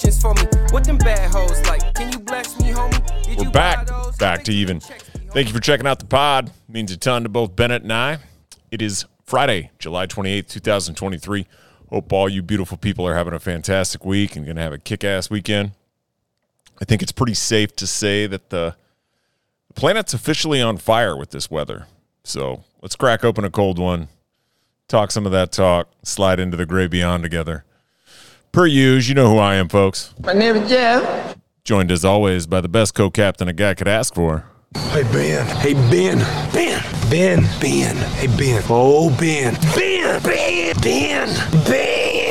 questions for me. What them bad hoes like? Can you bless me, homie? Did We're back, back to even. Thank you for checking out the pod. means a ton to both Bennett and I. It is Friday, July 28th, 2023. Hope all you beautiful people are having a fantastic week and going to have a kick ass weekend. I think it's pretty safe to say that the, the planet's officially on fire with this weather. So let's crack open a cold one, talk some of that talk, slide into the gray beyond together. Per use, you know who I am, folks. My name is Jeff. Joined as always by the best co captain a guy could ask for. Hey Ben. Hey Ben. Ben. Ben. Ben. Hey Ben. Oh Ben. Ben. Ben. Ben. Ben.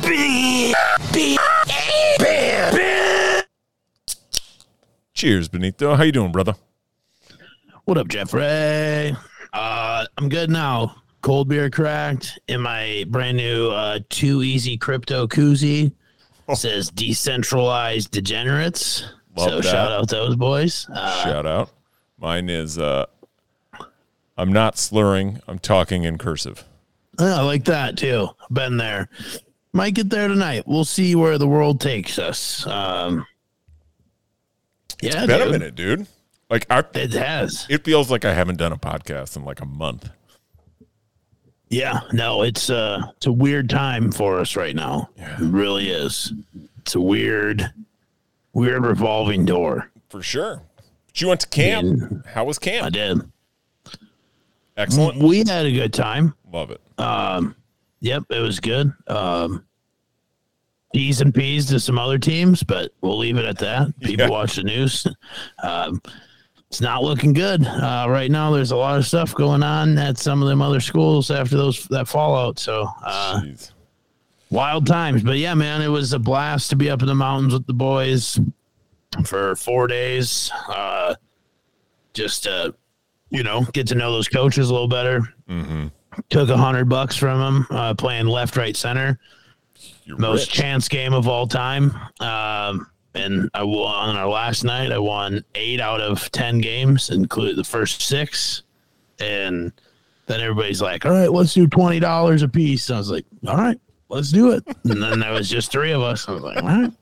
Ben. Ben. Ben. Ben. Cheers, Benito. How you doing, brother? What up, Jeffrey? Uh, I'm good now. Cold beer cracked in my brand new uh, Too Easy Crypto koozie. Says decentralized degenerates. Love so that. shout out those boys. Uh, Shout out. Mine is uh I'm not slurring, I'm talking in cursive. I like that too. Been there. Might get there tonight. We'll see where the world takes us. Um, yeah, Been a minute, dude. Like I It has. it feels like I haven't done a podcast in like a month. Yeah, no, it's uh it's a weird time for us right now. It really is. It's a weird weird revolving door. For sure. But you went to camp. mean, How was camp? I did. Excellent. We had a good time. Love it. Um yep, it was good. Um P's and P's to some other teams, but we'll leave it at that. People Yeah. watch the news. Um it's not looking good. Uh, right now there's a lot of stuff going on at some of them other schools after those that fallout. So uh wild times. But yeah, man, it was a blast to be up in the mountains with the boys for four days. Uh, just uh, you know, get to know those coaches a little better. Mm-hmm. Took a hundred bucks from them uh, playing left, right, center. You're Most rich. chance game of all time. Um, and I won on our last night. I won eight out of ten games, including the first six. And then everybody's like, "All right, let's do twenty dollars a piece." I was like, "All right, let's do it." And then there was just three of us. I was like, "All right."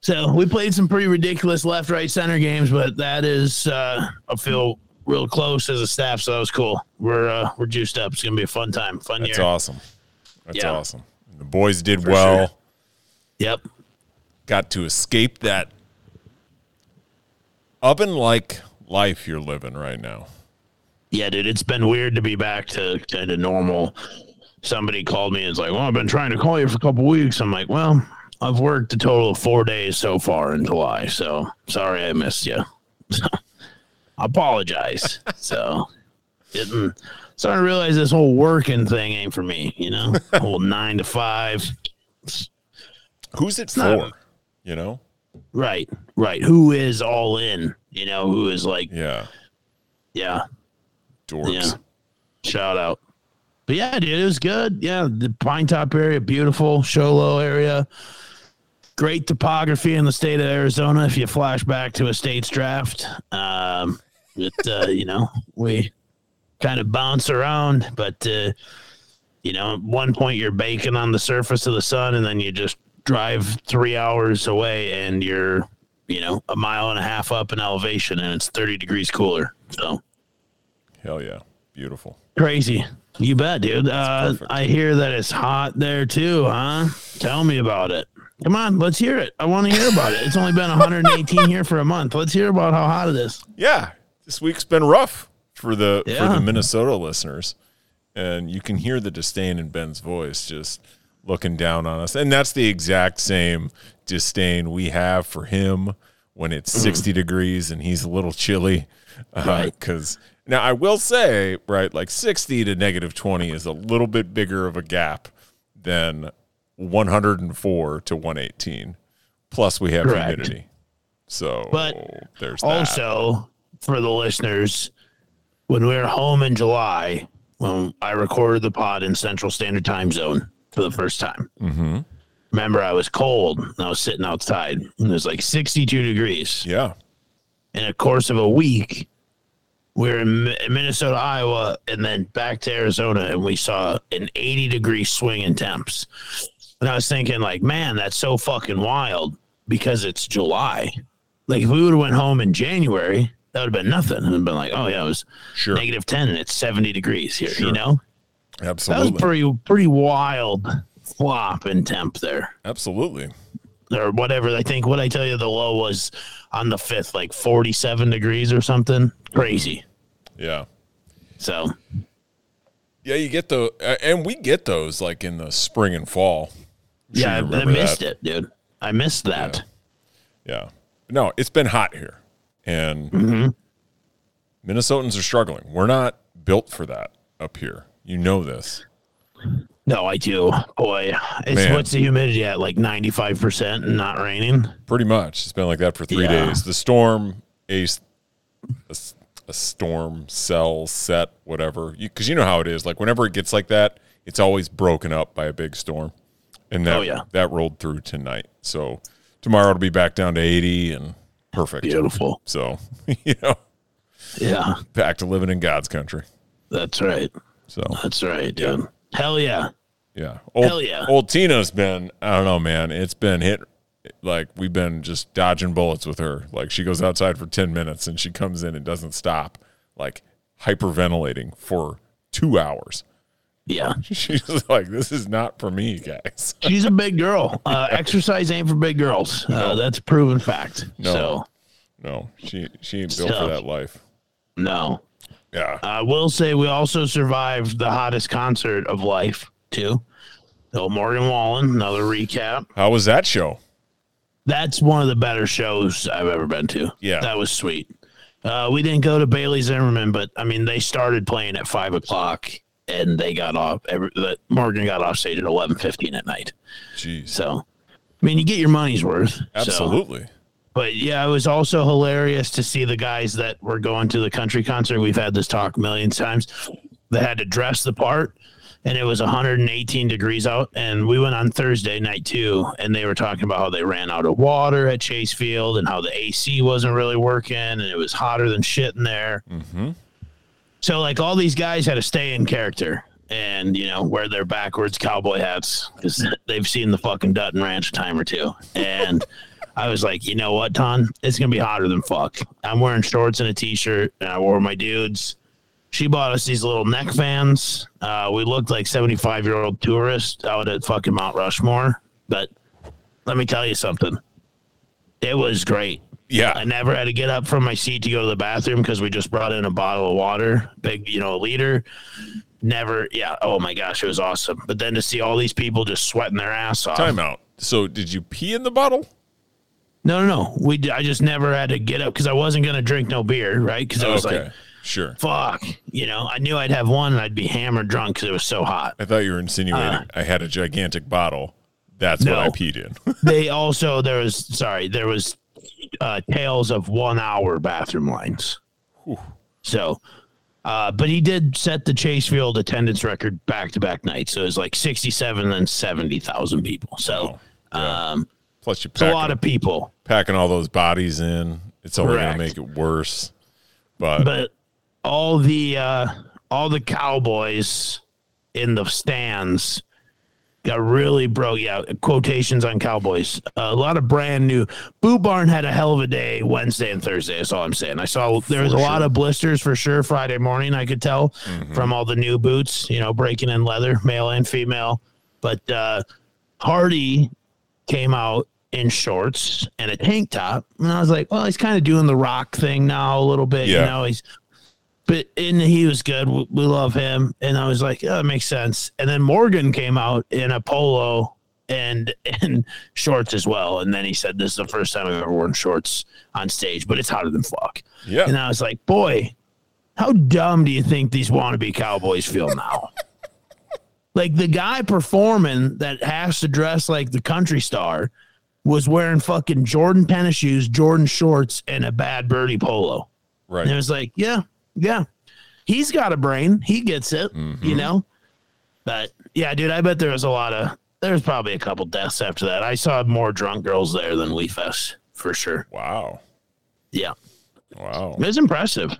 So we played some pretty ridiculous left, right, center games, but that is uh, I feel real close as a staff, so that was cool. We're uh, we're juiced up. It's gonna be a fun time, fun That's year. awesome. That's Yeah. awesome. The boys did well. sure. Yep. Got to escape that oven like life you're living right now. Yeah, dude, it's been weird to be back to kind of normal. Somebody called me and was like, Well, I've been trying to call you for a couple weeks. I'm like, Well, I've worked a total of four days so far in July. So sorry I missed you. I apologize. so getting starting to realize this whole working thing ain't for me, you know? whole nine to five. Who's it not- for? You know? Right, right. Who is all in? You know, who is like, Yeah. yeah, Dorks. Yeah. Shout out. But yeah, dude, it was good. Yeah, the Pinetop area, beautiful. Show Low area. Great topography in the state of Arizona. If you flash back to a state's draft, um, it, uh, you know, we kind of bounce around, but, uh, you know, at one point you're baking on the surface of the sun and then you just drive three hours away and you're, you know, a mile and a half up in elevation and it's 30 degrees cooler. So, Hell yeah. Beautiful. Crazy. You bet, dude. Uh. I hear that it's hot there too, huh? Tell me about it. Come on, let's hear it. I want to hear about it. It's only been 118 here for a month. Let's hear about how hot it is. Yeah. This week's been rough for the for the Minnesota listeners. And you can hear the disdain in Ben's voice just looking down on us. And that's the exact same disdain we have for him when it's mm-hmm. 60 degrees and he's a little chilly. Uh, right. Because now I will say, right, like 60 to negative 20 is a little bit bigger of a gap than 104 to 118. Plus, we have Correct. humidity. So But there's that. Also, for the listeners, when we were home in July, when I recorded the pod in Central Standard Time Zone for the first time, Mm-hmm. remember I was cold and I was sitting outside and it was like 62 degrees. Yeah. in a course of a week, we were in Minnesota, Iowa, and then back to Arizona, and we saw an 80 degree swing in temps. And I was thinking, like, man, that's so fucking wild because it's July. Like, if we would have went home in January, that would have been nothing. And been like, oh yeah, it was Sure. negative ten and it's seventy degrees here. Sure. You know, that was pretty pretty wild flop in temp there Absolutely. or whatever. I think what I tell you, the low was on the fifth, like forty-seven degrees or something. Crazy. Yeah. So Yeah, you get the and we get those like in the spring and fall. I'm sure yeah, I, I missed that. it, dude. I missed that. Yeah. No, it's been hot here. And Mm-hmm. Minnesotans are struggling. We're not built for that up here. You know this. No, I do. Boy, it's Man. what's the humidity at? Like ninety-five percent and not raining. Pretty much. It's been like that for three Yeah. days. The storm, a a storm cell set, whatever. Because you, know how it is. Like whenever it gets like that, it's always broken up by a big storm. And that, Oh, yeah. that rolled through tonight. So tomorrow it'll be back down to 80 and perfect. Beautiful. So, you know, Yeah, back to living in God's country. that's right. So, That's right, dude. Hell yeah. yeah. Old, Hell yeah. Old Tina's been, I don't know, man. It's been hit. Like we've been just dodging bullets with her. Like she goes outside for 10 minutes and she comes in and doesn't stop, like hyperventilating for two hours. Yeah. She's like, this is not for me, guys. She's a big girl. Uh, exercise ain't for big girls. Uh, that's a proven fact. No. So, No, she she ain't built for that life. no. Yeah. I will say we also survived the hottest concert of life, too. So, Morgan Wallen, another recap. How was that show? That's one of the better shows I've ever been to. Yeah. That was sweet. Uh, we didn't go to Bailey Zimmerman, but I mean, they started playing at five o'clock and they got off. Every, Morgan got off stage at eleven fifteen at night. Jeez. So, I mean, you get your money's worth. So- Absolutely. But yeah, it was also hilarious to see the guys that were going to the country concert. We've had this talk a million times. They had to dress the part, and it was 118 degrees out. And we went on Thursday night too, and they were talking about how they ran out of water at Chase Field and how the AC wasn't really working, and it was hotter than shit in there. Mm-hmm. So like all these guys had to stay in character. And you know wear their backwards cowboy hats because they've seen the fucking Dutton Ranch a time or two, and I was like, you know what, Ton? It's gonna be hotter than fuck. I'm wearing shorts and a t-shirt, and I wore my dudes. She bought us these little neck fans. Uh, we looked like 75 year old tourists out at fucking Mount Rushmore. But let me tell you something. It was great. Yeah. I never had to get up from my seat to go to the bathroom because we just brought in a bottle of water, big, you know, a liter. Never, yeah. Oh my gosh, it was awesome. But then to see all these people just sweating their ass off. Time out. So did you pee in the bottle? No, no, no. We I just never had to get up because I wasn't gonna drink no beer, right? Because I was okay. like, sure. fuck, you know. I knew I'd have one and I'd be hammered drunk because it was so hot. I thought you were insinuating I had a gigantic bottle. That's what Uh, No. I peed in. they also there was sorry there was uh, tales of one hour bathroom lines. So, uh, but he did set the Chase Field attendance record back to back nights. So it was like sixty seven and seventy thousand people. So. Um, Plus you it's a lot of people. packing all those bodies in. It's only going to make it worse. But, but all the uh all the cowboys in the stands got really broke. Yeah quotations on cowboys. A lot of brand new. Boot Barn had a hell of a day wednesday and thursday. That's all i'm saying. I saw there was a lot of blisters for sure friday morning i could tell from all the new boots you know breaking in leather male and female. But uh hardy came out in shorts and a tank top. And i was like well he's kind of doing the rock thing now a little bit Yeah. you know he's but and he was good. We, we love him. And i was like oh, it makes sense. And then morgan came out in a polo and and shorts as well. And then he said this is the first time i've ever worn shorts on stage but it's hotter than fuck. Yeah. and i was like boy how dumb do you think these wannabe cowboys feel now? Like the guy performing that has to dress like the country star was wearing fucking Jordan tennis shoes, Jordan shorts, and a bad birdie polo. right. And it was like, yeah, yeah. He's got a brain. He gets it, mm-hmm. you know? But yeah, dude, I bet there was a lot of, there's probably a couple deaths after that. I saw more drunk girls there than We Fest for sure. Wow. Yeah. Wow. It was impressive.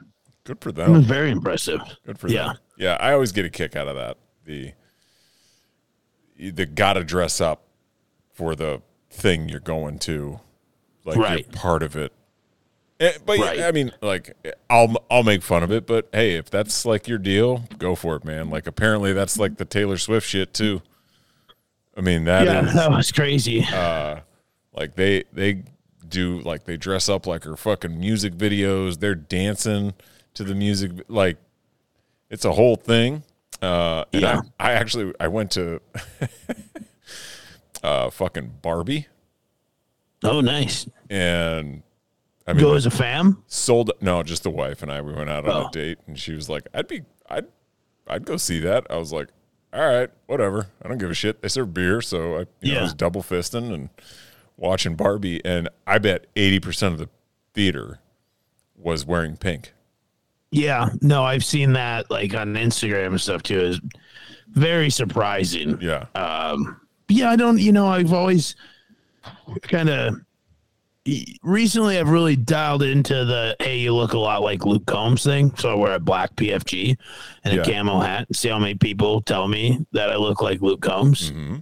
Good for It was them. very impressive. Good for Yeah. them. Yeah, I always get a kick out of that. The the gotta dress up for the thing you're going to. Like Right. you're part of it. Eh, But Right. I mean, like I'll I'll make fun of it, but hey, if that's like your deal, go for it, man. Like apparently that's like the Taylor Swift shit too. I mean that is yeah, that was crazy. like they they do like they dress up like her fucking music videos. They're dancing to the music like it's a whole thing. Uh and Yeah. I, I actually I went to uh fucking Barbie oh, nice. and I mean Go as a fam. sold no, just the wife and I we went out on a Oh. date and she was like, I'd be I'd I'd go see that. I was like, All right, whatever. I don't give a shit. They serve beer, so I you know, I was double fisting and watching Barbie and I bet eighty percent of the theater was wearing pink. Yeah, no, I've seen that like on Instagram and stuff too. Is very surprising. Yeah. Um, yeah, I don't. You know, I've always kind of recently I've really dialed into the hey, you look a lot like Luke Combs thing. So I wear a black PFG and Yeah. a camo hat. And see how many people tell me that I look like Luke Combs. Mm-hmm.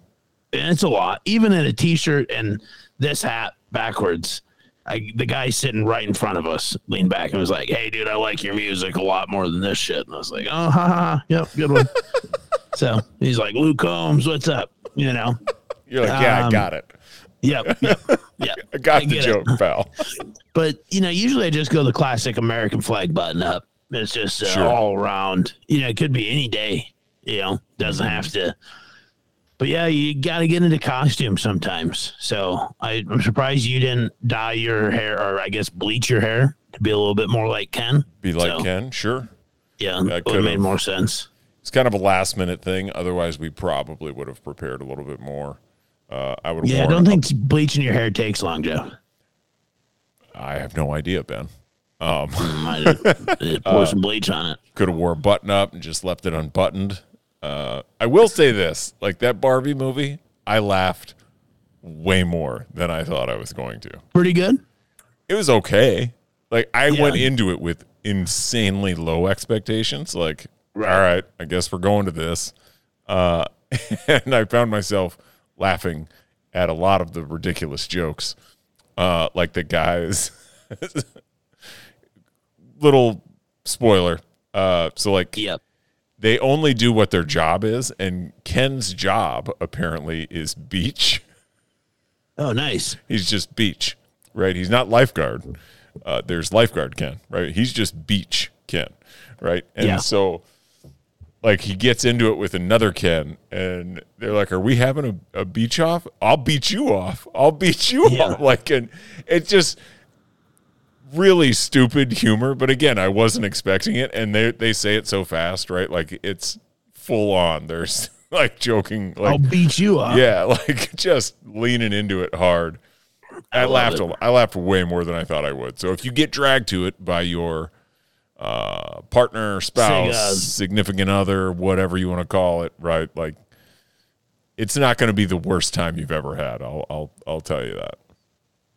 And it's a lot, even in a t-shirt and this hat backwards. I, the guy sitting right in front of us leaned back and was like, "Hey, dude, I like your music a lot more than this shit." And I was like, "Oh, ha ha, ha. yep, good one." so he's like, "Luke Combs, what's up?" You know, You're like, Yeah, I Um, got it. yep, yep, yep. I got the get it. joke, pal. But you know, usually I just go the classic American flag button up. It's just uh, Sure. all around. You know, it could be any day. You know, doesn't have to. But yeah, you got to get into costume sometimes. So I, I'm surprised you didn't dye your hair, or I guess bleach your hair to be a little bit more like Ken. Be like So, Ken, sure. Yeah, I it would made more sense. It's kind of a last minute thing. Otherwise, we probably would have prepared a little bit more. Uh, I would have Yeah, I don't think bleaching your hair takes long, Joe. I have no idea, Ben. Have- Uh, pour some bleach on it. Could have wore a button up and just left it unbuttoned. Uh, I will say this: like that Barbie movie, I laughed way more than I thought I was going to. Pretty good. It was okay. Like I Yeah. went into it with insanely low expectations. Like, all right, I guess we're going to this, uh, and I found myself laughing at a lot of the ridiculous jokes. Uh, like the guys. little spoiler. Uh, so like Yep. they only do what their job is, and Ken's job apparently is beach. Oh, nice. He's just beach, right? He's not lifeguard. Uh, there's lifeguard Ken, right? He's just beach Ken, right? And Yeah. so, like, he gets into it with another Ken, and they're like, "Are we having a, a beach off? I'll beat you off. I'll beat you Yeah. off." Like, and it's just really stupid humor. But again, I wasn't expecting it, and they they say it so fast, right? Like it's full on. There's like joking, like I'll beat you up. yeah, like just leaning into it hard. I, love laughed. it. I laughed way more than I thought I would. So if you get dragged to it by your uh, partner, spouse, significant other, whatever you want to call it, right? Like, it's not going to be the worst time you've ever had. I'll, I'll, I'll tell you that.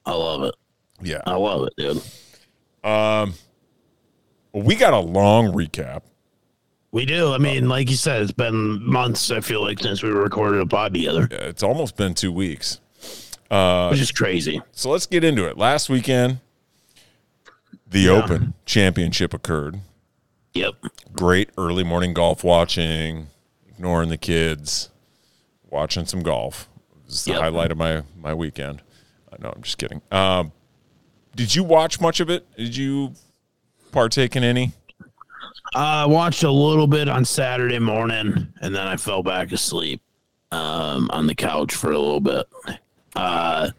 I love it. Yeah. I love it, dude. Well, we got a long recap. We do. I mean, like you said, it's been months. I feel like since we recorded a pod together, It's almost been two weeks. Uh, which is crazy. So let's get into it. Last weekend, the Open Championship occurred. Yep. great early morning golf watching, ignoring the kids, watching some golf. It was the Yep. highlight of my my weekend. Uh, no, I'm just kidding. Um, did you watch much of it? Did you partake in any? I watched a little bit on Saturday morning, and then I fell back asleep um, on the couch for a little bit. Uh,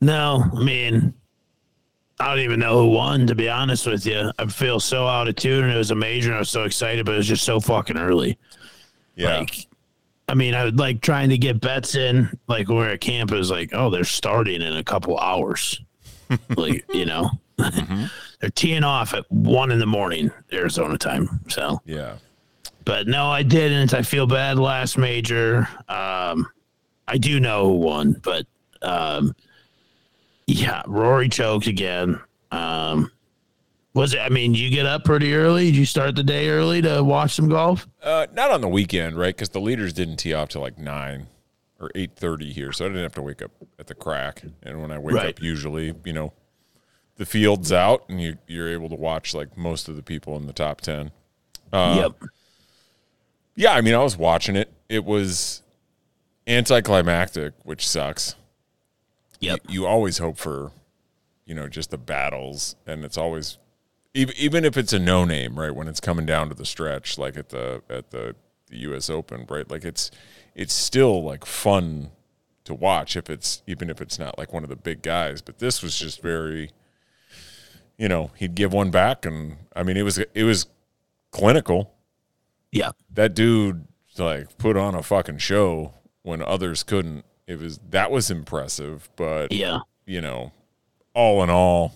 no, I mean, I don't even know who won. To be honest with you, I feel so out of tune, and it was a major, and I was so excited, but it was just so fucking early. Yeah, Like, I mean, I would like trying to get bets in. Like when we we're at camp, it was like, oh, they're starting in a couple hours. like you know, they're teeing off at one in the morning Arizona time. So, yeah. but no, I didn't. I feel bad. Last major, um, I do know who won, but um, yeah, Rory choked again. Um, was it? I mean, you get up pretty early. Did you start the day early to watch some golf? Uh, not on the weekend, right? Because the leaders didn't tee off till like nine or eight thirty here, so I didn't have to wake up at the crack. And when I wake Right. up, usually, you know, the field's out, and you you're able to watch like most of the people in the top ten. Uh, yep. Yeah, I mean, I was watching it. It was anticlimactic, which sucks. Yep. You always hope for, you know, just the battles, and it's always, even even if it's a no name, right? When it's coming down to the stretch, like at the at the, the U.S. Open, right? Like it's it's still like fun to watch if it's even if it's not like one of the big guys. But this was just very, you know, he'd give one back, and I mean, it was it was clinical Yeah, that dude like put on a fucking show when others couldn't. It was that was impressive, but Yeah. you know, all in all,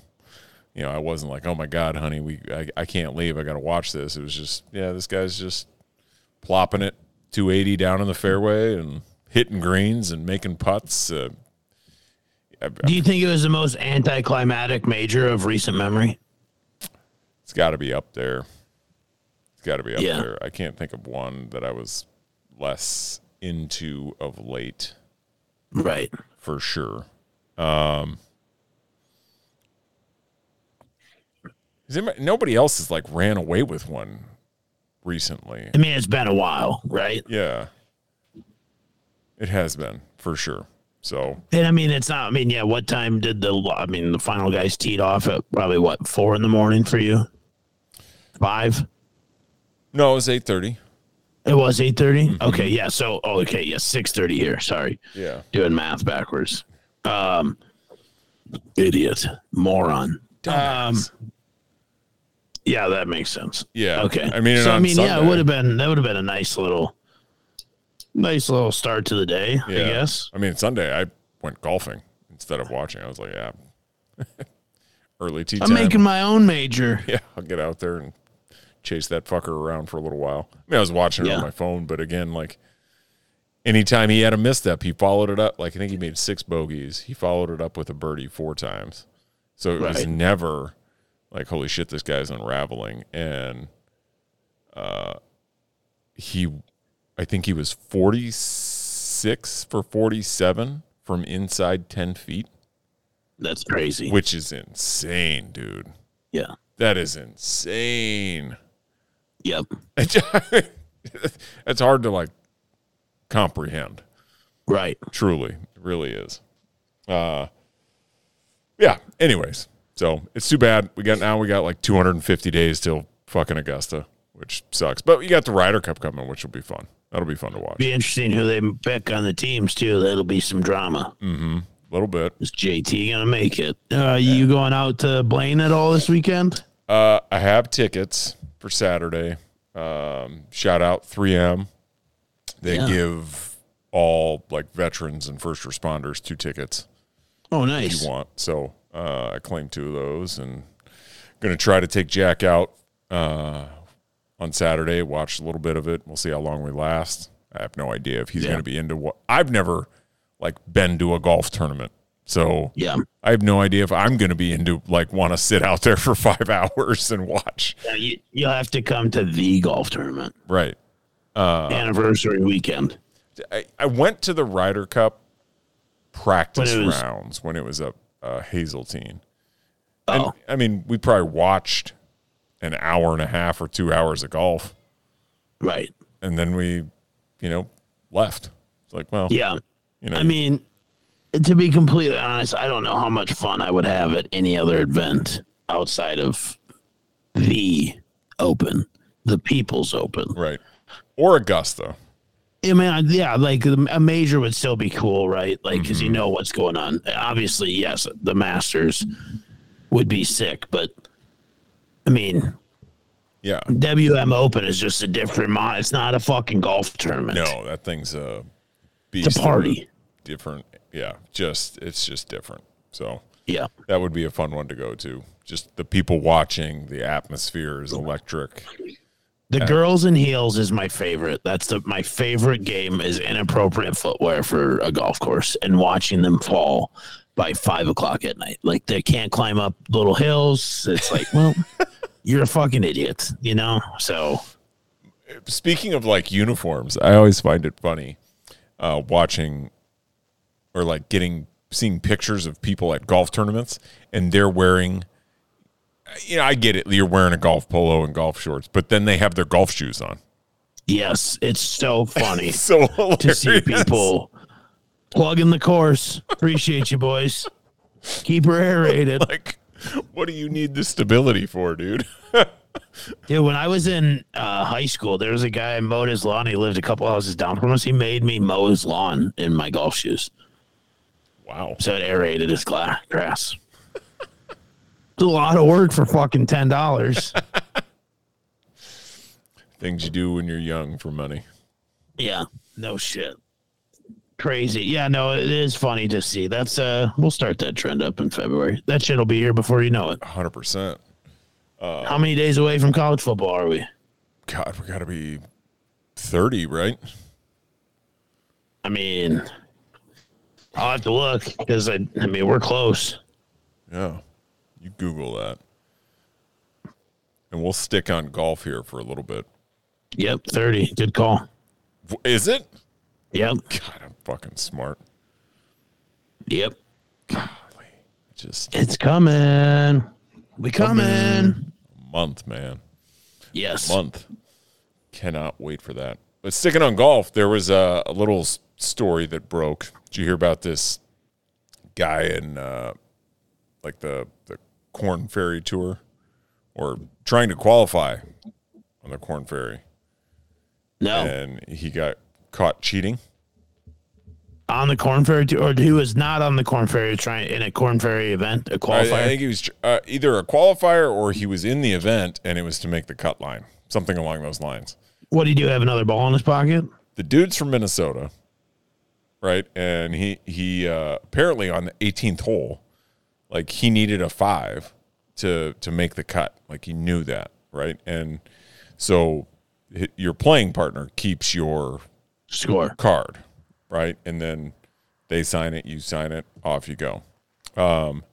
you know, I wasn't like, oh my god, honey, we I, I can't leave. I got to watch this. It was just, yeah, this guy's just plopping it 280 down in the fairway and hitting greens and making putts. Uh, I- Do you think it was the most anticlimactic major of recent memory? it's got to be up there. It's got to be up Yeah. there. I can't think of one that I was less into of late. Right. for sure. Um, anybody- nobody else has like ran away with one recently. I mean, it's been a while, right? Yeah, it has been for sure. So And I mean, it's not. I mean, yeah. What time did the? I mean, the final guys teed off at probably what four in the morning for you? Five. no, it was eight thirty. It was eight Okay, yeah. So, oh, okay, yeah, six thirty here. Sorry, Yeah, doing math backwards. Um, idiot, moron. Um, yeah, that makes sense. yeah. Okay. I mean, so I mean, yeah, it would have been that would have been a nice little, nice little start to the day. I guess. I mean, Sunday I went golfing instead of watching. I was like, yeah, early tea I'm making my own major. Yeah, I'll get out there and chase that fucker around for a little while. I mean, I was watching it Yeah. on my phone, but again, like anytime he had a misstep, he followed it up. Like I think he made six bogeys. He followed it up with a birdie four times. So it was never like, holy shit, this guy's unraveling. And uh, he, I think he was 46 for 47 from inside 10 feet, That's crazy. which is insane, dude. yeah. That is insane. Yep. it's hard to like comprehend. Right. Truly, it really is. Uh, yeah. Anyways, so it's too bad. We got now we got like 250 days till fucking Augusta, which sucks. But you got the Ryder Cup coming, which will be fun. That'll be fun to watch. Be interesting who they pick on the teams too. That'll be some drama. Mm-hmm. A little bit. Is JT gonna make it? Uh, you going out to Blaine at all this weekend? Uh, I have tickets for Saturday. Um, shout out 3M. They Yeah. give all like veterans and first responders two tickets. Oh, nice. you want. So uh, I claim two of those, and going to try to take Jack out uh, on Saturday. Watch a little bit of it. We'll see how long we last. I have no idea if he's Yeah. going to be into what. I've never like been to a golf tournament, so Yeah. I have no idea if I'm going to be into like want to sit out there for five hours and watch. Yeah, you, you'll have to come to the golf tournament Right. Uh, anniversary weekend. I, I went to the Ryder Cup practice When was- rounds when it was a, a Hazeltine. And, Oh, I mean, we probably watched an hour and a half or two hours of golf, right. and then we, you know, left. It's like, well, Yeah. you know, I mean, to be completely honest, I don't know how much fun I would have at any other event outside of the Open, the People's Open. right, or Augusta. I mean, yeah, like a major would still be cool, right? Like, because Mm-hmm. you know what's going on. Obviously, yes, the Masters would be sick, but I mean, Yeah, WM Open is just a different mod. It's not a fucking golf tournament. no, that thing's a beast. it's a party. different. Yeah, just it's just different. So Yeah, that would be a fun one to go to. Just the people watching, the atmosphere is electric. the girls in heels is my favorite. That's the my favorite game is inappropriate footwear for a golf course and watching them fall by five o'clock at night. Like they can't climb up little hills. It's like, well, you're a fucking idiot, you know. So speaking of like uniforms, I always find it funny uh, watching or like getting seeing pictures of people at golf tournaments and they're wearing you know, I get it. You're wearing a golf polo and golf shorts, but then they have their golf shoes on. Yes, it's so funny So to see people plugging the course. Appreciate you, boys. Keep her aerated. like, what do you need the stability for, dude? Dude, when I was in uh, high school, there was a guy who mowed his lawn. He lived a couple houses down from us. He made me mow his lawn in my golf shoes. Wow. So it aerated his gla- grass. It's a lot of work for fucking ten dollars. Things you do when you're young for money. yeah, no shit. Crazy. Yeah, no, it is funny to see. That's uh we'll start that trend up in February. That shit'll be here before you know it. 100%. How many days away from college football are we? God, we got to be 30, right? I mean, I'll have to look because I, I mean, we're close. Yeah. You Google that. And we'll stick on golf here for a little bit. Yep, 30. Good call. Is it? Yep. God, I'm fucking smart. Yep. Just It's coming. We coming. month, man. Yes. month. Cannot wait for that. But sticking on golf, there was a, a little story that broke. Did you hear about this guy in uh, like the the Corn Ferry Tour, or trying to qualify on the Corn Ferry, No. and he got caught cheating? On the Corn Ferry, t- or he was not on the Corn Ferry trying in a Corn Ferry event, a I, I qualifier? I think he was uh, either a qualifier or he was in the event, and it was to make the cut line, something along those lines. what did he do? Have another ball in his pocket? the dude's from Minnesota, right? And he he uh, apparently on the 18th hole, like he needed a five to to make the cut. Like he knew that, right? And so your playing partner keeps your Score. card, right? And then they sign it, you sign it, off you go. Um,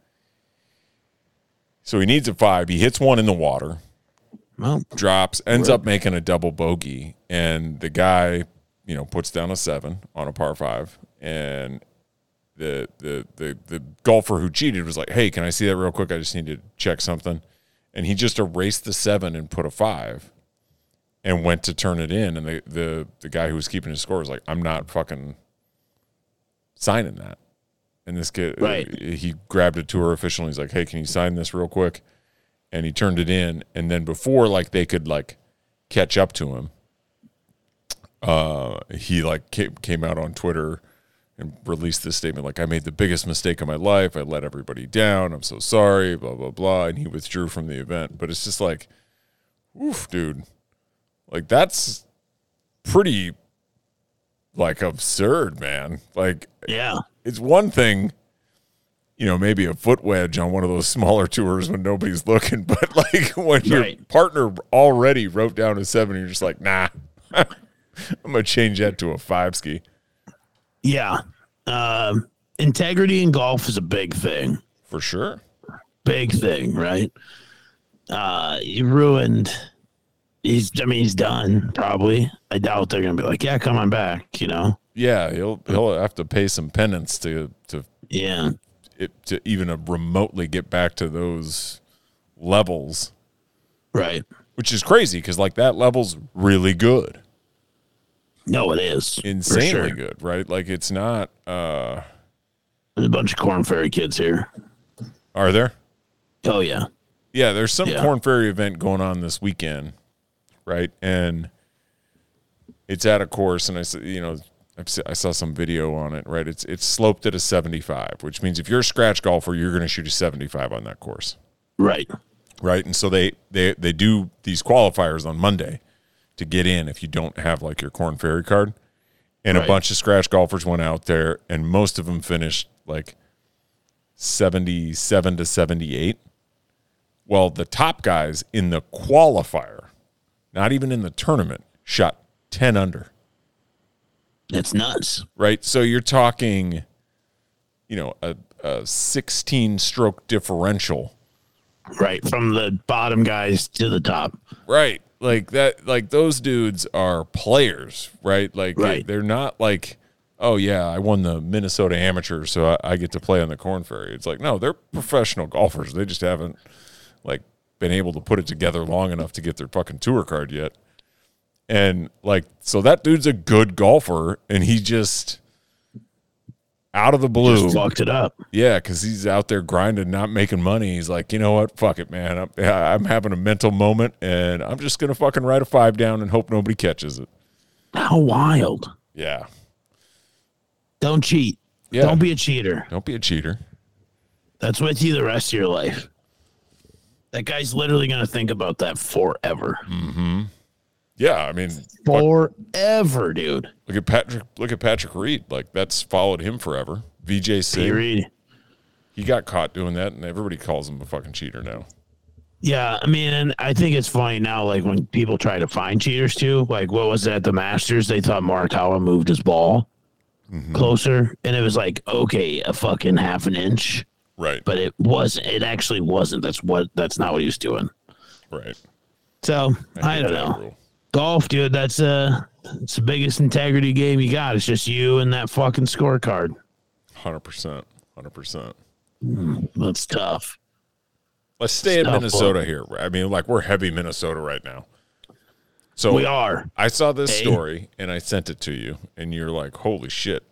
so he needs a five. He hits one in the water Well, drops, ends up making a double bogey, and the guy, you know, puts down a seven on a par five, and the the the the golfer who cheated was like, "Hey, can I see that real quick? I just need to check something," and he just erased the seven and put a five, and went to turn it in, and the the the guy who was keeping his score was like, "I'm not fucking signing that." And this kid, uh, Right. he grabbed a tour official and he's like, "Hey, can you sign this real quick?" and he turned it in and then before like they could like catch up to him uh he like came, came out on twitter and released this statement like i made the biggest mistake of my life. I let everybody down. I'm so sorry blah blah blah and he withdrew from the event. But it's just like oof dude. Like that's pretty like absurd man. Like yeah. it's one thing, you know, maybe a foot wedge on one of those smaller tours when nobody's looking, but like when your partner already wrote down a seven, you're just like, nah, I'm gonna change that to a five ski Yeah. Um, integrity in golf is a big thing. for sure. Big thing, right? Uh, you ruined. He's. I mean, he's done. Probably. I doubt they're gonna be like, yeah, come on back. You know. Yeah, he'll he'll have to pay some penance to to Yeah. it, to even a remotely get back to those levels, Right. which is crazy because like that level's really good, No, it is insanely sure. good, right? Like it's not. uh There's a bunch of Corn Ferry kids here. Are there? Oh yeah. Yeah, there's some Yeah. Corn Ferry event going on this weekend, right? And it's at a course, and I said, you know, I saw some video on it, right? It's it's sloped at a 75, which means if you're a scratch golfer, you're going to shoot a 75 on that course, Right. right? And so they they they do these qualifiers on Monday to get in if you don't have like your Corn Ferry card. And a bunch of scratch golfers went out there, and most of them finished like 77 to 78. Well, the top guys in the qualifier, not even in the tournament, shot 10 under, It's nuts. right? So you're talking, you know, a, a 16 stroke differential, Right. From the bottom guys to the top. right? Like that, like those dudes are players, right? Like Right. they're not like oh yeah, I won the Minnesota Amateur, so I, I get to play on the Corn Ferry. It's like no, they're professional golfers. They just haven't like been able to put it together long enough to get their fucking tour card yet. And like, so that dude's a good golfer, and he just out of the blue, Just fucked it up. yeah, because he's out there grinding, not making money. He's like, you know what? Fuck it, man. I'm, I'm having a mental moment, and I'm just gonna fucking write a five down and hope nobody catches it. How wild. Yeah, Don't cheat. Yeah. Don't be a cheater. don't be a cheater. That's with you the rest of your life. That guy's literally going to think about that forever. Mm-hmm. Yeah, I mean, Forever, dude. look at Patrick. Look at Patrick Reed. Like that's followed him forever. Vijay Singh. Reed. He got caught doing that, and everybody calls him a fucking cheater now. Yeah, I mean, and I think it's funny now, like when people try to find cheaters too. Like, what was it at the Masters? They thought Morikawa moved his ball mm-hmm. closer, and it was like, okay, a fucking half an inch, Right. but it wasn't. It actually wasn't. That's what. That's not what he was doing. right. So I, hate don't know. rule. Golf, dude. That's uh, it's the biggest integrity game you got. It's just you and that fucking scorecard. Hundred percent. Hundred percent. That's tough. Let's stay in Stop Minnesota here. I mean, like we're heavy Minnesota right now. So We are. I saw this Hey. story and I sent it to you, and you're like, "Holy shit!"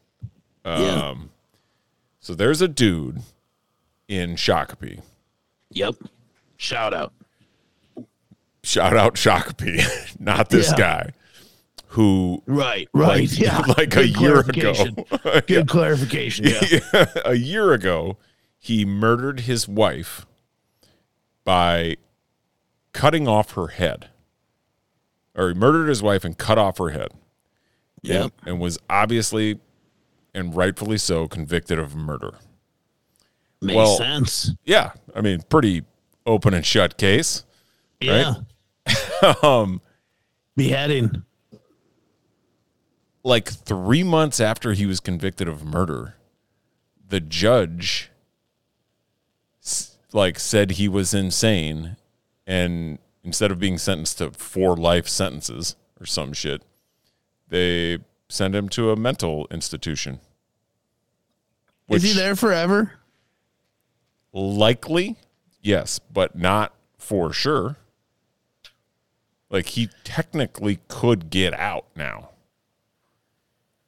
yeah. Um, so there's a dude in Shakopee. Yep. Shout out. Shout out Shakopee, not this Yeah. guy who Right. Right. like, yeah. like a year ago. Good clarification. Yeah. a year ago, he murdered his wife by cutting off her head. Or he murdered his wife and cut off her head. yeah And, and was obviously and rightfully so convicted of murder. Makes well- sense. Yeah. I mean, pretty open and shut case. Yeah. Um, Beheading. like three months after he was convicted of murder, the judge like said he was insane, and instead of being sentenced to four life sentences or some shit, they sent him to a mental institution. Is he there forever? Likely, yes, but not for sure. Like he technically could get out now.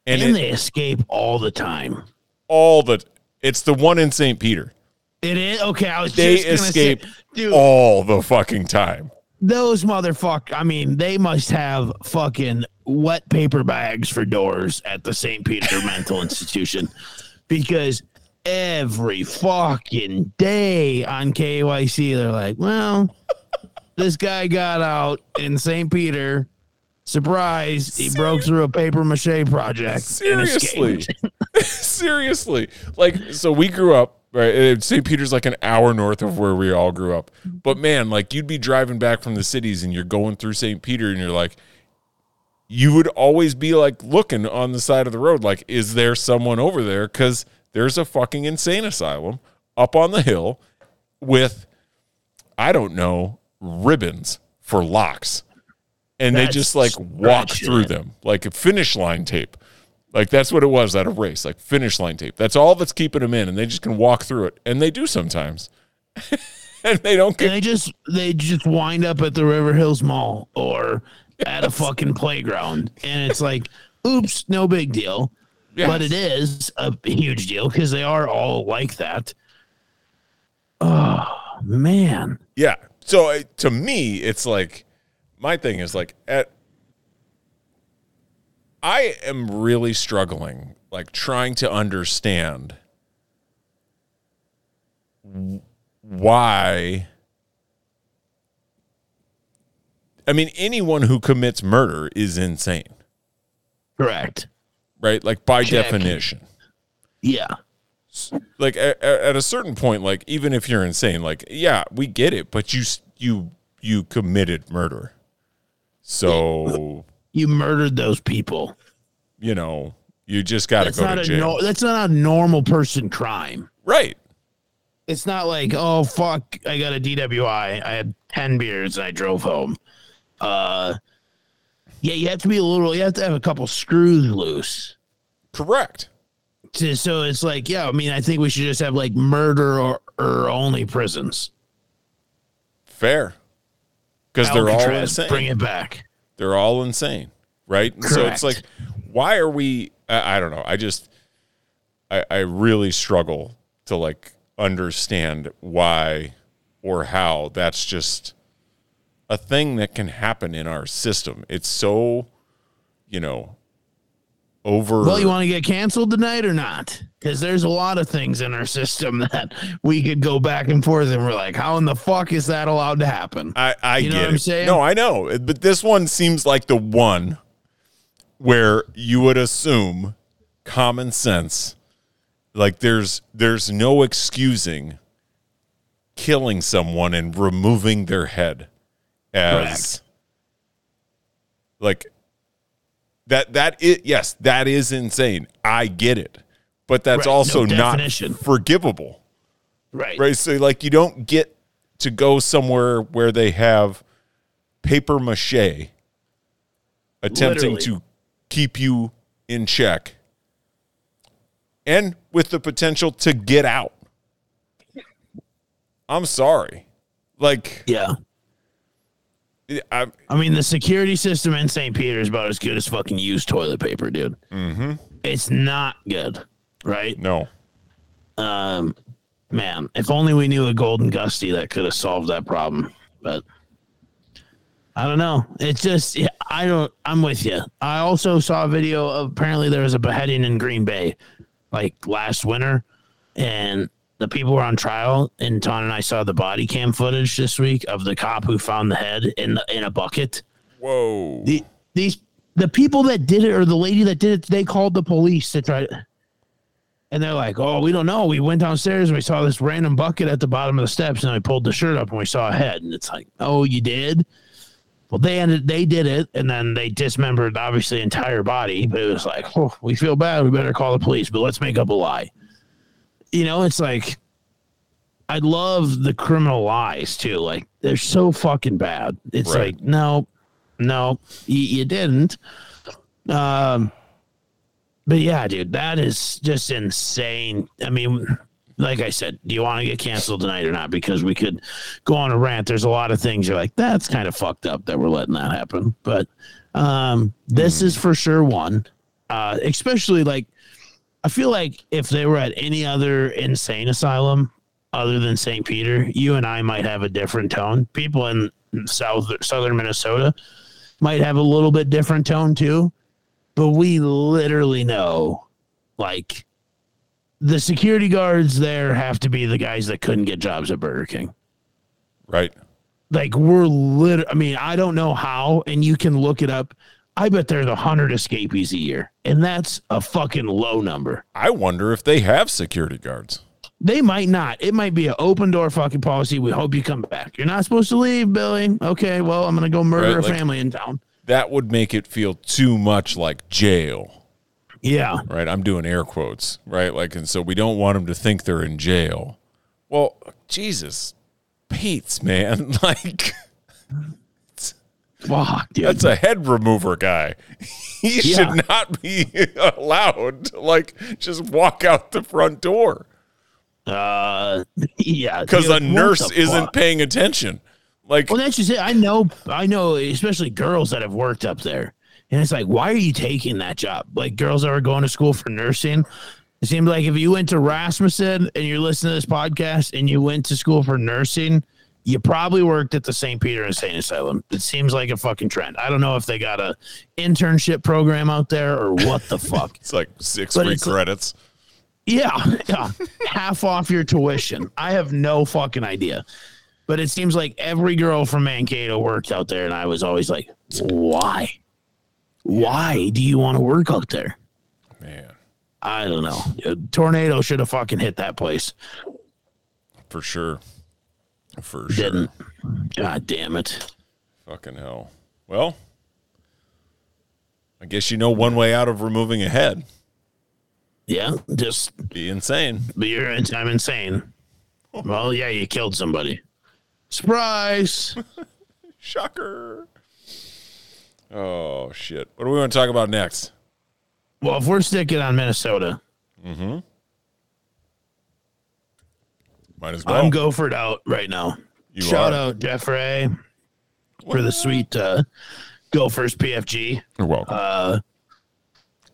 And, And, it, they escape all the time. all the it's the one in St. Peter. It is okay. I was They just gonna escape say, dude. all the fucking time. those motherfuck. I mean, they must have fucking wet paper bags for doors at the St. Peter Mental Institution because every fucking day on KEYC, they're like, well, this guy got out in St. Peter. Surprise, he broke through a paper mache project. Seriously. Seriously. Like so we grew up right St. Peter's like an hour north of where we all grew up. But man, like you'd be driving back from the cities and you're going through St. Peter and you're like you would always be like looking on the side of the road like is there someone over there cuz there's a fucking insane asylum up on the hill with I don't know ribbons for locks. And they just like walk ratchet. through them like a finish line tape. Like that's what it was at a race, like finish line tape. That's all that's keeping them in, and they just can walk through it, and they do sometimes, and they don't And get. they just they just wind up at the River Hills Mall or at a fucking playground, and it's like, oops, no big deal. Yes. But it is a huge deal because they are all like that. Oh man, Yeah. So uh, to me, it's like my thing is like at. I am really struggling, like trying to understand why. I mean, anyone who commits murder is insane, correct. right? Like by Check. definition. Yeah, like at, at a certain point like even if you're insane like yeah we get it but you you you committed murder so you murdered those people. you know you just got to go to jail no, that's not a normal person crime. right It's not like, oh fuck, I got a DWI. I had ten beers and I drove home. Uh, yeah, you have to be a little. You have to have a couple screws loose Correct. So- So it's like, yeah, I mean, I think we should just have like murder or, or only prisons. Fair. Because they're all insane. Bring it back. They're all insane, right? So it's like, why are we? I, I don't know. I just, I, I really struggle to like understand why or how that's just a thing that can happen in our system. It's so, you know, over. Well, you want to get canceled tonight or not? Because there's a lot of things in our system that we could go back and forth, and we're like, how in the fuck is that allowed to happen? I, I You know get what I'm it. saying? No, I know, but this one seems like the one where you would assume common sense, like there's there's no excusing killing someone and removing their head as Correct. like that that it yes that is insane i get it but that's Right, no also not forgivable Right. right? So like you don't get to go somewhere where they have paper mache attempting Literally. to keep you in check and with the potential to get out. I'm sorry. Like Yeah. I I mean, the security system in St. Peter is about as good as fucking used toilet paper, dude. Mm-hmm. It's not good, right? no. Um, man, if only we knew a Golden Gusty that could have solved that problem. But I don't know. It's just yeah, I don't. I'm with you. I also saw a video of apparently there was a beheading in Green Bay, like last winter, and the people were on trial. And Ton and I saw the body cam footage this week of the cop who found the head in the, in a bucket. Whoa. The, these the people that did it or the lady that did it, they called the police to try. And they're like, "Oh, we don't know. We went downstairs and we saw this random bucket at the bottom of the steps, and I pulled the shirt up and we saw a head." And it's like, "Oh, you did?" Well, they ended. They did it, and then they dismembered obviously the entire body. But it was like, "Oh, we feel bad. We better call the police." But let's make up a lie. You know, it's like I love the criminal lies too. Like they're so fucking bad. It's Right. like, no, no, you, you didn't. Um, but yeah, dude, that is just insane. I mean, like I said, do you want to get canceled tonight or not? Because we could go on a rant. There's a lot of things you're like, that's kind of fucked up that we're letting that happen. But um, this is for sure one. Uh, especially like, I feel like if they were at any other insane asylum other than St. Peter, you and I might have a different tone. People in South Southern Minnesota might have a little bit different tone too. But we literally know like the security guards there have to be the guys that couldn't get jobs at Burger King. Right. Like we're lit I mean, I don't know how, and you can look it up. I bet there's a hundred escapees a year, and that's a fucking low number. I wonder if they have security guards. They might not. It might be an open door fucking policy. We hope you come back. You're not supposed to leave, Billy. Okay, well, I'm gonna go murder Right, a family in town. That would make it feel too much like jail. Yeah, right? I'm doing air quotes, right? Like, and so we don't want them to think they're in jail. Well, Jesus, Pete's man, like fuck, dude. that's a head remover guy. He Yeah. should not be allowed to like just walk out the front door uh, yeah, because a nurse isn't paying attention. Like, Well, that's just it. I know, I know, especially girls that have worked up there. And it's like, why are you taking that job? Like girls that are going to school for nursing. It seems like if you went to Rasmussen and you're listening to this podcast and you went to school for nursing, you probably worked at the St. Peter Insane Asylum. It seems like a fucking trend. I don't know if they got a internship program out there or what the fuck. it's like six But free it's- credits. Yeah, yeah. Half off your tuition. I have no fucking idea. But it seems like every girl from Mankato worked out there, and I was always like, why? Why do you want to work out there? Man, I don't know. A tornado should have fucking hit that place. for sure. For sure. Didn't. God damn it. Fucking hell. Well, I guess you know one way out of removing a head. Yeah, just Be insane. but you're I'm insane. Well, yeah, you killed somebody. Surprise. Shocker. Oh shit. What do we want to talk about next? Well, if we're sticking on Minnesota, mm-hmm. Might as well. I'm Gophered out right now. You Shout are. out Jeff Ray for the sweet uh, Gophers PFG. You're welcome. Uh,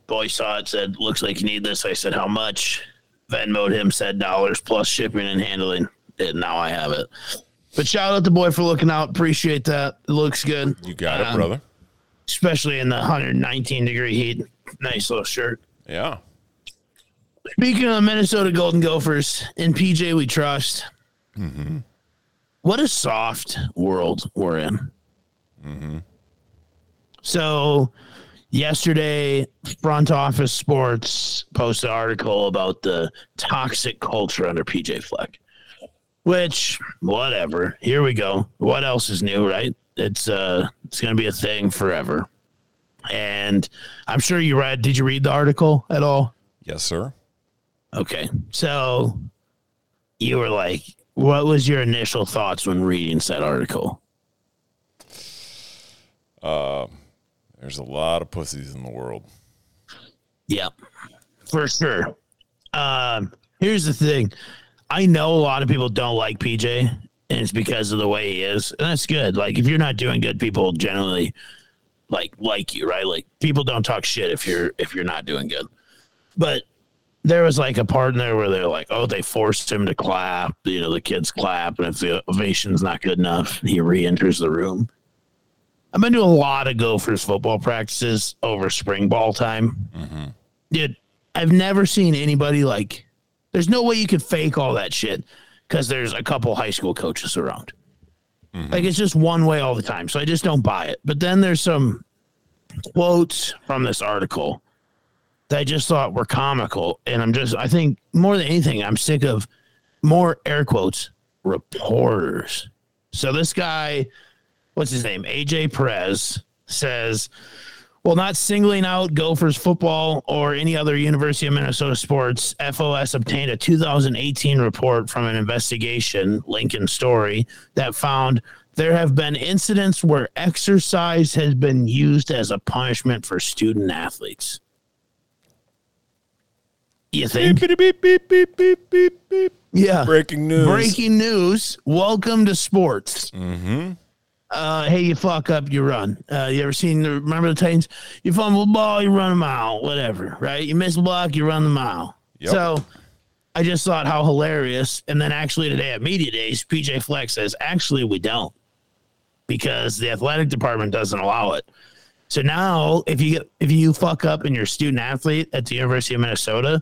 boy saw it, said, looks like you need this. I said, how much? Venmoed him, said dollars plus shipping and handling. And now I have it. But shout out the boy for looking out. Appreciate that. It looks good. you got it, um, brother. Especially in the 119 degree heat. Nice little shirt. Yeah. Speaking of Minnesota Golden Gophers, in PJ we trust. What a soft world we're in. So, yesterday, Front Office Sports posted an article about the toxic culture under PJ Fleck. Which, whatever. Here we go. What else is new, right? It's uh, it's gonna be a thing forever. And I'm sure you read. Did you read the article at all? Yes, sir. Okay. So you were like, what was your initial thoughts when reading said article? There's a lot of pussies in the world. Yep. For sure. Um, here's the thing. I know a lot of people don't like PJ, and it's because of the way he is. And that's good. Like if you're not doing good, people generally like like you, right? Like people don't talk shit if you're if you're not doing good. But there was like a part in there where they're like, oh, they forced him to clap. You know, the kids clap, and if the ovation's not good enough, he re-enters the room. I've been to a lot of Gophers football practices over spring ball time. Mm-hmm. Dude, I've never seen anybody like. There's no way you could fake all that shit because there's a couple high school coaches around. Mm-hmm. Like it's just one way all the time. So I just don't buy it. But then there's some quotes from this article that I just thought were comical. And I'm just, I think more than anything, I'm sick of more air quotes reporters. So this guy, what's his name? AJ Perez says, well, not singling out Gophers football or any other University of Minnesota sports, FOS obtained a 2018 report from an investigation, Lincoln Story, that found there have been incidents where exercise has been used as a punishment for student athletes. You think? Beep, beep, beep, beep, beep, beep, beep. Yeah. Breaking news. Breaking news. Welcome to sports. Mm-hmm. Uh, hey, you fuck up, you run. Uh, you ever seen the, remember the Titans? You fumble the ball, you run a mile, whatever, right? You miss a block, you run the mile. Yep. So I just thought how hilarious. And then actually today at Media Days, PJ Flex says, actually, we don't because the athletic department doesn't allow it. So now if you get, if you fuck up and you're a student athlete at the University of Minnesota,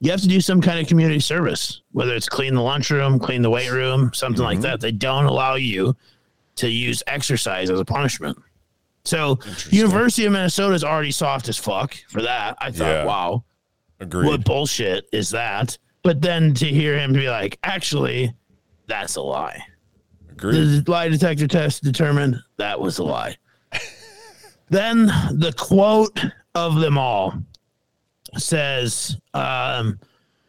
you have to do some kind of community service, whether it's clean the lunchroom, clean the weight room, something like mm-hmm. that. They don't allow you to use exercise as a punishment. So University of Minnesota is already soft as fuck for that. I thought, Yeah. wow, Agreed. what bullshit is that? But then to hear him be like, actually, that's a lie. Agreed. The lie detector test determined that was a lie. Then the quote of them all says, um,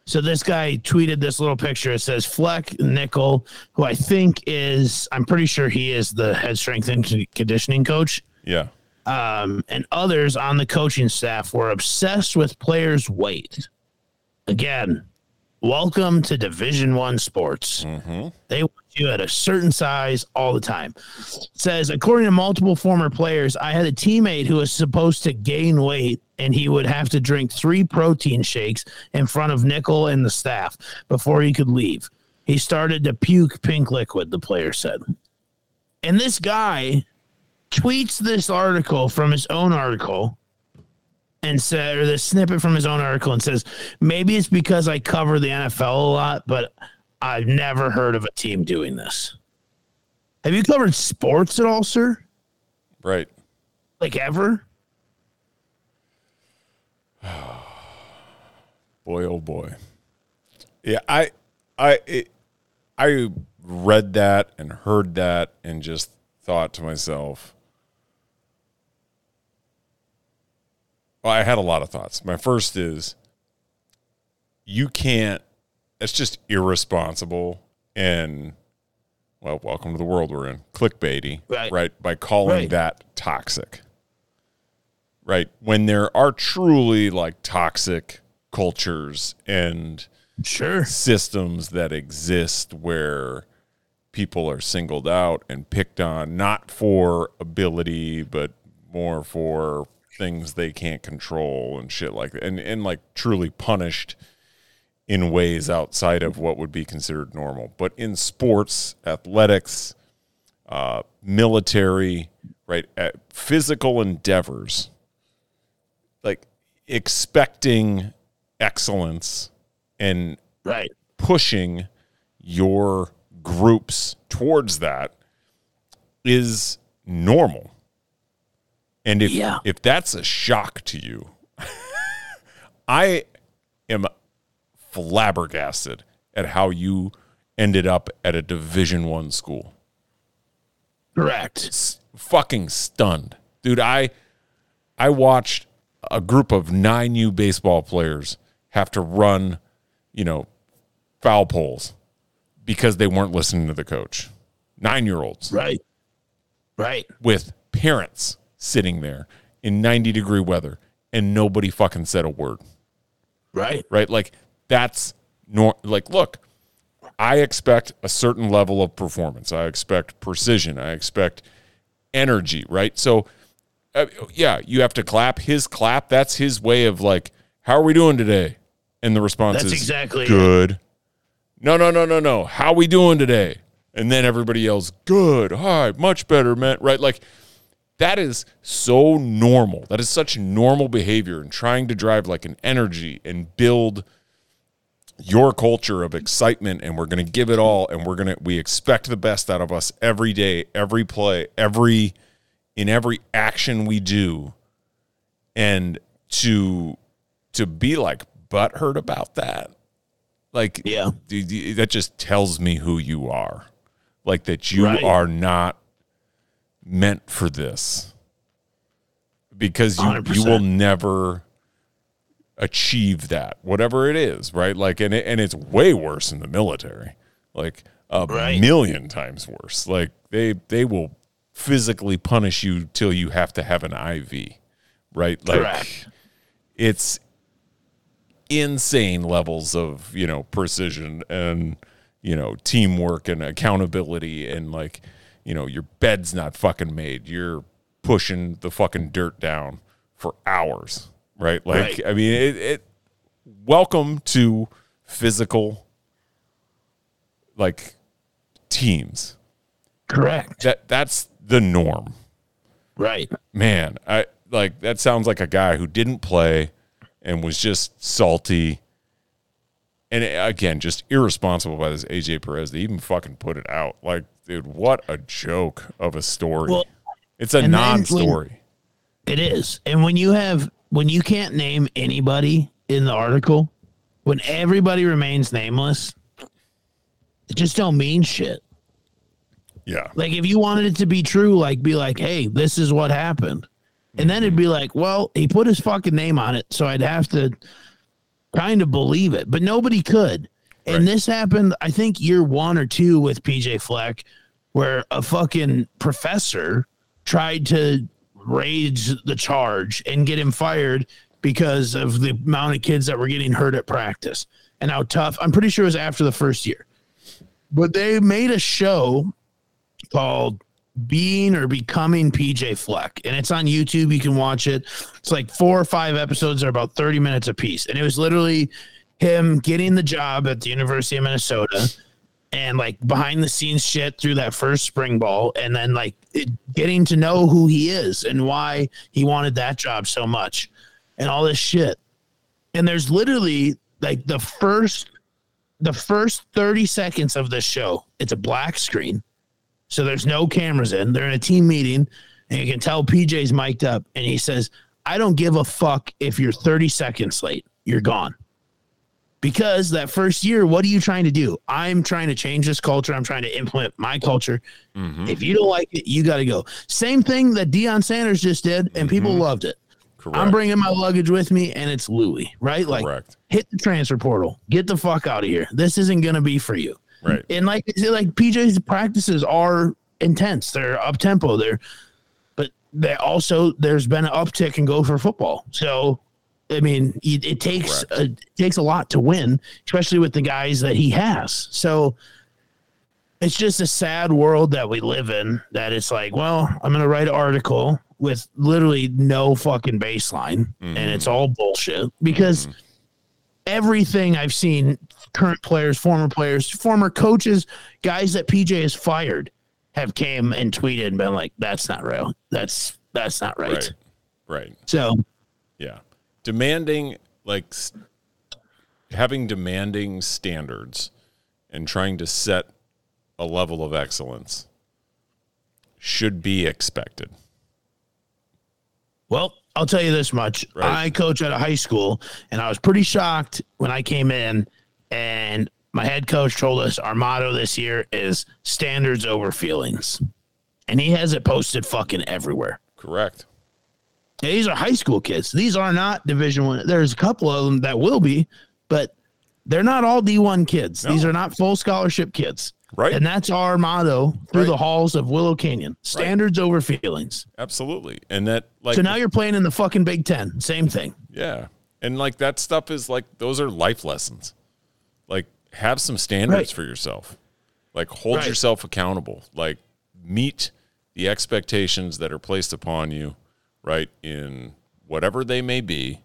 so this guy tweeted this little picture. It says Fleck Nichol, who I think is, I'm pretty sure he is the head strength and conditioning coach, Yeah. um, and others on the coaching staff were obsessed with players' weight. Again, welcome to Division One sports. They want you at a certain size all the time. says, according to multiple former players, I had a teammate who was supposed to gain weight and he would have to drink three protein shakes in front of Nichol and the staff before he could leave. He started to puke pink liquid, the player said. And this guy tweets this article from his own article and said, or this snippet from his own article and says, maybe it's because I cover the NFL a lot, but I've never heard of a team doing this. Have you covered sports at all, sir? Right. Like ever? Boy, oh boy. Yeah, I, I, it, I read that and heard that and just thought to myself. Well, I had a lot of thoughts. My first is, you can't. That's just irresponsible and, well, welcome to the world we're in. Clickbaity, Right. Right. By calling Right. that toxic. right? When there are truly like toxic cultures and Sure. systems that exist where people are singled out and picked on not for ability but more for things they can't control and shit like that and and like truly punished in ways outside of what would be considered normal but in sports athletics uh, military right at physical endeavors like expecting excellence and Right. pushing your groups towards that is normal. And if Yeah. if that's a shock to you, I am flabbergasted at how you ended up at a division 1 school. Correct. S- fucking stunned. Dude, I I watched a group of 9U baseball players have to run, you know, foul poles because they weren't listening to the coach. 9-year-olds Right. Right. with parents sitting there in 90 degree weather and nobody fucking said a word Right. right? Like that's nor like look, I expect a certain level of performance. I expect precision. I expect energy, right? So uh, yeah, you have to clap his clap. That's his way of like, how are we doing today? And the response That's is exactly it. good. No, no, no, no, no. How we doing today? And then everybody yells, good, hi, much better, man. Right? Like that is so normal. That is such normal behavior and trying to drive like an energy and build your culture of excitement and we're going to give it all and we're going to we expect the best out of us every day, every play, every in every action we do and to to be like butthurt about that like Yeah. you- that just tells me who you are like that you Right. are not meant for this because you, you 100%. will never achieve that whatever it is right? Like and it, and it's way worse in the military like a Right. million times worse. Like they they will physically punish you till you have to have an IV right? Like Correct. it's insane levels of you know precision and you know teamwork and accountability and like you know your bed's not fucking made. You're pushing the fucking dirt down for hours right like Right. i mean it, it welcome to physical like teams Correct. that that's the norm Right. man, I like that sounds like a guy who didn't play and was just salty. And again, just irresponsible by this AJ Perez. They even fucking put it out. Like, dude, what a joke of a story. Well, it's a and then when- non-story. It is. And when you have when you can't name anybody in the article, when everybody remains nameless, it just don't mean shit. yeah. Like if you wanted it to be true, like be like, hey, this is what happened. And then it'd be mm-hmm. like, well, he put his fucking name on it, so I'd have to kind of believe it. But nobody could. And Right. this happened, I think, year one or two with PJ Fleck, where a fucking professor tried to raise the charge and get him fired because of the amount of kids that were getting hurt at practice and how tough. I'm pretty sure it was after the first year. But they made a show called Being or Becoming PJ Fleck. And it's on YouTube. You can watch it. It's like four or five episodes. They're about 30 minutes apiece. And it was literally him getting the job at the University of Minnesota and like behind the scenes shit through that first spring ball. And then like it, getting to know who he is and why he wanted that job so much and all this shit. And there's literally like the first the first 30 seconds of this show, it's a black screen. So there's no cameras in. They're in a team meeting, and you can tell PJ's mic'd up, and he says, I don't give a fuck if you're 30 seconds late. You're gone. Because that first year, what are you trying to do? I'm trying to change this culture. I'm trying to implement my culture. Mm-hmm. If you don't like it, you got to go. Same thing that Deion Sanders just did, and mm-hmm. people loved it. Correct. I'm bringing my luggage with me, and it's Louis, right? Like, Correct. hit the transfer portal. Get the fuck out of here. This isn't gonna be for you. Right. And like like PJ's practices are intense. They're up tempo. They're but they also there's been an uptick in Gopher football. So, I mean, it, it takes a, it takes a lot to win, especially with the guys that he has. So, it's just a sad world that we live in. That it's like, well, I'm going to write an article with literally no fucking baseline, and it's mm-hmm. all bullshit because mm-hmm. everything I've seen, current players, former players, former coaches, guys that PJ has fired, have came and tweeted and been like, "That's not real. That's that's not right." Right. Right. So Yeah. Demanding like having demanding standards and trying to set a level of excellence should be expected. Well, I'll tell you this much. Right. I coach at a high school, and I was pretty shocked when I came in, and my head coach told us our motto this year is standards over feelings. And he has it posted fucking everywhere. Correct. Yeah, these are high school kids. These are not division one. There's a couple of them that will be, but they're not all D1 kids. These are not full scholarship kids. Right. And that's our motto through Right. the halls of Willow Canyon. Standards over feelings. Absolutely. And that like So now you're playing in the fucking Big Ten. Same thing. Yeah. And like that stuff is like those are life lessons. Like have some standards Right. for yourself. Like hold Right. yourself accountable. Like meet the expectations that are placed upon you, right? In whatever they may be,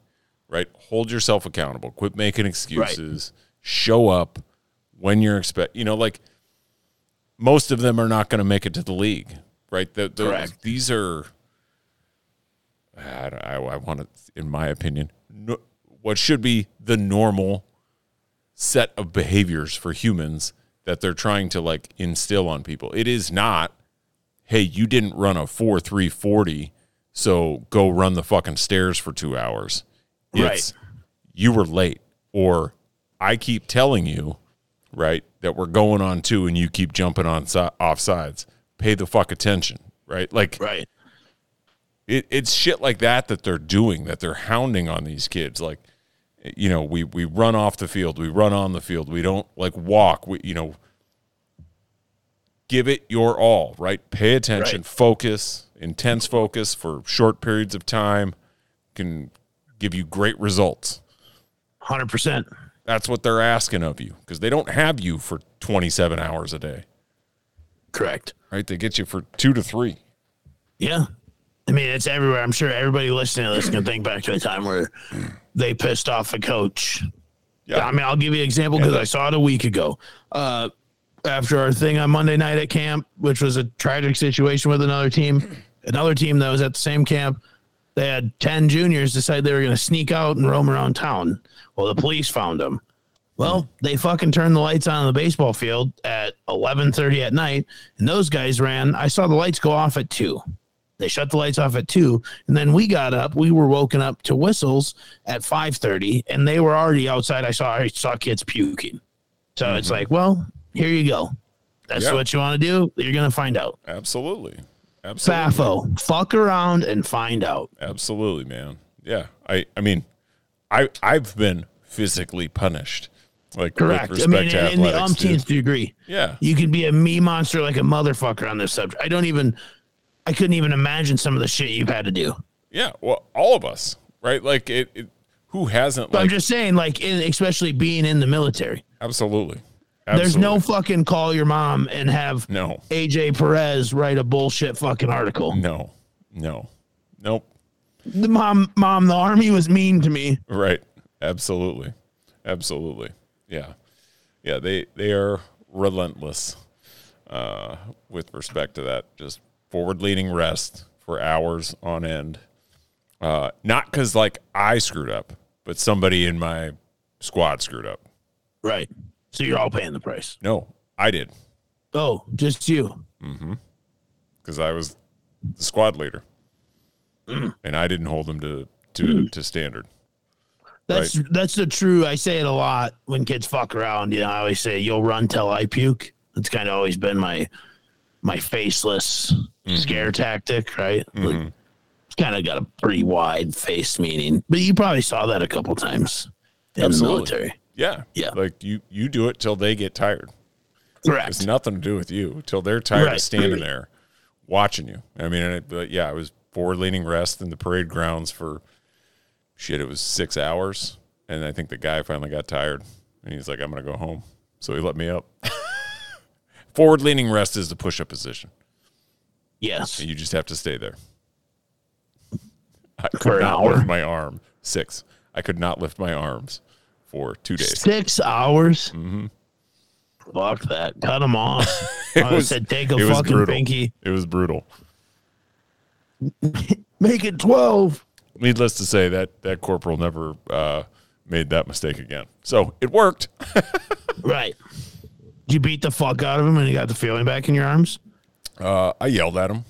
right? Hold yourself accountable. Quit making excuses. Show up when you're expect, you know, like most of them are not going to make it to the league, right? The, the- Correct. These are I, I, I want to, in my opinion, no, what should be the normal set of behaviors for humans that they're trying to like instill on people. It is not, hey, you didn't run a 4 3 40, so go run the fucking stairs for two hours. It's you were late, or I keep telling you, right, that we're going on two and you keep jumping on si- off sides. Pay the fuck attention, right? Like, Right. it, it's shit like that that they're doing that they're hounding on these kids like you know we we run off the field we run on the field we don't like walk we you know give it your all right pay attention Right. focus intense focus for short periods of time can give you great results 100%. that's what they're asking of you because they don't have you for 27 hours a day Correct. right they get you for 2 to 3 Yeah. I mean, it's everywhere. I'm sure everybody listening to this can think back to a time where they pissed off a coach. Yeah. I mean, I'll give you an example because I saw it a week ago. Uh, after our thing on Monday night at camp, which was a tragic situation with another team, another team that was at the same camp, they had 10 juniors decide they were going to sneak out and roam around town. Well, the police found them. Well, they fucking turned the lights on in the baseball field at 11:30 at night, and those guys ran. I saw the lights go off at 2. They shut the lights off at 2, and then we got up. We were woken up to whistles at 5:30, and they were already outside. I saw I saw kids puking. So it's mm-hmm. like, well, here you go. That's Yeah. what you want to do. You're going to find out. absolutely absolutely Fafo, fuck around and find out. Absolutely, man. Yeah. I I mean, I I've been physically punished. Like Correct. with I respect mean, to in, in the athletics, dude. umpteenth degree. Yeah. You can be a me monster like a motherfucker on this subject. I don't even, I couldn't even imagine some of the shit you've had to do. Yeah. Well, all of us, right? Like it, it who hasn't But like I'm just saying, like, in, especially being in the military, absolutely. There's no fucking call your mom and have no. AJ Perez write a bullshit fucking article. No. No. Nope. The mom, mom, the army was mean to me. Right. Absolutely. Absolutely. Yeah. Yeah, they they are relentless uh with respect to that. Just forward leaning rest for hours on end. Uh not cuz like I screwed up, but somebody in my squad screwed up. Right. So you're all paying the price. No, I did Oh, just you. Mm-hmm. cuz I was the squad leader. Mm. And I didn't hold them to to mm. to standard. That's that's the true. I say it a lot when kids fuck around. You know, I always say you'll run till I puke. That's kind of always been my my faceless Mm-hmm. scare tactic, right? Like, mm-hmm. it's kind of got a pretty wide face meaning, but you probably saw that a couple times in Absolutely. the military. Yeah. Yeah. Like you you do it till they get tired. Correct. It's nothing to do with you till they're tired Right. of standing there watching you. I mean, and it, but yeah, I was forward leaning rest in the parade grounds for shit. It was six hours, and I think the guy finally got tired, and he's like, "I'm gonna go home." So he let me up. forward leaning rest is the push up position. Yes. You just have to stay there. I could For not hour? lift my arm. Six. I could not lift my arms for two days. Six hours. Fuck that. Cut them off. It I was- said take a it was fucking brutal. pinky. It was brutal. Make it twelve. Needless to say, that that corporal never uh, made that mistake again. So it worked. Right. Did you beat the fuck out of him and you got the feeling back in your arms? Uh, I yelled at him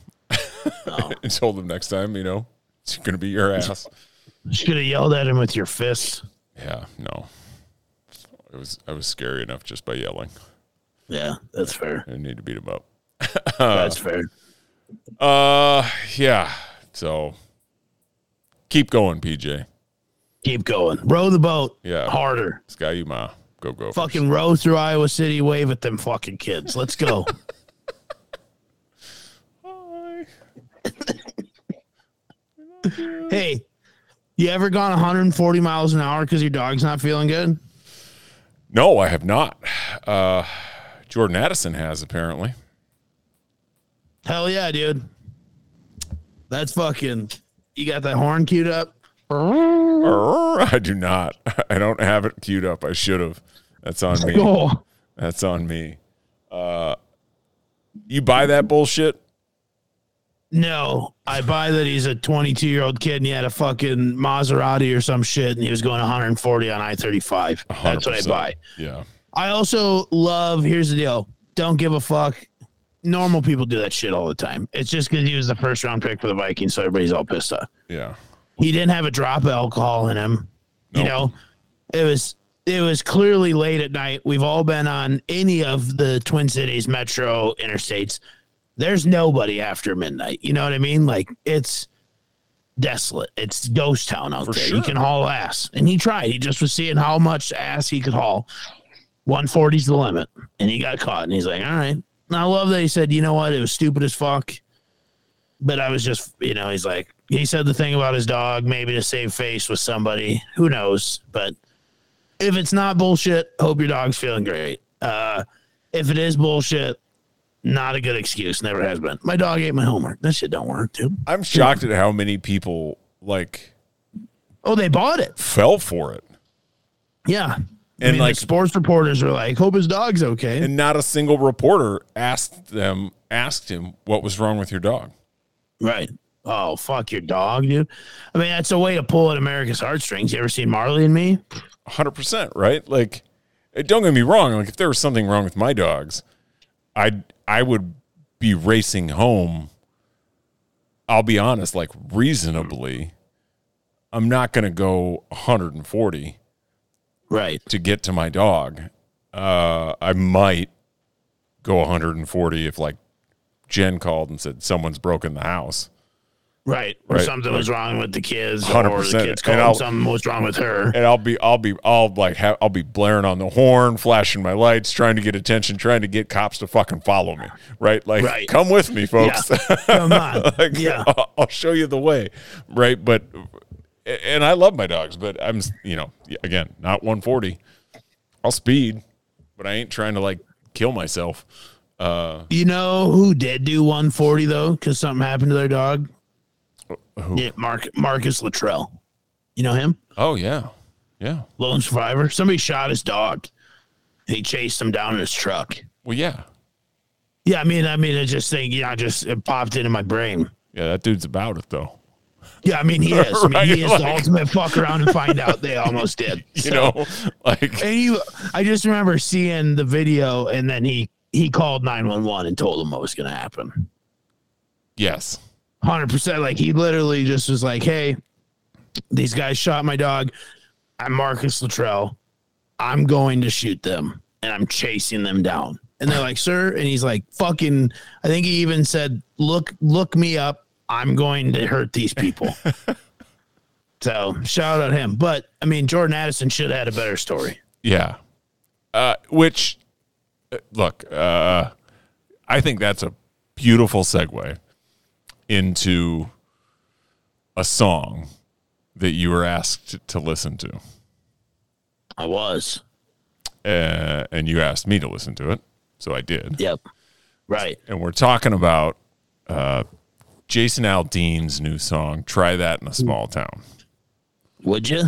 Oh. and told him next time, you know, it's going to be your ass. Should have yelled at him with your fists. Yeah, no. It was I was scary enough just by yelling. Yeah, that's fair. I need to beat him up. That's fair. Uh, yeah. So keep going, PJ. Keep going. Row the boat. Yeah. Harder. Ski-U-Mah. Go go. Fucking row through Iowa City. Wave at them fucking kids. Let's go. hey, you ever gone 140 miles an hour because your dog's not feeling good? No, I have not. Uh, Jordan Addison has apparently. Hell yeah, dude. That's fucking. You got that horn queued up? I do not. I don't have it queued up. I should have. That's on me. That's on me. Uh, you buy that bullshit? No. I buy that he's a 22 year old kid and he had a fucking Maserati or some shit and he was going 140 on I 35. That's what I buy. Yeah. I also love, here's the deal don't give a fuck. Normal people do that shit all the time. It's just because he was the first round pick for the Vikings, so everybody's all pissed off. Yeah. He didn't have a drop of alcohol in him. You know, it was it was clearly late at night. We've all been on any of the Twin Cities metro interstates. There's nobody after midnight. You know what I mean? Like it's desolate. It's ghost town out For there. sure. You can haul ass. And he tried. He just was seeing how much ass he could haul. 140's the limit. And he got caught. And he's like, all right. And I love that he said, you know what? It was stupid as fuck. But I was just, you know, he's like, he said the thing about his dog, maybe to save face with somebody. Who knows? But if it's not bullshit, hope your dog's feeling great. Uh, if it is bullshit, not a good excuse. Never has been. My dog ate my homework. That shit don't work, dude. I'm shocked at how many people like Oh, they bought it. fell for it. Yeah. And, like- the sports reporters are like, hope his dog's okay. And not a single reporter asked them asked him what was wrong with your dog. right. Oh, fuck your dog, dude. I mean, that's a way to pull at America's heartstrings. You ever seen Marley and me? 100%, right? Like eh, don't get me wrong, like if there was something wrong with my dogs, I I would be racing home. I'll be honest, like reasonably. I'm not going to go 140 Right. to get to my dog. Uh, I might go 140 if like Jen called and said someone's broken the house. Right. Or Right, something was wrong with the kids, or 100%. the kids called something was wrong with her. and I'll be I'll be I'll like have I'll be blaring on the horn, flashing my lights, trying to get attention, trying to get cops to fucking follow me. Right? Like Right. come with me, folks. Come on. like, yeah. I'll, I'll show you the way. Right? But and I love my dogs, but I'm you know, again, not 140. I'll speed, but I ain't trying to like kill myself. Uh You know who did do 140 though, because something happened to their dog? Who? Yeah, Mark Marcus Luttrell. You know him? Oh yeah. Yeah. Lone survivor. Somebody shot his dog. He chased him down in his truck. Well, yeah. Yeah, I mean, I mean, I just think, yeah, I just it popped into my brain. Yeah, that dude's about it though. Yeah, I mean, he is. I mean, Right, he is the like- ultimate fuck around and find out. They almost did. You know, like And he, I just remember seeing the video, and then he he called nine one one and told them what was going to happen. yes. Hundred percent. Like he literally just was like, "Hey, these guys shot my dog. I'm Marcus Luttrell. I'm going to shoot them, and I'm chasing them down." And they're like, "Sir," and he's like, "Fucking." I think he even said, "Look, look me up. I'm going to hurt these people." so shout out him. But I mean, Jordan Addison should have had a better story. Yeah. Uh, which, uh, look, uh, I think that's a beautiful segue into a song that you were asked to listen to, I was. uh, and you asked me to listen to it, so I did. Yep. Right. And we're talking about uh, Jason Aldean's new song, "Try That in a Small Town." Would you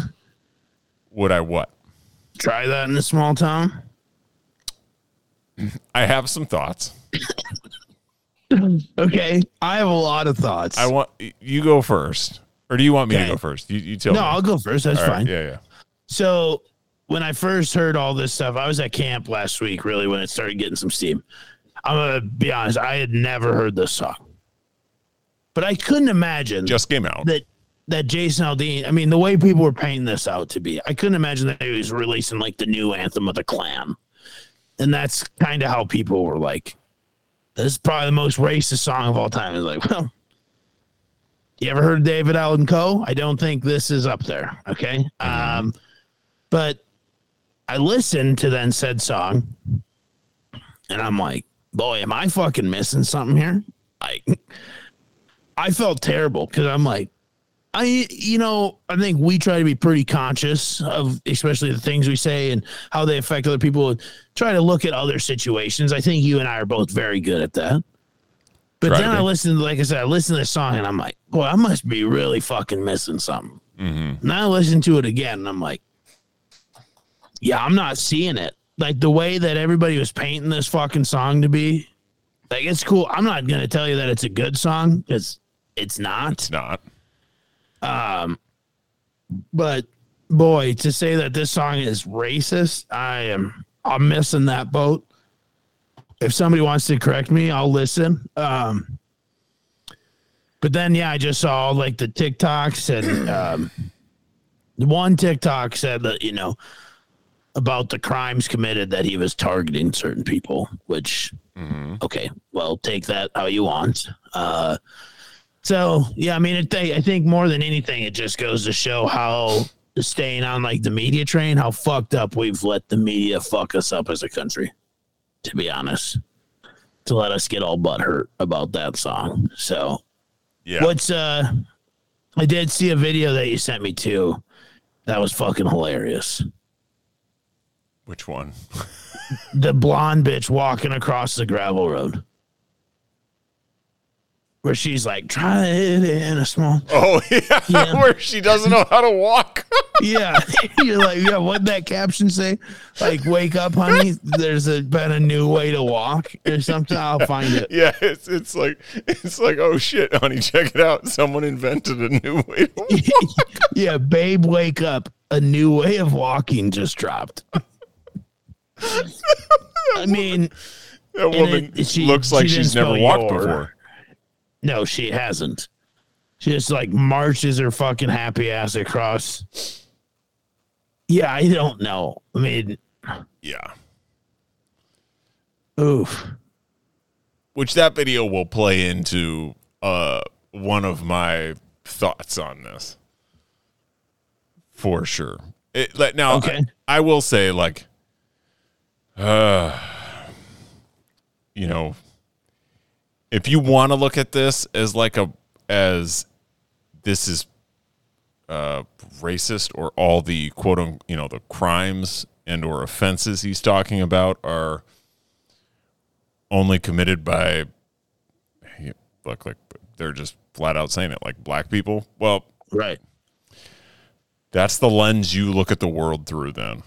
Would I what? try that in a small town? I have some thoughts. Okay. I have a lot of thoughts. I want you go first, or do you want me to go first? You, you tell no, me. I'll go first. That's All right, fine. Yeah, yeah. So when I first heard all this stuff, I was at camp last week, really, when it started getting some steam. I'm gonna be honest, I had never heard this song. But I couldn't imagine Just came out. that that Jason Aldean, I mean, the way people were painting this out to be, I couldn't imagine that he was releasing like the new anthem of the Klan. And that's kind of how people were like, this is probably the most racist song of all time. It's like, well, you ever heard of David Allan Coe? I don't think this is up there. Okay. Um, but I listened to then said song and I'm like, boy, am I fucking missing something here? Like, I felt terrible because I'm like, I, you know, I think we try to be pretty conscious of, especially the things we say and how they affect other people. Try to look at other situations. I think you and I are both very good at that. But then I be. listened, like I said, I listened to this song and I'm like, boy, I must be really fucking missing something. Mm-hmm. Now I listen to it again and I'm like, yeah, I'm not seeing it. Like the way that everybody was painting this fucking song to be, like it's cool. I'm not gonna tell you that it's a good song because it's not. It's not. But boy, to say that this song is racist, I am I'm missing that boat. If somebody wants to correct me, I'll listen. Um but then yeah, I just saw like the TikToks and um the one TikTok said that, you know, about the crimes committed that he was targeting certain people, which okay, well, take that how you want. Uh so yeah, I mean, it, I think more than anything, it just goes to show how staying on like the media train, how fucked up we've let the media fuck us up as a country. To be honest, to let us get all butthurt about that song. So Yeah. what's uh, I did see a video that you sent me to. That was fucking hilarious. Which one? The blonde bitch walking across the gravel road. Where she's like, try it in a small Oh yeah, Yeah. where she doesn't know how to walk. Yeah, you're like, yeah. What that caption say? Like, wake up, honey. There's a, been a new way to walk or something. I'll find it. yeah, it's it's like it's like oh shit, honey, check it out. Someone invented a new way. To walk. Yeah, babe, wake up. A new way of walking just dropped. I mean, That woman it- she- looks like she she's never walked your. before. No, she hasn't. She just like marches her fucking happy ass across. Yeah, I don't know. I mean, Yeah. oof. Which that video will play into uh one of my thoughts on this. For sure. It, like, now, Okay. I, I will say, like, uh, you know, if you want to look at this as like a as this is uh, racist or all the quote unquote, you know, the crimes and or offenses he's talking about are only committed by look like they're just flat out saying it like black people. Well, Right. that's the lens you look at the world through then,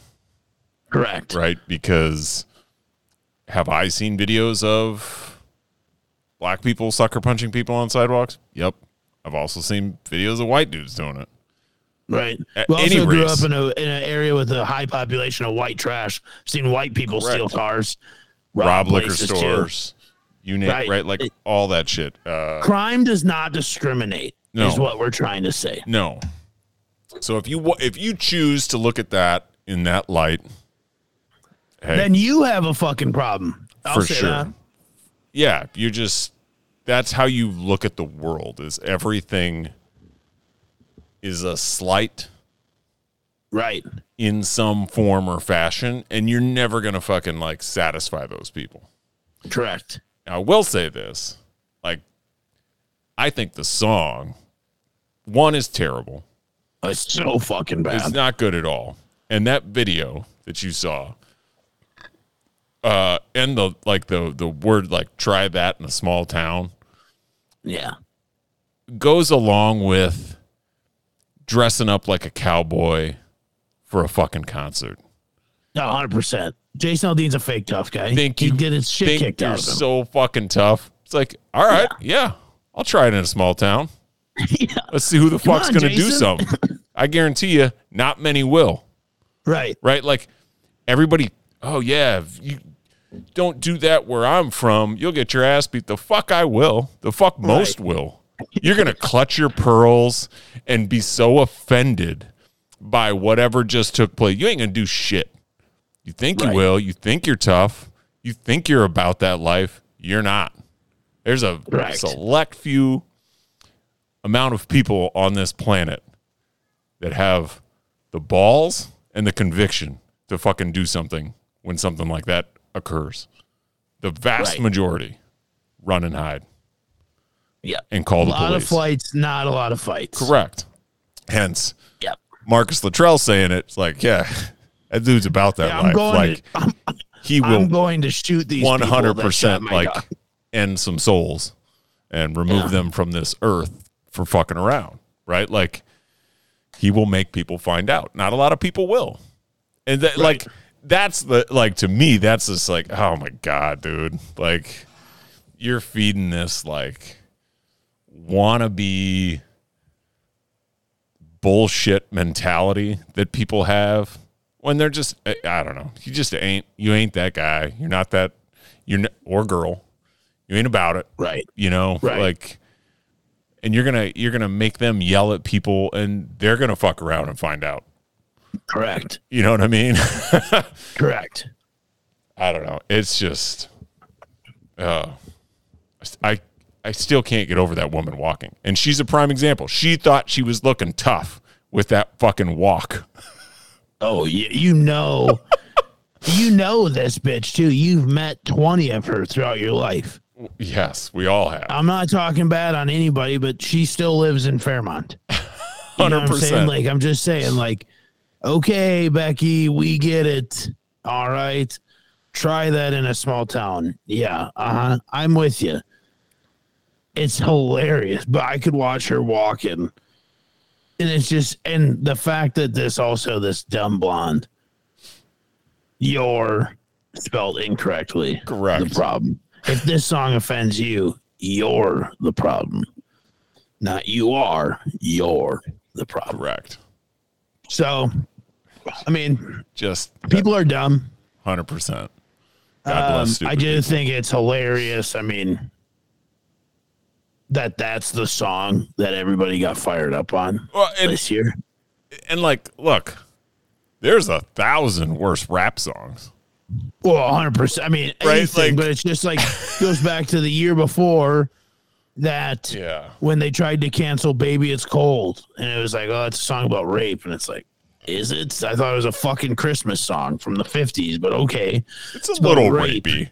Correct. right? Because have I seen videos of black people sucker punching people on sidewalks? Yep. I've also seen videos of white dudes doing it. Right. At We also grew race. up in a in an area with a high population of white trash. Seen white people steal cars, Rob liquor places, too. stores, you name Right. right, like It- all that shit. Uh, Crime does not discriminate. No. Is what we're trying to say. No. So if you if you choose to look at that in that light, hey, Then you have a fucking problem. I'll for say sure. that. Yeah, you just that's how you look at the world. Is everything is a slight Right. in some form or fashion, and you're never gonna fucking like satisfy those people. Correct. Now, I will say this: like, I think the song one is terrible. It's so fucking bad. It's not good at all. And that video that you saw, uh, and the like the the word like try that in a small town Yeah. goes along with dressing up like a cowboy for a fucking concert. No, 100%. Jason Aldean's a fake tough guy. Think he you did his shit kicked out of him. so fucking tough. It's like, all right, yeah. I'll try it in a small town. yeah. Let's see who the Come fuck's on, gonna do Jason. something. I guarantee you, not many will. Right. right? Like everybody, oh yeah, you don't do that where I'm from, you'll get your ass beat. The fuck I will. The fuck most will. You're gonna clutch your pearls and be so offended by whatever just took place. You ain't gonna do shit. You think you will. You think you're tough. You think you're about that life. You're not. There's a Right. select few amount of people on this planet that have the balls and the conviction to fucking do something when something like that occurs. The vast Right. majority run and hide Yeah. and call the police. A lot of flights, not a lot of fights. Correct. Hence, Yep. Marcus Luttrell saying it. It's like, yeah, that dude's about that Yeah, life. like to, I'm, he I'm going to shoot these one hundred people that shot percent like dog. end some souls and remove Yeah. them from this earth for fucking around. Right? Like he will make people find out. Not a lot of people will. And that like that's the like to me, that's just like, oh my God, dude. Like you're feeding this like wannabe bullshit mentality that people have when they're just I, don't know. You just ain't you ain't that guy. You're not that you're n- or girl. You ain't about it. Right. You know, Right. like and you're to you're to make them yell at people and they're to fuck around and find out. Correct. You know what I mean? Correct. I don't know. It's just, uh, I I still can't get over that woman walking, and she's a prime example. She thought she was looking tough with that fucking walk. Oh, you, you know, you know this bitch too. You've met 20 of her throughout your life. Yes, we all have. I'm not talking bad on anybody, but she still lives in Fairmont. You know what I'm saying? 100%. Like, I'm just saying, like, okay, Becky, we get it. All right. Try that in a small town. Yeah. Uh huh. I'm with you. It's hilarious, but I could watch her walking. And it's just, and the fact that this also, this dumb blonde, you're spelled incorrectly. Correct. The problem. If this song offends you, you're the problem. Not you are, you're the problem. Correct. So, I mean, Just people are dumb. hundred percent. God Um, bless stupid I do people. think it's hilarious. I mean, that that's the song that everybody got fired up on Well, and, this year. and like, look, there's a thousand worse rap songs. Well, 100%. I mean, Right, anything, like- but it's just like goes back to the year before that Yeah. when they tried to cancel Baby It's Cold. And it was like, oh, it's a song about rape. And it's like, is it? I thought it was a fucking Christmas song from the 50s, but okay. It's a about little rape. rapey.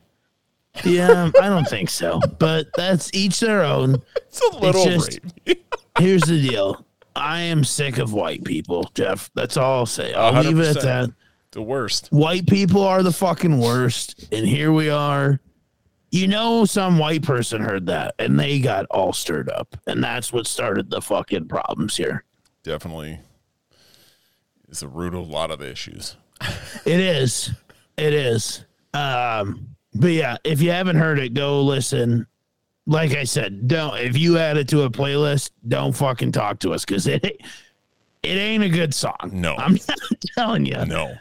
Yeah, I don't think so. But that's each their own. It's a little just- rapey. Here's the deal. I am sick of white people, Jeff. That's all I'll say. I'll leave it at that. the worst. White people are the fucking worst. And here we are. You know, some white person heard that and they got all stirred up. And that's what started the fucking problems here. Definitely is the root of a lot of the issues. It is. It is. Um, but yeah, if you haven't heard it, go listen. Like I said, don't if you add it to a playlist, don't fucking talk to us because it it ain't a good song. No. I'm not telling you No.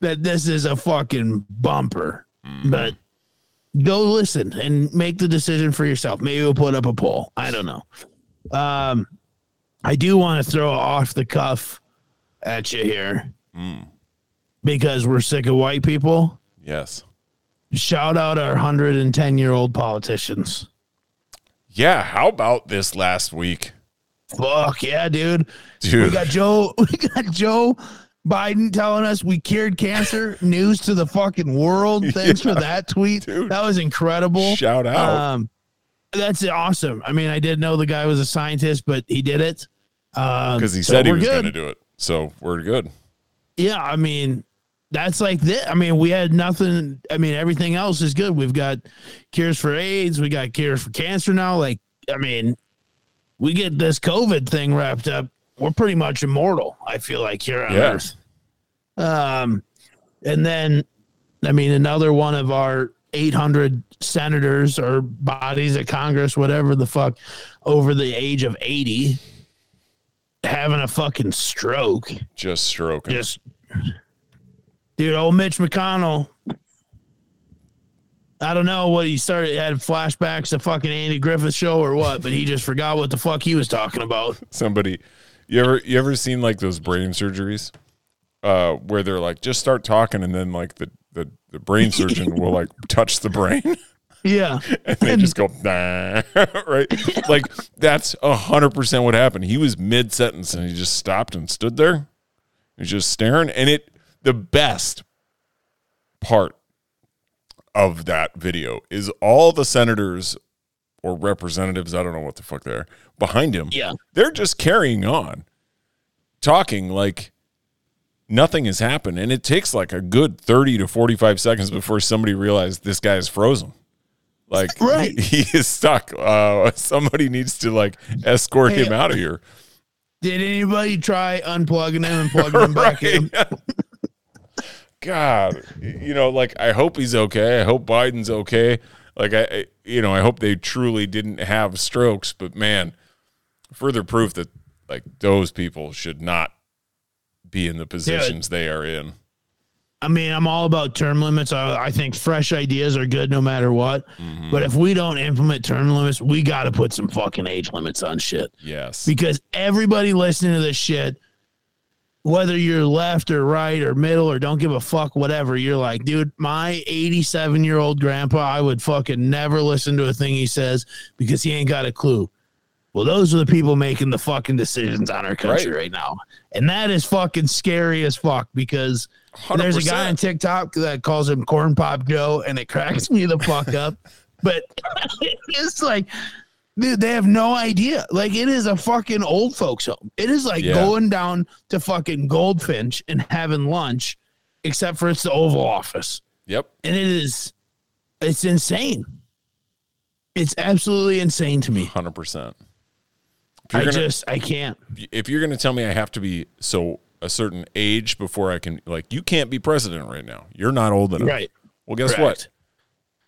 that this is a fucking bumper. But go listen and make the decision for yourself. Maybe we'll put up a poll. I don't know. Um, I do want to throw off the cuff at you here because we're sick of white people. Yes. Shout out our 110 year old politicians. Yeah. How about this last week? Fuck yeah, dude. We got Joe. We got Joe Biden telling us we cured cancer. News to the fucking world. Thanks for that tweet. dude. That was incredible. Shout out. Um, that's awesome. I mean, I did know the guy was a scientist, but he did it. Um, because he so said he was going to do it. So we're good. Yeah, I mean, that's like this. I mean, we had nothing. I mean, everything else is good. We've got cures for AIDS. We got cures for cancer now. Like, I mean, we get this COVID thing wrapped up. We're pretty much immortal. I feel like here on Yeah. Earth. Um, and then, I mean, another one of our 800 senators or bodies of Congress, whatever the fuck, over the age of 80, having a fucking stroke. Just stroking. just dude old mitch mcconnell i don't know what he started had flashbacks to fucking andy griffith show or what but he just forgot what the fuck he was talking about. Somebody, you ever you ever seen like those brain surgeries, uh, where they're like just start talking and then like the the, the brain surgeon will like touch the brain yeah. And they just go nah, right? Like that's a hundred percent what happened. He was mid sentence and he just stopped and stood there. He's just staring. And it the best part of that video is all the senators or representatives i don't know what the fuck they're behind him. Yeah. they're just carrying on talking like nothing has happened. And it takes like a good 30 to 45 seconds before somebody realizes this guy is frozen like Right. he, he is stuck. Uh somebody needs to like escort Hey, him out of here. Did anybody try unplugging him and plugging him back in? God you know like i hope he's okay. I hope biden's okay. Like I, I you know i hope they truly didn't have strokes but man further proof that like those people should not be in the positions they are in I mean, I'm all about term limits. I, I think fresh ideas are good no matter what. Mm-hmm. But if we don't implement term limits, we got to put some fucking age limits on shit. yes because everybody listening to this shit, whether you're left or right or middle or don't give a fuck, whatever, you're like, dude, my 87 year old grandpa, I would fucking never listen to a thing he says because he ain't got a clue. Well, those are the people making the fucking decisions on our country Right. right, now. And that is fucking scary as fuck because there's a guy on TikTok that calls him Corn Pop Joe and it cracks me the fuck up. But it's like, dude, they have no idea. Like, it is a fucking old folks home. It is like Yeah. going down to fucking Goldfinch and having lunch, except for it's the Oval Office. yep And it is, it's insane. It's absolutely insane to me. 100% if I you're, gonna, just, I can't. if you're gonna tell me i have to be so a certain age before i can like you can't be president right now you're not old enough Right. well guess Correct. what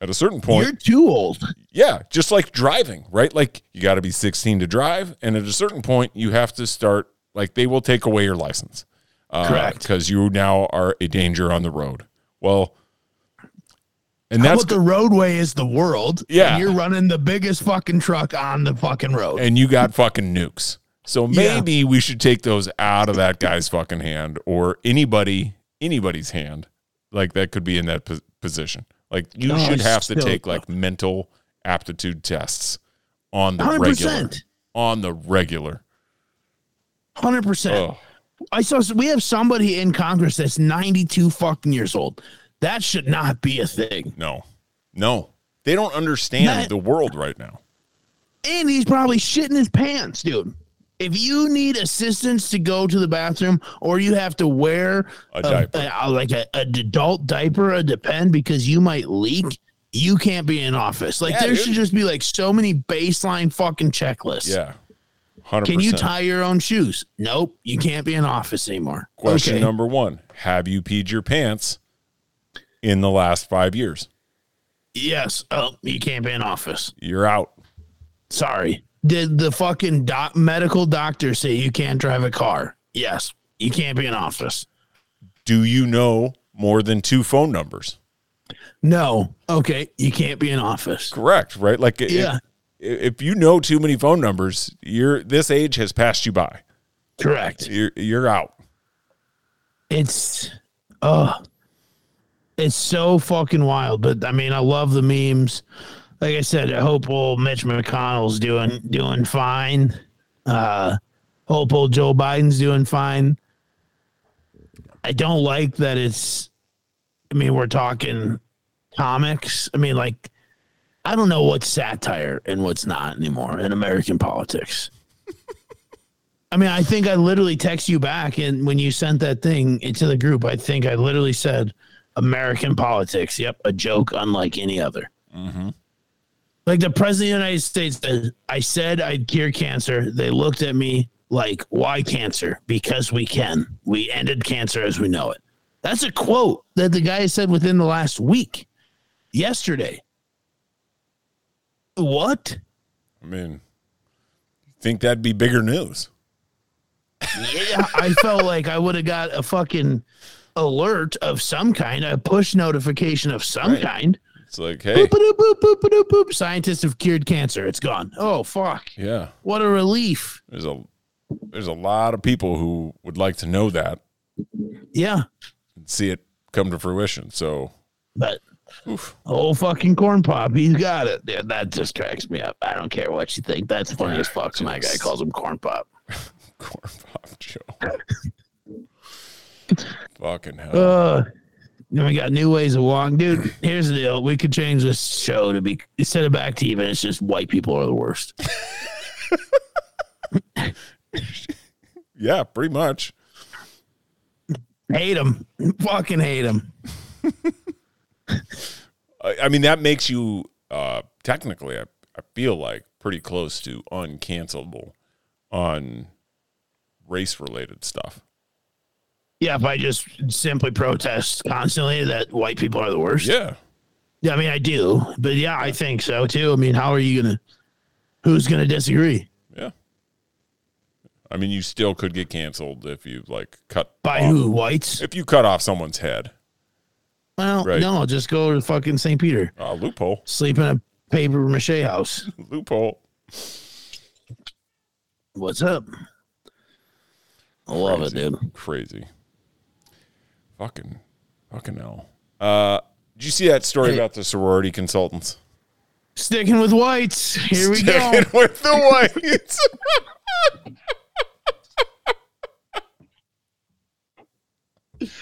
at a certain point You're too old. Yeah, just like driving, right? Like you got to be 16 to drive, and at a certain point, you have to start. Like they will take away your license, uh, Correct. Because you now are a danger on the road. Well, and How that's the roadway is the world? Yeah. And you're running the biggest fucking truck on the fucking road. and you got fucking nukes. So Yeah. maybe we should take those out of that guy's fucking hand or anybody anybody's hand, like that could be in that po- position. Like you No, should it's have to take like mental aptitude tests on the regular. 100%. On the regular. Hundred percent. Oh. I saw we have somebody in Congress that's 92 fucking years old. That should not be a thing. No, no, they don't understand That- the world right now. And he's probably shitting his pants, dude. If you need assistance to go to the bathroom or you have to wear A diaper. a- like a, an adult diaper, a depend because you might leak, you can't be in office. Like Yeah, there dude. should just be like so many baseline fucking checklists. Yeah, hundred Can you tie your own shoes? Nope. You can't be in office anymore. Question Okay. number one: Have you peed your pants in the last five years? Yes. Oh, you can't be in office. You're out. Sorry. Did the fucking doc- medical doctor say you can't drive a car? Yes. You can't be in office. Do you know more than two phone numbers? No. Okay. You can't be in office. Correct, right? Like, if- Yeah. If, you know too many phone numbers, you're this age has passed you by. Correct. You're you're out. It's oh it's so fucking wild. But I mean, I love the memes. Like I said, I hope old Mitch McConnell's doing doing fine. Uh hope old Joe Biden's doing fine. I don't like that it's I mean, we're talking comics. I mean, like I don't know what's satire and what's not anymore in American politics. I mean, I think I literally text you back, and when you sent that thing into the group, I think I literally said, "American politics." Yep, a joke unlike any other. Mm-hmm. Like the president of the United States said, I said I'd cure cancer. They looked at me like, "Why cancer? Because we can. We ended cancer as we know it." That's a quote that the guy said within the last week, yesterday. What? I mean, think that'd be bigger news? Yeah, I felt like I would have got a fucking alert of some kind, a push notification of some Right. kind. It's like, hey, Boop, boop, boop, boop. Scientists have cured cancer. It's gone. Oh fuck! yeah, What a relief. there's a there's a lot of people who would like to know that Yeah, and see it come to fruition. So, but oof, oh fucking corn pop, he's got it. Yeah, that just cracks me up. I don't care what you think. That's funny as fuck. My guy calls him corn pop. corn pop Joe. Fucking hell. Uh, then we got new ways of walking, dude. Here's the deal: we could change this show to be instead of back to even. It's just white people are the worst. yeah, pretty much. hate them, fucking hate them. I, I mean, that makes you uh, technically, I, I feel like, pretty close to uncancelable on race related stuff. Yeah, if I just simply protest constantly that white people are the worst. Yeah. Yeah, I mean I do, but yeah, I think so too. I mean, how are you gonna? Who's gonna disagree? Yeah. I mean, you still could get canceled if you like cut By off- who? Whites? If you cut off someone's head, Well, Right. no, just go to fucking St. Peter, uh, loophole, sleep in a paper mache house. loophole. What's up? I love it, dude. Crazy. Fucking, fucking hell. Uh, did you see that story Hey. about the sorority consultants? Sticking with whites. Here we go. Sticking with the whites.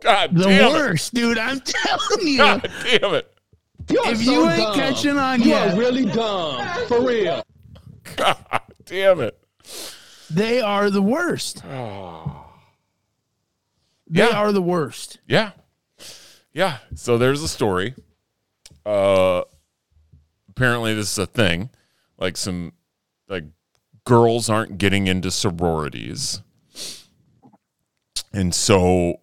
God The damn it. worst, dude. I'm telling you. God damn it. if you ain't catching on You yet, are really dumb. For real. God damn it. they are the worst. They Yeah. are the worst. Yeah. Yeah. So there's a story. Uh apparently this is a thing. Like some like girls aren't getting into sororities. And so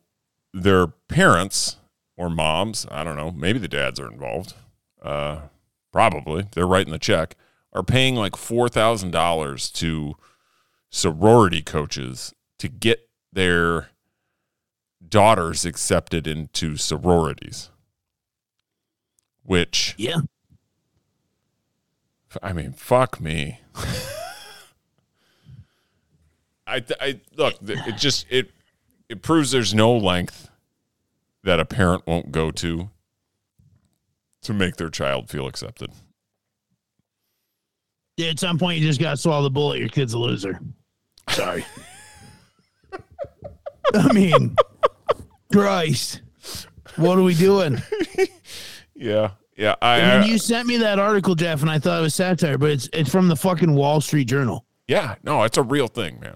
their parents or moms, I don't know, maybe the dads are involved. Uh probably. They're writing the check. Are paying like $4,000 to sorority coaches to get their daughters accepted into sororities which Yeah. i mean fuck me i i look th- it just it it proves there's no length that a parent won't go to to make their child feel accepted Yeah, at some point you just gotta swallow the bullet. Your kid's a loser. Sorry. I mean, Christ, what are we doing? yeah yeah i, I you sent me that article, Jeff, and I thought it was satire, but it's it's from the fucking Wall Street Journal. yeah no it's a real thing man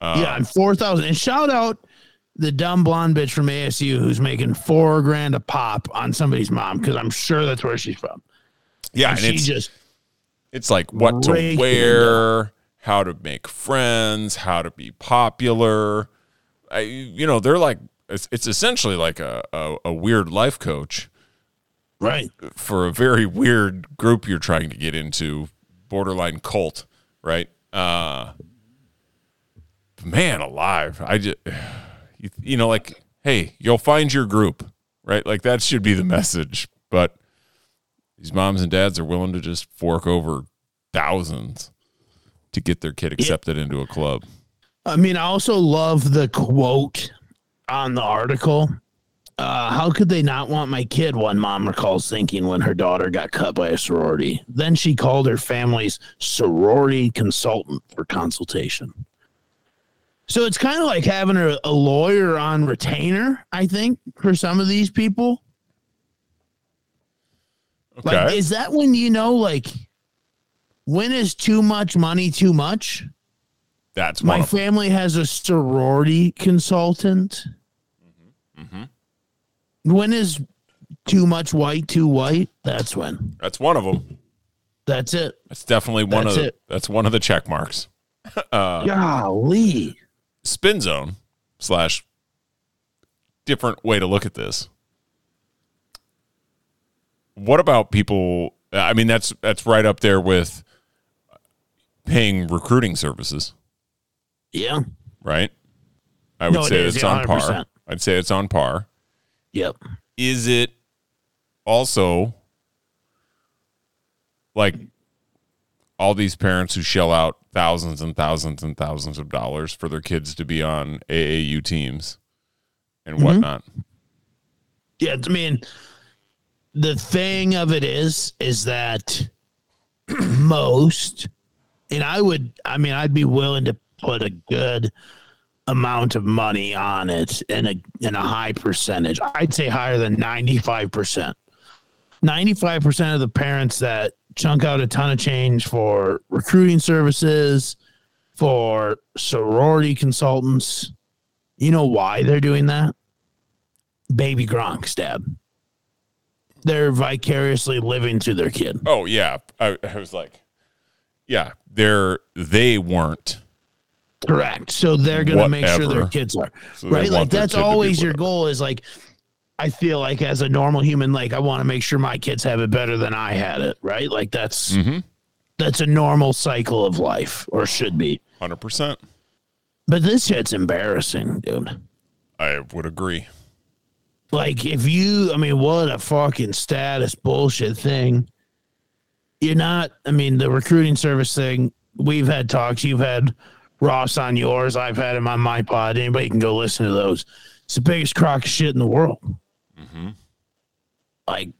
uh, yeah, and four thousand. And shout out the dumb blonde bitch from ASU who's making four grand a pop on somebody's mom because I'm sure that's where she's from. yeah And and she it's just It's like what to wear, how to make friends, how to be popular. I, you know, they're like it's, it's essentially like a, a, a weird life coach right. for a very weird group you're trying to get into, borderline cult, right? Uh, man alive, I just you, you know like hey, you'll find your group, right? Like that should be the message, but these moms and dads are willing to just fork over thousands to get their kid accepted into a club. I mean, I also love the quote on the article. Uh, how could they not want my kid? One mom recalls thinking when her daughter got cut by a sorority. Then she called her family's sorority consultant for consultation. So it's kind of like having a, a lawyer on retainer, I think, for some of these people. Okay. Like, is that when you know, like, when is too much money too much? That's My one of them. family has a sorority consultant. Mm-hmm. When is too much white too white? That's when. That's one of them. That's it. That's definitely one That's of the, it. that's one of the check marks. Uh, Golly. Spin zone slash different way to look at this. What about people? I mean, that's that's right up there with paying recruiting services, Yeah. right? I would No, say it's yeah, on par. 100%. I'd say it's on par. Yep. is it also like all these parents who shell out thousands and thousands and thousands of dollars for their kids to be on AAU teams and mm-hmm. whatnot? Yeah, I mean, the thing of it is, is that most, and I would, I mean, I'd be willing to put a good amount of money on it in a in a high percentage. I'd say higher than ninety five percent. Ninety five percent of the parents that chunk out a ton of change for recruiting services, for sorority consultants. You know why they're doing that? baby Gronk stab. They're vicariously living through their kid. Oh yeah, I, I was like, yeah, they're they weren't. Correct. So they're going to make sure their kids are. So right? Like that's kid to be always your goal is like I feel like as a normal human like I want to make sure my kids have it better than I had it, right? Like that's Mhm. that's a normal cycle of life or should be. Hundred percent. But this shit's embarrassing, dude. I would agree. Like if you I mean what a fucking status bullshit thing. You're not I mean the recruiting service thing, we've had talks, you've had Ross on yours, I've had him on my pod. Anybody can go listen to those. It's the biggest crock of shit in the world. Mm-hmm. Like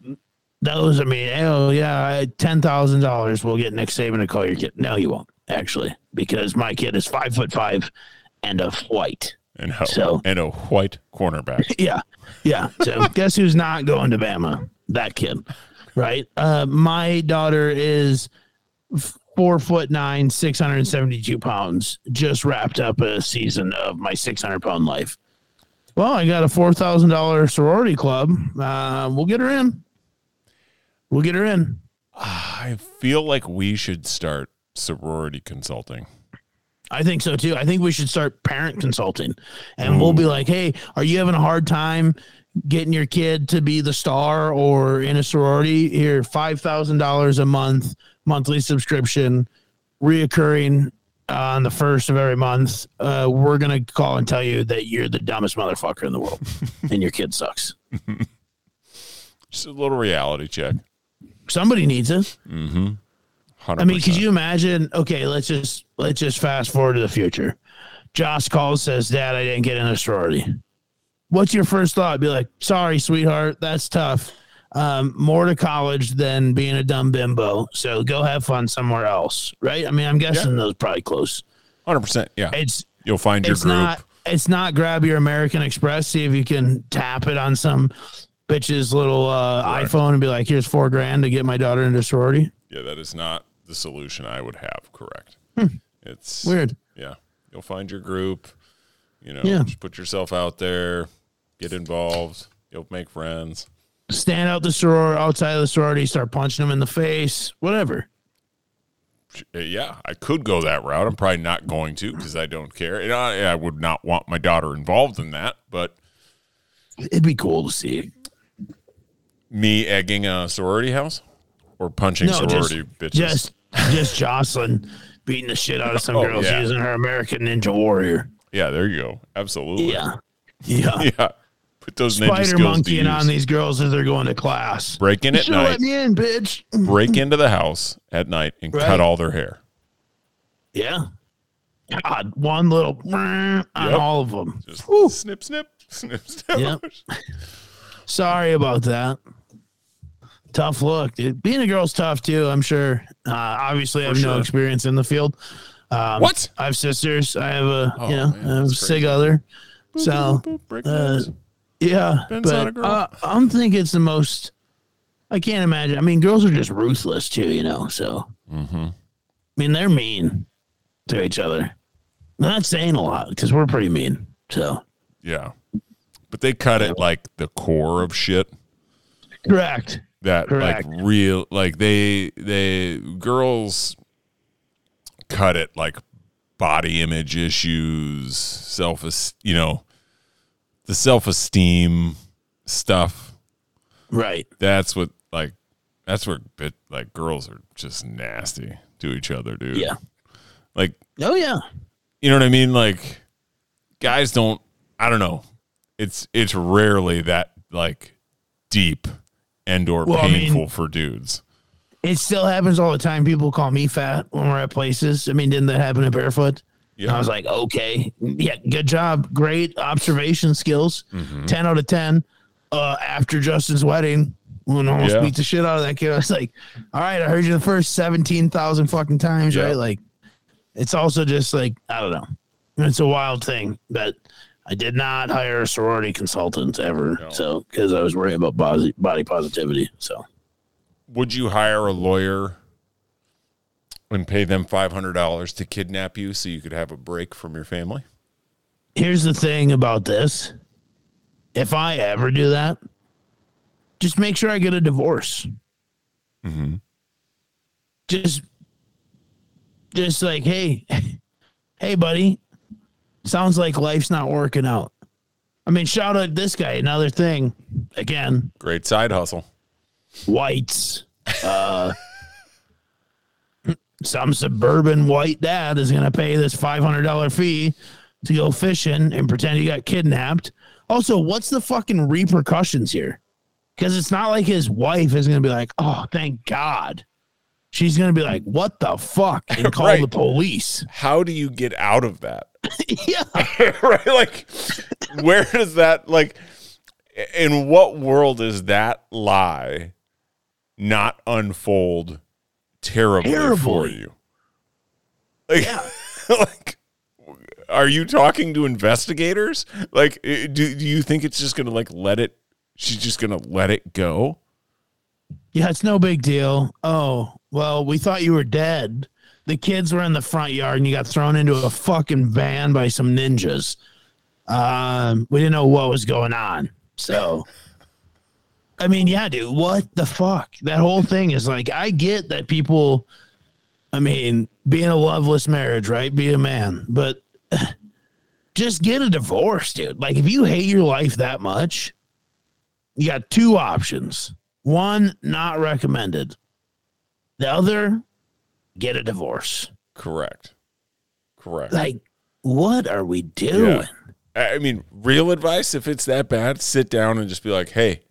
those, I mean, oh yeah, ten thousand dollars will get Nick Saban to call your kid. No, you won't actually, because my kid is five foot five and a white. And a, So- and a white cornerback. Yeah, yeah. So guess who's not going to Bama? That kid, right? Uh, my daughter is f- four foot nine, six hundred and seventy-two pounds. Just wrapped up a season of my six hundred pound life. Well, I got a four thousand dollar sorority club. Uh, we'll get her in. We'll get her in. I feel like we should start sorority consulting. I think so too. I think we should start parent consulting and we'll be like, hey, are you having a hard time getting your kid to be the star or in a sorority? Here, $5,000 a month, monthly subscription, reoccurring on the first of every month. Uh, we're going to call and tell you that you're the dumbest motherfucker in the world and your kid sucks. Just a little reality check. Somebody needs it. Hundred. I mean, could you imagine? Okay, let's just let's just fast forward to the future. Josh calls, says, "Dad, I didn't get in a sorority." What's your first thought? Be like, "Sorry, sweetheart, that's tough. Um, more to college than being a dumb bimbo. So go have fun somewhere else." Right? I mean, I'm guessing those probably close. Hundred percent. Yeah. It's You'll find your it's group. not it's not grab your American Express, see if you can tap it on some bitch's little uh, Right. iPhone and be like, "Here's four grand to get my daughter into sorority." Yeah, that is not the solution I would have. Correct. It's Hmm. Weird. Yeah, you'll find your group. You know, Yeah. just put yourself out there, get involved. You'll make friends. stand out the soror outside of the sorority, start punching them in the face, whatever. Uh, Yeah, I could go that route. I'm probably not going to because I don't care, and I, I would not want my daughter involved in that. But It'd be cool to see. me egging a sorority house or punching No, just, sorority bitches. just just Jocelyn beating the shit out of some Oh, girls yeah. using her American Ninja Warrior. Yeah, there you go. Absolutely. Yeah, yeah. Yeah. Put those ninja Spider skills to monkeying use. on these girls as they're going to class. Break in You at should let night. me in, bitch. break into the house at night and Right. cut all their hair. Yeah. God, one little on all of them. Just snip, snip, snip, snip. Yep. Sorry about that. Tough look, dude. Being a girl's tough too. I'm sure. Uh, obviously, I have no sure. experience in the field. Um, What? I have sisters. I have a Oh, you know man, I have a that's sig other. So uh, yeah, Ben's a but uh, I'm thinking it's the most. I can't imagine. I mean, girls are just ruthless too, you know. So Mm-hmm. I mean, they're mean to each other. I'm not saying a lot because we're pretty mean. So Yeah. But they cut it like the core of shit. correct. that Correct. like real like they they girls cut it like body image issues self you know the self-esteem stuff Right. that's what like that's where bit like girls are just nasty to each other dude Yeah. like Oh yeah. you know what i mean like guys don't i don't know it's it's rarely that like deep and or Well, I mean- painful for dudes It still happens all the time. People call me fat when we're at places. I mean, didn't that happen at Barefoot? Yeah. I was like, okay, yeah, good job, great observation skills, Mm-hmm. ten out of ten. Uh, after Justin's wedding, when I almost Yeah. beat the shit out of that kid, I was like, all right, I heard you the first seventeen thousand fucking times, Yeah. right? Like, it's also just like I don't know, it's a wild thing, but. I did not hire a sorority consultant ever, No. so because I was worried about body, body positivity. So would you hire a lawyer and pay them $500 to kidnap you so you could have a break from your family? Here's the thing about this. If i ever do that just make sure i get a divorce. Mm-hmm. Just just like hey hey buddy sounds like life's not working out. I mean shout out this guy another thing again. Great side hustle whites. Uh some suburban white dad is going to pay this $500 fee to go fishing and pretend he got kidnapped. Also what's the fucking repercussions here? Because it's not like his wife is going to be like oh thank god. She's going to be like what the fuck and call Right. the police. How do you get out of that? Yeah right like where does that like in what world is that lie not unfold terribly, for you like, like are you talking to investigators like do, do you think it's just gonna like let it she's just gonna let it go Yeah, it's no big deal. Oh, well, we thought you were dead. The kids were in the front yard and you got thrown into a fucking van by some ninjas. Um, we didn't know what was going on. So I mean, yeah, dude, what the fuck? That whole thing is like I get that people I mean, being a loveless marriage, right? Be a man, but just get a divorce, dude. Like if you hate your life that much, you got two options. One, not recommended. The other, get a divorce. correct correct Like, what are we doing? Yeah. I I mean, real advice if it's that bad, sit down and just be like, hey,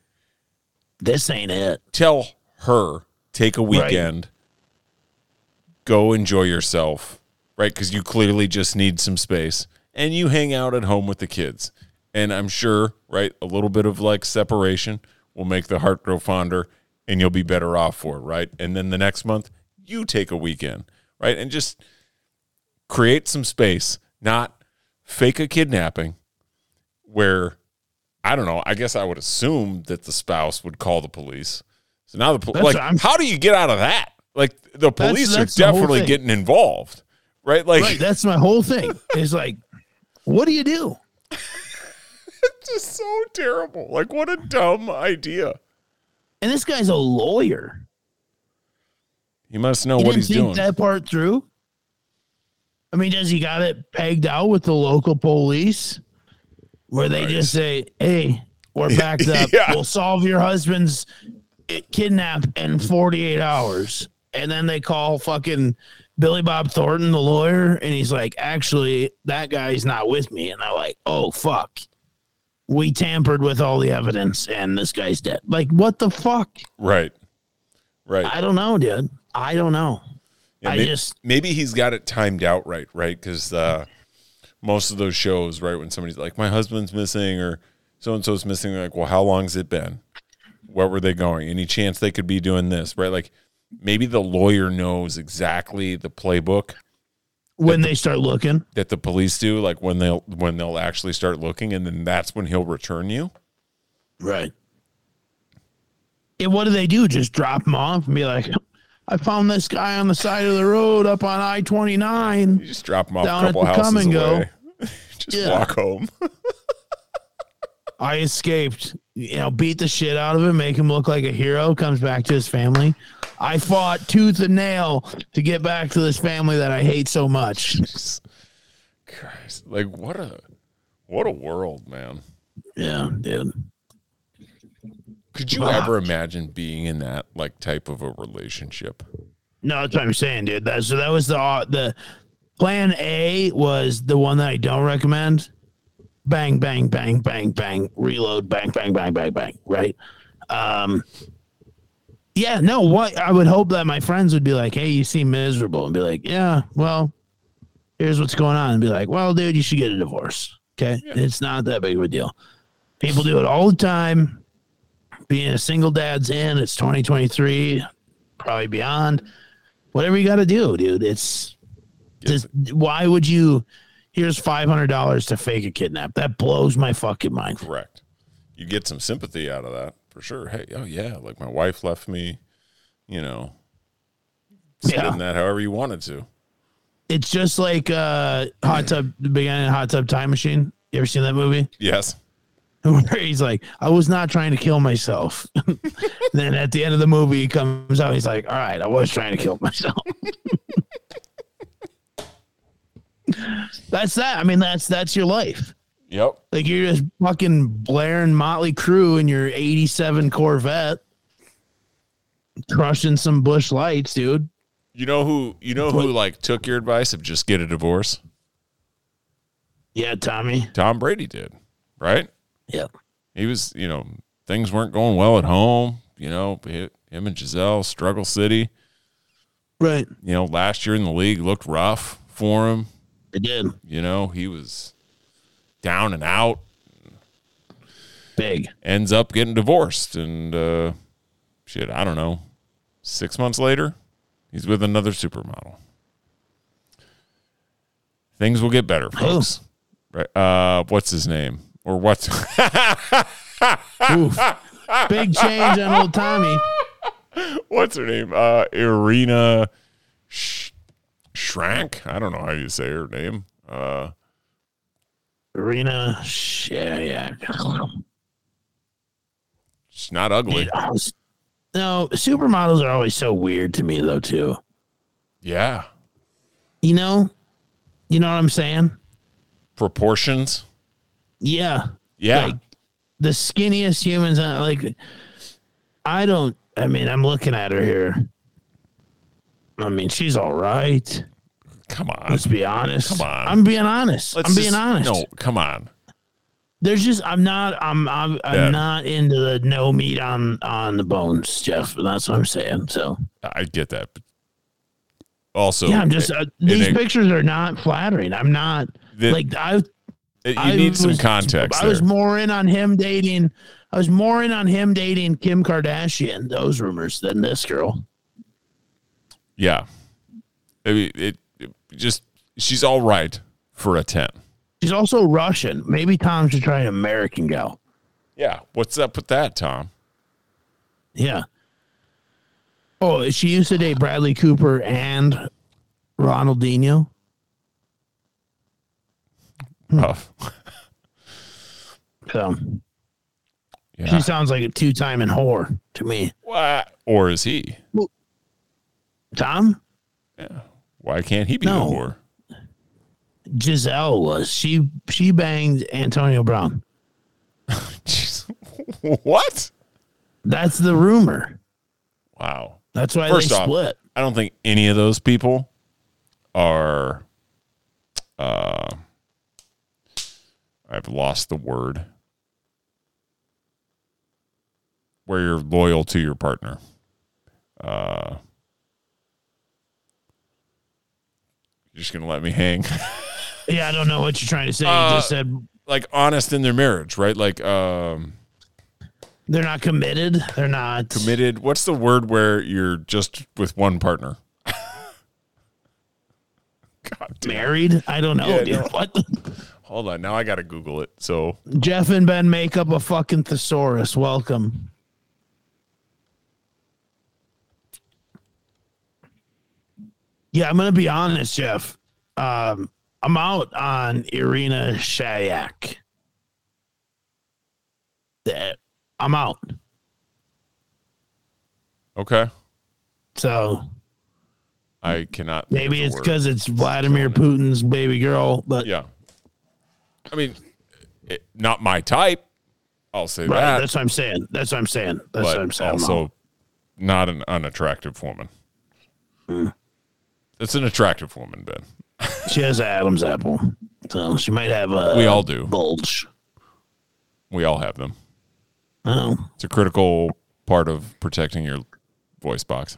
This ain't it. tell her, take a weekend, go enjoy yourself, right? Because you clearly just need some space and you hang out at home with the kids. And I'm sure, right, a little bit of like separation will make the heart grow fonder and you'll be better off for it, right? And then the next month, you take a weekend, right? And just create some space, not fake a kidnapping where I don't know. I guess I would assume that the spouse would call the police. So now the pol- like, I'm- how do you get out of that? Like the police that's are definitely getting involved, right? Like Right. That's my whole thing. Is like, what do you do? it's just so terrible. Like what a dumb idea. And this guy's a lawyer. He must know He what he's think doing. that part through. I mean, does he got it pegged out with the local police where they just say, hey, we're backed up. Yeah. We'll solve your husband's kidnap in 48 hours. And then they call fucking Billy Bob Thornton, the lawyer, and he's like, actually, that guy's not with me. And I'm like, oh, fuck. We tampered with all the evidence and this guy's dead. Like, what the fuck? right. Right. I don't know, dude. I don't know. Yeah, I may- just- maybe he's got it timed out right, right? Because uh, most of those shows, right, when somebody's like, "My husband's missing" or "So and so's missing," they're like, "Well, how long's it been? Where were they going? Any chance they could be doing this?" Right? Like maybe the lawyer knows exactly the playbook when they start looking. that the police do, like when they'll when they'll actually start looking, and then that's when he'll return you. Right. And what do they do? Just drop them off and be like, I found this guy on the side of the road up on I twenty nine. You just drop them off a couple houses and Go. away. just Yeah. walk home. I escaped. You know, beat the shit out of him, make him look like a hero. Comes back to his family. I fought tooth and nail to get back to this family that I hate so much. Christ, like what a what a world, man. Yeah, dude. Could you ever imagine being in that like type of a relationship? No, that's what I'm saying, dude. That, so that was the uh, the plan A was the one that I don't recommend. Bang, bang, bang, bang, bang, reload, bang, bang, bang, bang, bang. Right. Um. Yeah. No. What I would hope that my friends would be like, "Hey, you seem miserable," and be like, "Yeah, well, here's what's going on," and be like, "Well, dude, you should get a divorce." Okay, it's not that big of a deal. People do it all the time. Being a single dad's in. It's 2023, probably beyond whatever you got to do, dude. It's just why would you? Here's five hundred dollars to fake a kidnap. That blows my fucking mind. Correct. You get some sympathy out of that for sure. Hey, oh yeah, like my wife left me, you know, spin Yeah. that however you wanted to. It's just like uh, hot tub, the beginning of hot tub time machine. You ever seen that movie? Yes. Where he's like, I was not trying to kill myself. then at the end of the movie, he comes out. He's like, All right, I was trying to kill myself. that's that. I mean, that's that's your life. Yep. Like you're just fucking blaring Motley Crue in your 87 Corvette, crushing some Busch Lights, dude. You know who you know who like took your advice of just get a divorce? Yeah, Tommy. Tom Brady did, right? Yep. He was, you know, things weren't going well at home. You know, him and Gisele, struggle city. Right. You know, last year in the league looked rough for him. It did. You know, he was down and out. Big. ends up getting divorced and uh shit i don't know six months later he's with another supermodel things will get better folks right uh what's his name or what's Oof. Big change on old Tommy. what's her name uh irina Sh- shrank i don't know how you say her name uh Arena. Yeah, yeah. she's not ugly No, supermodels are always so weird to me, though, too. yeah You know? You know what I'm saying? proportions Yeah. yeah Like, the skinniest humans, uh, like, I don't, I mean, I'm looking at her here. I mean, she's all right. come on Let's be honest. Come on. I'm being honest. Let's I'm being just- honest. no come on There's just I'm not I'm I'm I'm Yeah. not into the no meat on on the bones, Jeff. That's what I'm saying. So i get that but also yeah, I'm just uh, these pictures are not flattering. I'm not The- like I You I need some was- context I was more in on him dating. I was more in on him dating Kim Kardashian. Those rumors than this girl. yeah. I mean, it, it just she's all right for a 10. She's also Russian. Maybe Tom should try an American gal. Yeah. What's up with that, Tom? Yeah. Oh, she used to date Bradley Cooper and Ronaldinho. Hmm. Rough. So Yeah. she sounds like a two-time and whore to me. What? Or is he? Tom Yeah. Why can't he be No. a whore? Gisele was she she banged Antonio Brown. What? That's the rumor. Wow. That's why First they off, split. I don't think any of those people are. Uh, I've lost the word. Where you're loyal to your partner. Uh, you're just gonna let me hang. Yeah, I don't know what you're trying to say. Uh, you just said like honest in their marriage, right? Like um, they're not committed. They're not committed. What's the word where you're just with one partner? God damn. married. I don't know, Yeah, dude. no. What? Hold on, now I got to Google it. So Jeff and Ben make up a fucking thesaurus. Welcome. Yeah, I'm gonna be honest, Jeff. Um, I'm out on Irina Shayk. That I'm out. Okay. So I cannot. maybe it's because it's Vladimir Putin's baby girl, but Yeah. I mean, it, not my type. I'll say right, that. that's what I'm saying. That's what I'm saying. That's what I'm saying. Also out. not an unattractive woman. Hmm. It's an attractive woman, Ben. she has an Adam's apple, so she might have a We all do. bulge. We all have them. Oh, It's a critical part of protecting your voice box.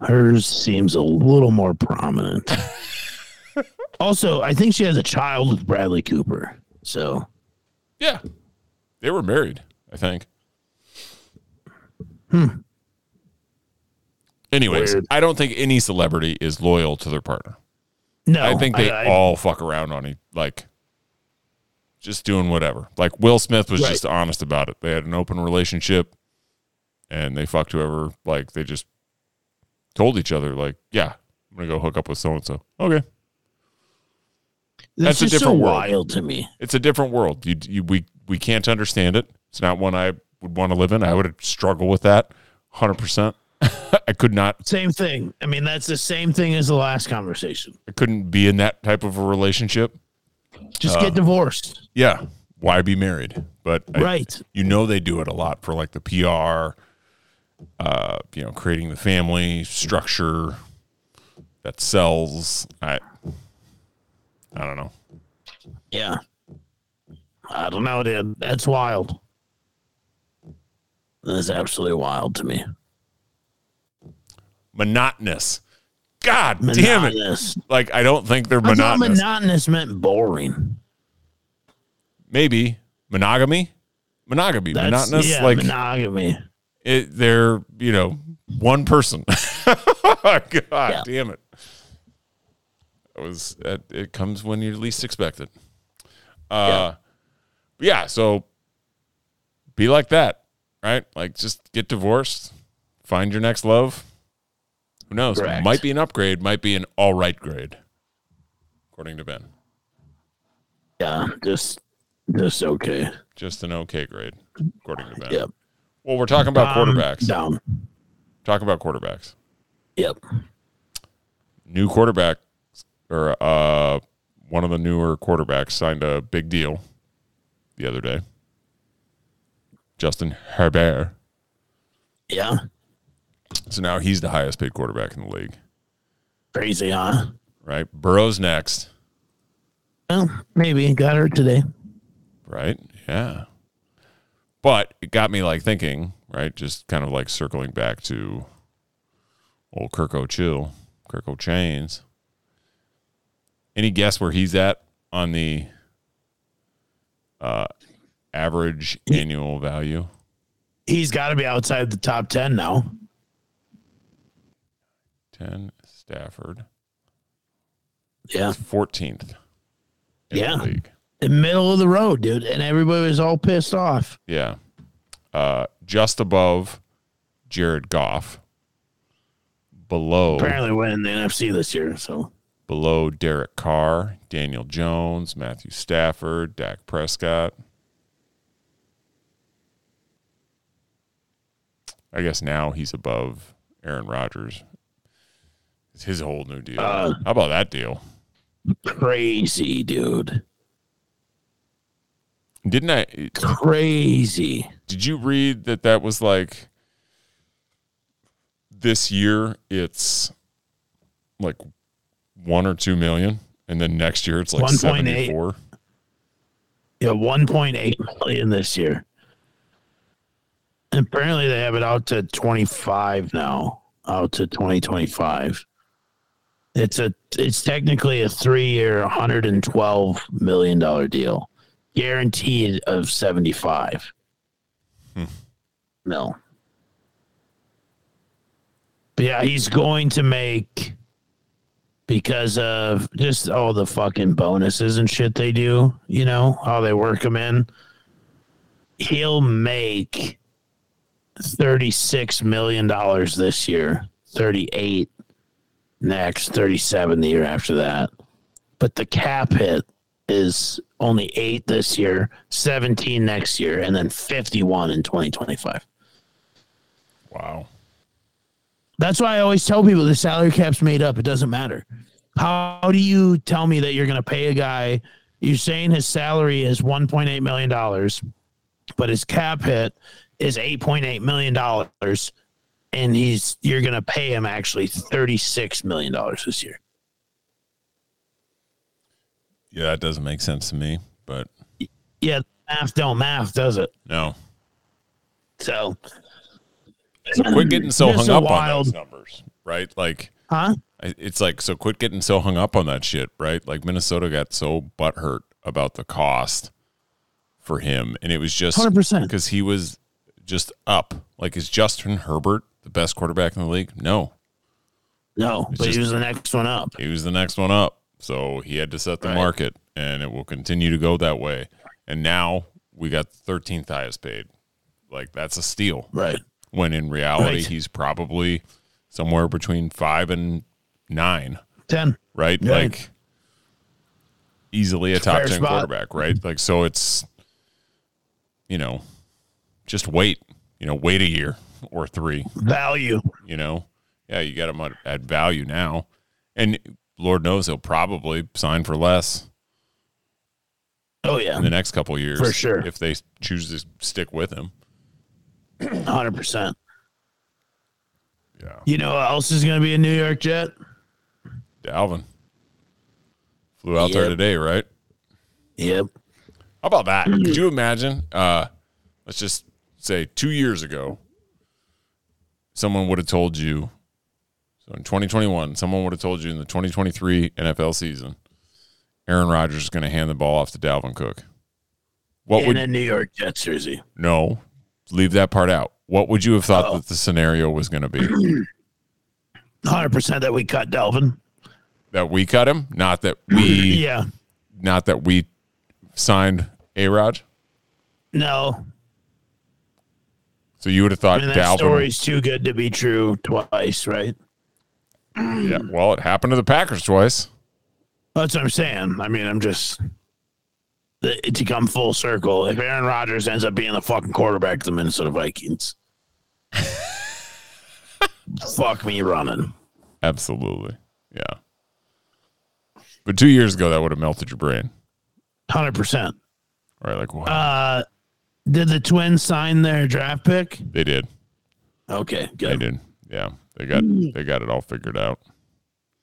hers seems a little more prominent. also, I think she has a child with Bradley Cooper. So Yeah. They were married, I think. Hmm. Anyways, Weird. I don't think any celebrity is loyal to their partner. no, I think they I- all fuck around on it, like just doing whatever. Like Will Smith was Right. just honest about it. They had an open relationship, and they fucked whoever. Like they just told each other, like, "Yeah, I'm gonna go hook up with so and so." Okay, That's a just so different world. wild to me. it's a different world. You, you we we can't understand it. It's not one I would want to live in. I would struggle with that, hundred percent. I could not. Same thing. I mean, that's the same thing as the last conversation. I couldn't be in that type of a relationship. Just Uh, get divorced. Yeah, why be married? But I- Right. you know they do it a lot for like the PR, uh, you know, creating the family structure that sells. I, I don't know. Yeah. I don't know, dude. That's wild. That's absolutely wild to me. Monotonous. God damn it! Monotonous. Like I don't think they're I monotonous. monotonous meant boring. Maybe monogamy, monogamy, That's, monotonous. yeah, like monogamy. it, they're you know one person. Oh, God Yeah. damn it! It was it, it comes when you least expect it. Uh, yeah. So be like that, right? Like just get divorced, find your next love. Who knows? Correct. Might be an upgrade. Might be an all right grade, according to Ben. Yeah, just just okay. Just an okay grade, according to Ben. Yep. Well, we're talking about Um, quarterbacks. down. Talking about quarterbacks. Yep. New quarterback, or uh, one of the newer quarterbacks signed a big deal the other day. Justin Herbert. Yeah. So now he's the highest paid quarterback in the league, Crazy, huh? right? Burrow's next, Well, maybe got her today. right? Yeah. But it got me like thinking, right? Just kind of like circling back to old Kirk O'Chill, Kirko Chainz. Any guess where he's at on the uh, average annual value? He's got to be outside the top ten now. 10 Stafford. Yeah. 14th in Yeah. the. The middle of the road, dude, and everybody was all pissed off. Yeah. Uh, just above Jared Goff. Below Apparently, winning the NFC this year. So below Derek Carr, Daniel Jones, Matthew Stafford, Dak Prescott. I guess now he's above Aaron Rodgers. It's his whole new deal. Uh, How about that deal? crazy, dude. Didn't I? Crazy. Did you read that that was like this year it's like one or two million, and then next year it's like 1.8. seventy four. Yeah, one point eight million this year. And apparently, they have it out to twenty five now. Out to twenty twenty five. It's a. It's technically a three year, one hundred and twelve million dollar deal, guaranteed of seventy five. No. Hmm. But yeah, he's going to make because of just all the fucking bonuses and shit they do, you know, how they work them in. He'll make $36 million this year, 38 next, 37 the year after that. But the cap hit is only eight this year, 17 next year, and then 51 in 2025. Wow. That's why I always tell people the salary cap's made up. It doesn't matter. How do you tell me that you're going to pay a guy? You're saying his salary is 1.8 million dollars, but his cap hit is 8.8 million dollars, and he's you're going to pay him actually 36 million dollars this year. Yeah, that doesn't make sense to me, but Yeah, math don't math, does it? no. So, So quit getting so hung a up on those numbers, right? Like huh? It's like so quit getting so hung up on that shit, right? Like Minnesota got so butthurt about the cost for him, and it was just 100%. because he was just up. Like is Justin Herbert the best quarterback in the league? No, No, It's but just- he was the next one up. he was the next one up, so he had to set the Right. market, and it will continue to go that way. And now we got 13th highest paid. Like that's a steal. Right. When in reality, Right. he's probably somewhere between five and nine. 10. right? Like easily a top Fair 10 spot. quarterback, right? Like so it's you know, just wait, you know, wait a year or 3, Value. you know. Yeah, you got him at, at value now. And Lord knows he'll probably sign for less Oh, yeah. in the next couple of years For sure. if they choose to stick with him. 100%. Yeah. You know what else is going to be a New York Jet? Dalvin flew out there today, right? Yep. How about that? Could you imagine? Uh, let's just say two years ago, someone would have told you. So in 2021, someone would have told you in the 2023 NFL season, Aaron Rodgers is going to hand the ball off to Dalvin Cook. What In would a New York Jets jersey. no? Leave that part out. What would you have thought Oh. that the scenario was going to be? 100% that we cut Dalvin. that we cut him, not that we, Yeah. not that we signed A Rod. No. So you would have thought I mean, that Dalvin. story's too good to be true twice, right? Yeah, well, it happened to the Packers twice. That's what I'm saying. I mean, I'm just to come full circle. If Aaron Rodgers ends up being the fucking quarterback of the Minnesota Vikings, fuck me running. Absolutely. Yeah. But two years ago, that would have melted your brain. Hundred percent. Right? Like, wow. Uh, did the Twins sign their draft pick? they did. Okay, They did. Yeah. They got they got it all figured out.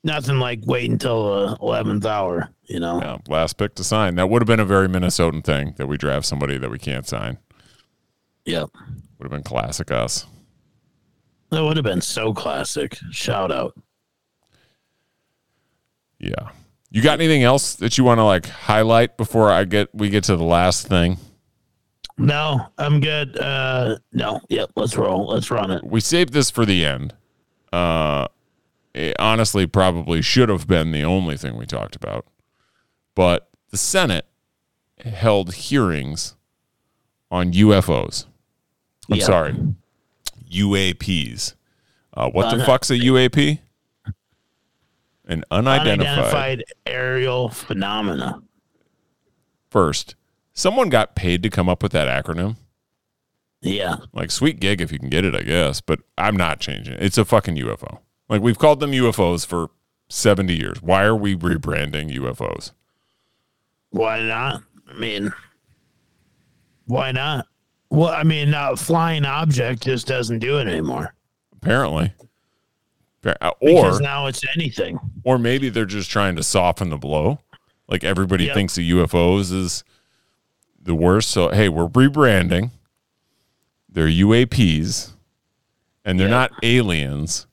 Nothing like wait until the eleventh hour. You know. Yeah. Last pick to sign. That would have been a very Minnesotan thing that we draft somebody that we can't sign. Yep. Would have been classic us. That would have been so classic. Shout out. Yeah. You got anything else that you want to like highlight before I get we get to the last thing? No, I'm good. Uh, no. Yep. Let's roll. Let's run it. we saved this for the end. Uh, it honestly, probably should have been the only thing we talked about. But the Senate held hearings on UFOs. I'm Yeah. sorry, UAPs. Uh, what the fuck's a UAP? An unidentified. Unidentified aerial phenomena. First, someone got paid to come up with that acronym. Yeah. Like sweet gig if you can get it, I guess. But I'm not changing it. It's a fucking UFO. Like we've called them UFOs for 70 years. Why are we rebranding UFOs? Why not? I mean, why not? Well, I mean, a flying object just doesn't do it anymore Apparently. Appar- uh, because now it's anything. or maybe they're just trying to soften the blow. Like everybody Yep. thinks the UFOs is the worst. So hey, we're rebranding. They're UAPs and they're Yep. not aliens.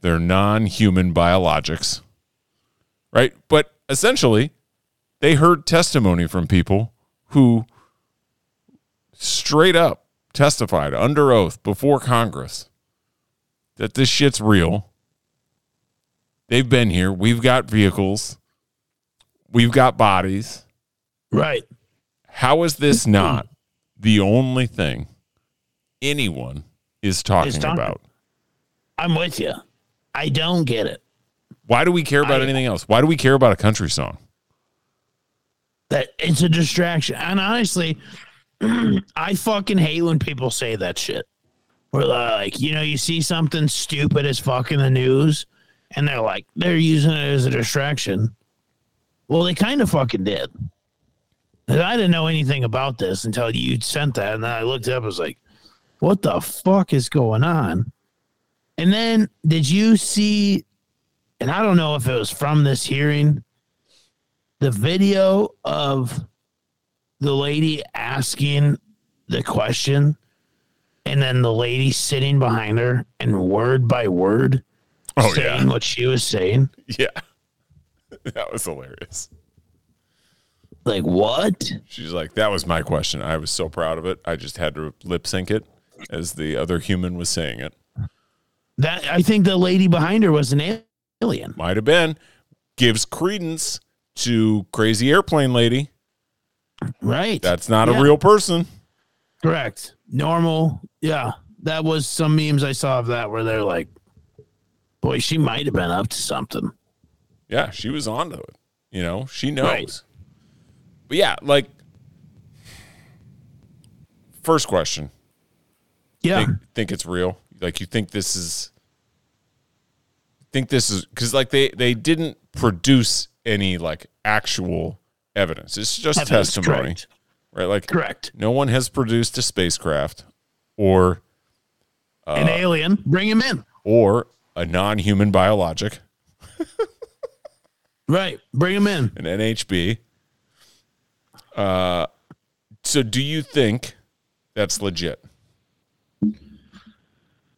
They're non-human biologics. Right? But essentially, they heard testimony from people who straight up testified under oath before Congress that this shit's real. They've been here. We've got vehicles. We've got bodies. Right. How is this not the only thing anyone is talking talking. about? I'm with you. I don't get it. Why do we care about I- anything else? Why do we care about a country song? that it's a distraction. And honestly, I fucking hate when people say that shit. Where like, you know, you see something stupid as fuck in the news, and they're like, they're using it as a distraction. Well, they kind of fucking did. And I didn't know anything about this until you sent that, and then I looked it up. I was like, "What the fuck is going on?" And then, did you see? And I don't know if it was from this hearing, the video of the lady asking the question and then the lady sitting behind her and word by word Oh saying yeah, what she was saying. yeah. That was hilarious. Like what? She's like, "That was my question. I was so proud of it. I just had to lip sync it as the other human was saying it. That I think the lady behind her was an alien. Might have been." Gives credence to crazy airplane lady. Right. That's not Yeah. a real person. correct. Normal. Yeah. That was some memes I saw of that where they're like, boy, she might have been up to something. Yeah, she was onto it. You know, she knows. Right. But yeah, like first question. Yeah. Think, think it's real? Like you think this is think this is cuz like they they didn't produce any like actual evidence. It's just Evidence, testimony. correct. Right? Like Correct. no one has produced a spacecraft or Uh, An alien. Bring him in. or a non-human biologic, Right. Bring him in. an NHB. Uh so do you think that's legit?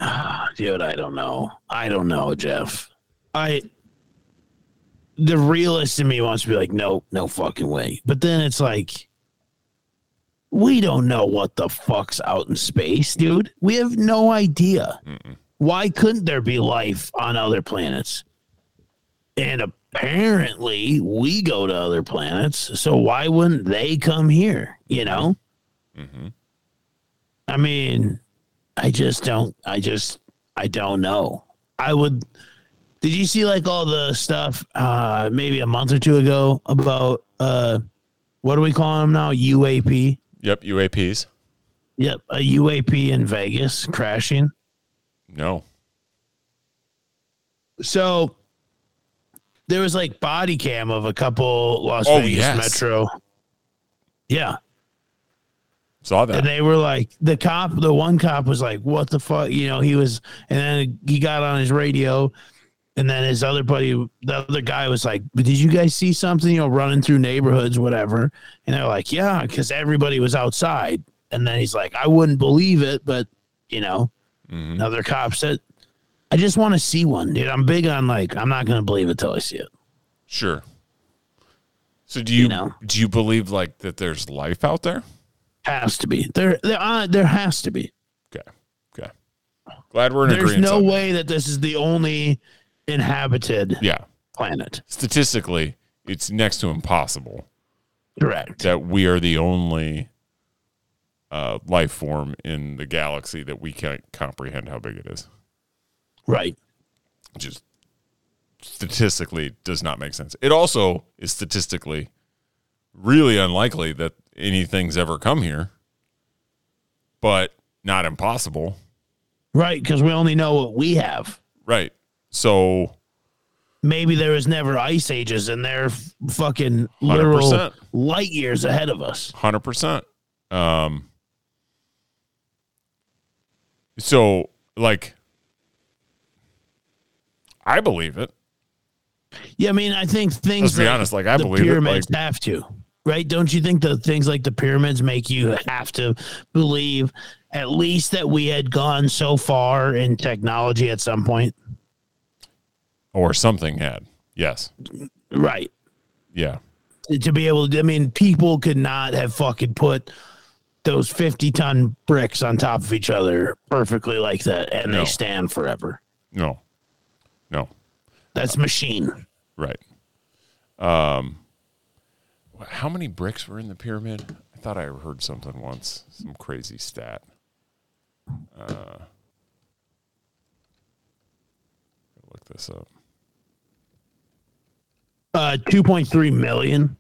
Ah, dude, I don't know. I don't know, Jeff. I the realist in me wants to be like, no, no fucking way. But then it's like we don't know what the fuck's out in space, dude. We have no idea. Why couldn't there be life on other planets? And apparently we go to other planets, so why wouldn't they come here? You know? Mm-hmm. I mean, I just don't. I just. I don't know. I would. Did you see like all the stuff uh maybe a month or two ago about uh what do we call them now? UAP. Yep, UAPs. Yep, a UAP in Vegas crashing. No. So there was like body cam of a couple Las Oh, Vegas yes. Metro. Yeah. Saw that. And they were like, the cop, the one cop was like, what the fuck? You know, he was, and then he got on his radio. And then his other buddy, the other guy was like, but did you guys see something, you know, running through neighborhoods, whatever? And they're like, yeah, because everybody was outside. And then he's like, I wouldn't believe it, but, you know, mm-hmm. another cop said, I just want to see one, dude. I'm big on like, I'm not going to believe it till I see it. Sure. So do you, know. do you believe like that there's life out there? Has to be. There, there, uh, there has to be. Okay. Okay. Glad we're in There's agreement. no on that. way that this is the only inhabited Yeah. planet. Statistically, it's next to impossible Correct. that we are the only uh, life form in the galaxy that we can't comprehend how big it is. Right. Just statistically does not make sense. It also is statistically really unlikely that anything's ever come here, but not impossible. Right. Because we only know what we have. Right. So Maybe there was never ice ages and they're fucking literal 100%. light years ahead of us. Hundred percent. Um. So, like, I believe it. Yeah. I mean, I think things Let's be like honest, like, I believe it, pyramids like- have to. Right? Don't you think that things like the pyramids make you have to believe at least that we had gone so far in technology at some point? Or something had. Yes. Right. Yeah. to be able to i mean people could not have fucking put those 50 ton bricks on top of each other perfectly like that and No. they stand forever No. No. that's machine Right. Um. How many bricks were in the pyramid? I thought I heard something once. Some crazy stat. Uh. Look this up. Uh, two point three million,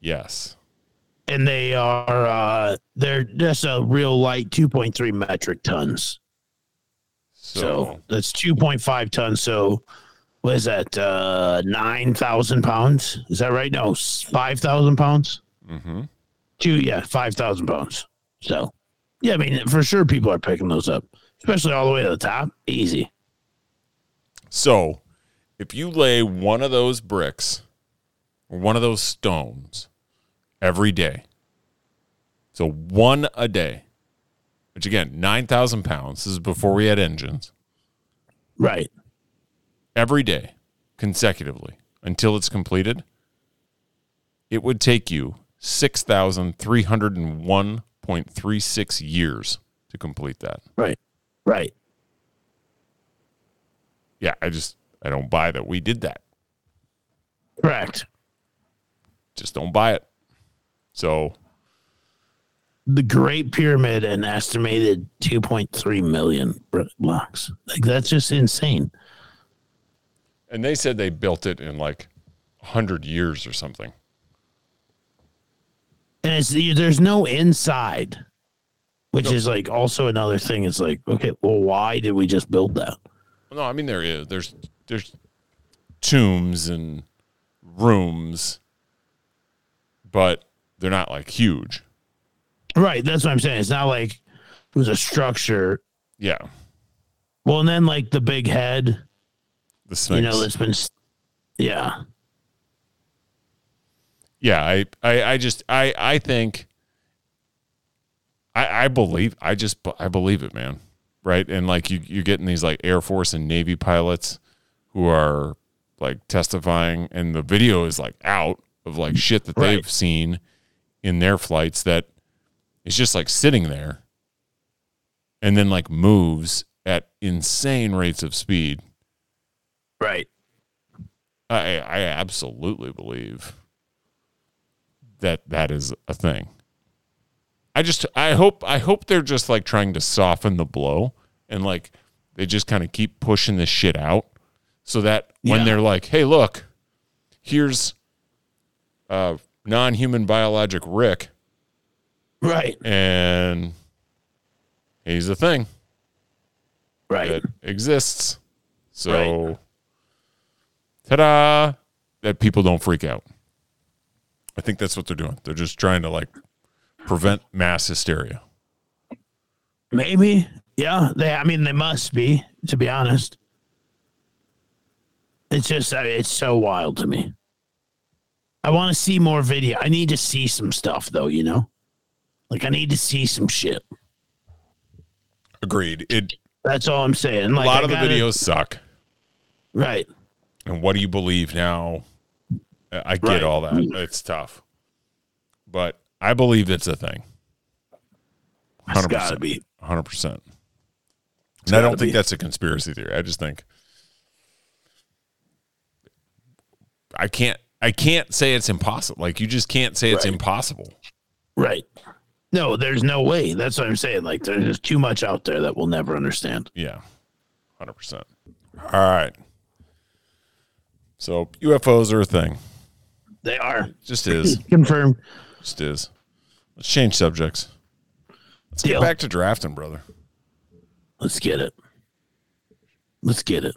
Yes. and they are uh, they're just a real light two point three metric tons. So, So that's two point five tons. So what is that? Uh, nine thousand pounds? Is that right? No, five thousand pounds. mhm. Two, yeah, five thousand pounds. So, yeah, I mean, for sure, people are picking those up, especially all the way to the top. Easy. so if you lay one of those bricks or one of those stones every day, so one a day, which again, 9,000 pounds, this is before we had engines, Right. Every day consecutively until it's completed, it would take you 6,301.36 years to complete that. Right. Right. Yeah, I just, I don't buy that we did that. Correct. Just don't buy it. So, The Great Pyramid an estimated 2.3 million blocks. Like that's just insane. And they said they built it in like 100 years or something. And it's there's no inside, which is like also another thing. It's like, okay, well, why did we just build that? No, I mean there is. There's there's tombs and rooms, but they're not like huge. Right. That's what I'm saying. It's not like it was a structure. Yeah, Well, and then like the big head, the you know, that's been, yeah. yeah, I, I I just I I think I I believe I just I believe it, man. Right? And like you you're getting these like Air Force and Navy pilots who are like testifying and the video is like out of like shit that they've seen in their flights that is just like sitting there and then like moves at insane rates of speed. Right. I I absolutely believe that that is a thing. I just I hope I hope they're just like trying to soften the blow and like they just kind of keep pushing this shit out so that when Yeah. they're like, "Hey, look, here's uh non-human biologic Rick Right. and he's a thing Right. that exists." So ta-da, that people don't freak out. I think that's what they're doing. They're just trying to like prevent mass hysteria. Maybe. Yeah. They, I mean, they must be, to be honest. It's just, I mean, it's so wild to me. I want to see more video. I need to see some stuff, though, you know? Like, I need to see some shit. Agreed. It That's all I'm saying. Like, a lot I of the gotta- videos suck. Right. And what do you believe now? I get Right. all that. It's tough. But I believe it's a thing. It's got to be. 100%. And I don't think be. that's a conspiracy theory. I just think I can't I can't say it's impossible. Like you just can't say it's Right. impossible. Right. No, there's no way. That's what I'm saying. Like, there's just too much out there that we'll never understand. Yeah. 100%. All right. So UFOs are a thing. They are Just is. confirmed. Just is. Let's change subjects. Let's Deal. get back to drafting, brother. Let's get it. Let's get it.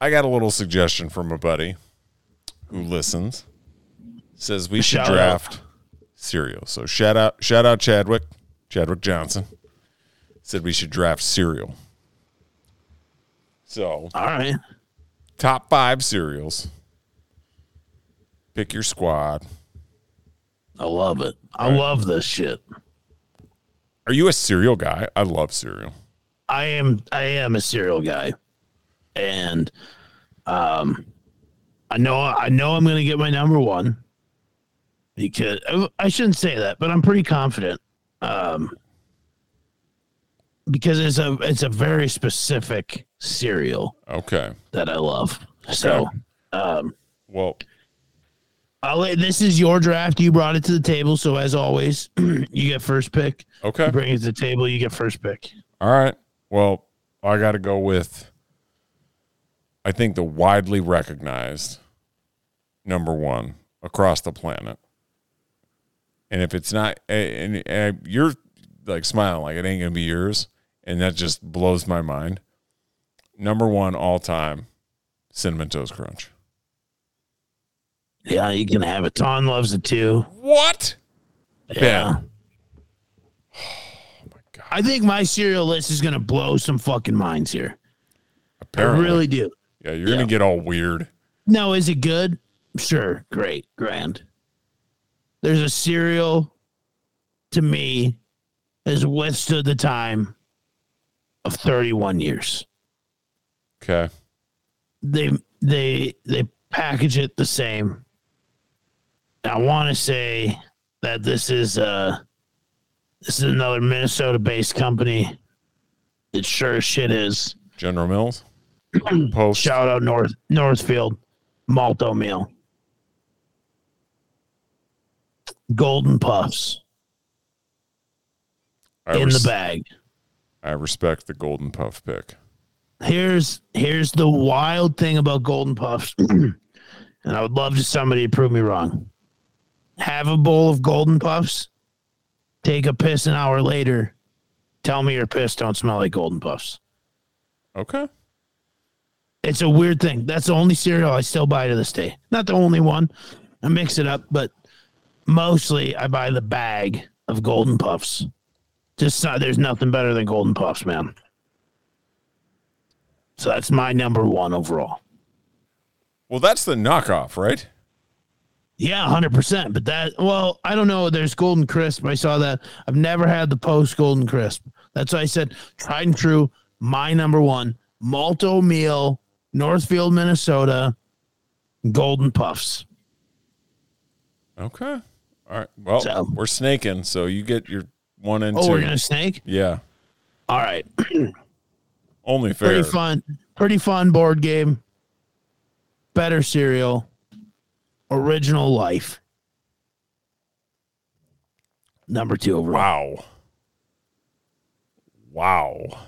I got a little suggestion from a buddy who listens. Says we should Shout out. draft cereal. So shout out shout out Chadwick, Chadwick Johnson. Said we should draft cereal. So All right. Top five cereals. Pick your squad. I love it. I love this shit. Are you a cereal guy? I love cereal. I am I am a cereal guy. And um I know I know I'm gonna get my number one because I shouldn't say that, but I'm pretty confident. Um because it's a it's a very specific cereal Okay. that I love. So um Well, I'll this is your draft. You brought it to the table, so as always, you get first pick. okay. You bring it to the table, you get first pick. All right. Well, I got to go with, I think, the widely recognized number one across the planet. And if it's not, and, and you're like smiling like it ain't gonna be yours, and that just blows my mind. Number one all time, cinnamon toast crunch. Yeah, you can have it. Ton loves it too. What? Yeah. Ben. Oh, I think my cereal list is gonna blow some fucking minds here. Apparently, I really do. Yeah, you're Yeah. gonna get all weird. No, is it good? Sure, great, grand. There's a cereal to me has withstood the time of 31 years. Okay. They they they package it the same. I want to say that this is uh this is another Minnesota based company. It sure as shit is. General Mills. Post. Shout out North Northfield Malt-O-Meal. Golden puffs I in the bag. I respect the golden puff pick. Here's here's the wild thing about golden puffs, and I would love to somebody to prove me wrong. Have a bowl of golden puffs, take a piss an hour later, tell me your piss don't smell like golden puffs. Okay. It's a weird thing. That's the only cereal I still buy to this day. Not the only one. I mix it up, but mostly I buy the bag of golden puffs. Just uh, there's nothing better than golden puffs, man. So that's my number one overall. Well, that's the knockoff, right? Yeah, hundred percent. But that well, I don't know. There's Golden Crisp. I saw that. I've never had the post Golden Crisp. That's why I said tried and true. My number one Malt-O-Meal, Northfield, Minnesota, Golden Puffs. Okay. All right. Well, So- we're snaking, so you get your one and Oh, two. we're gonna snake. Yeah. All right, Only fair. pretty fun. Pretty fun board game. Better cereal. Original life. Number two overall. Wow. Wow.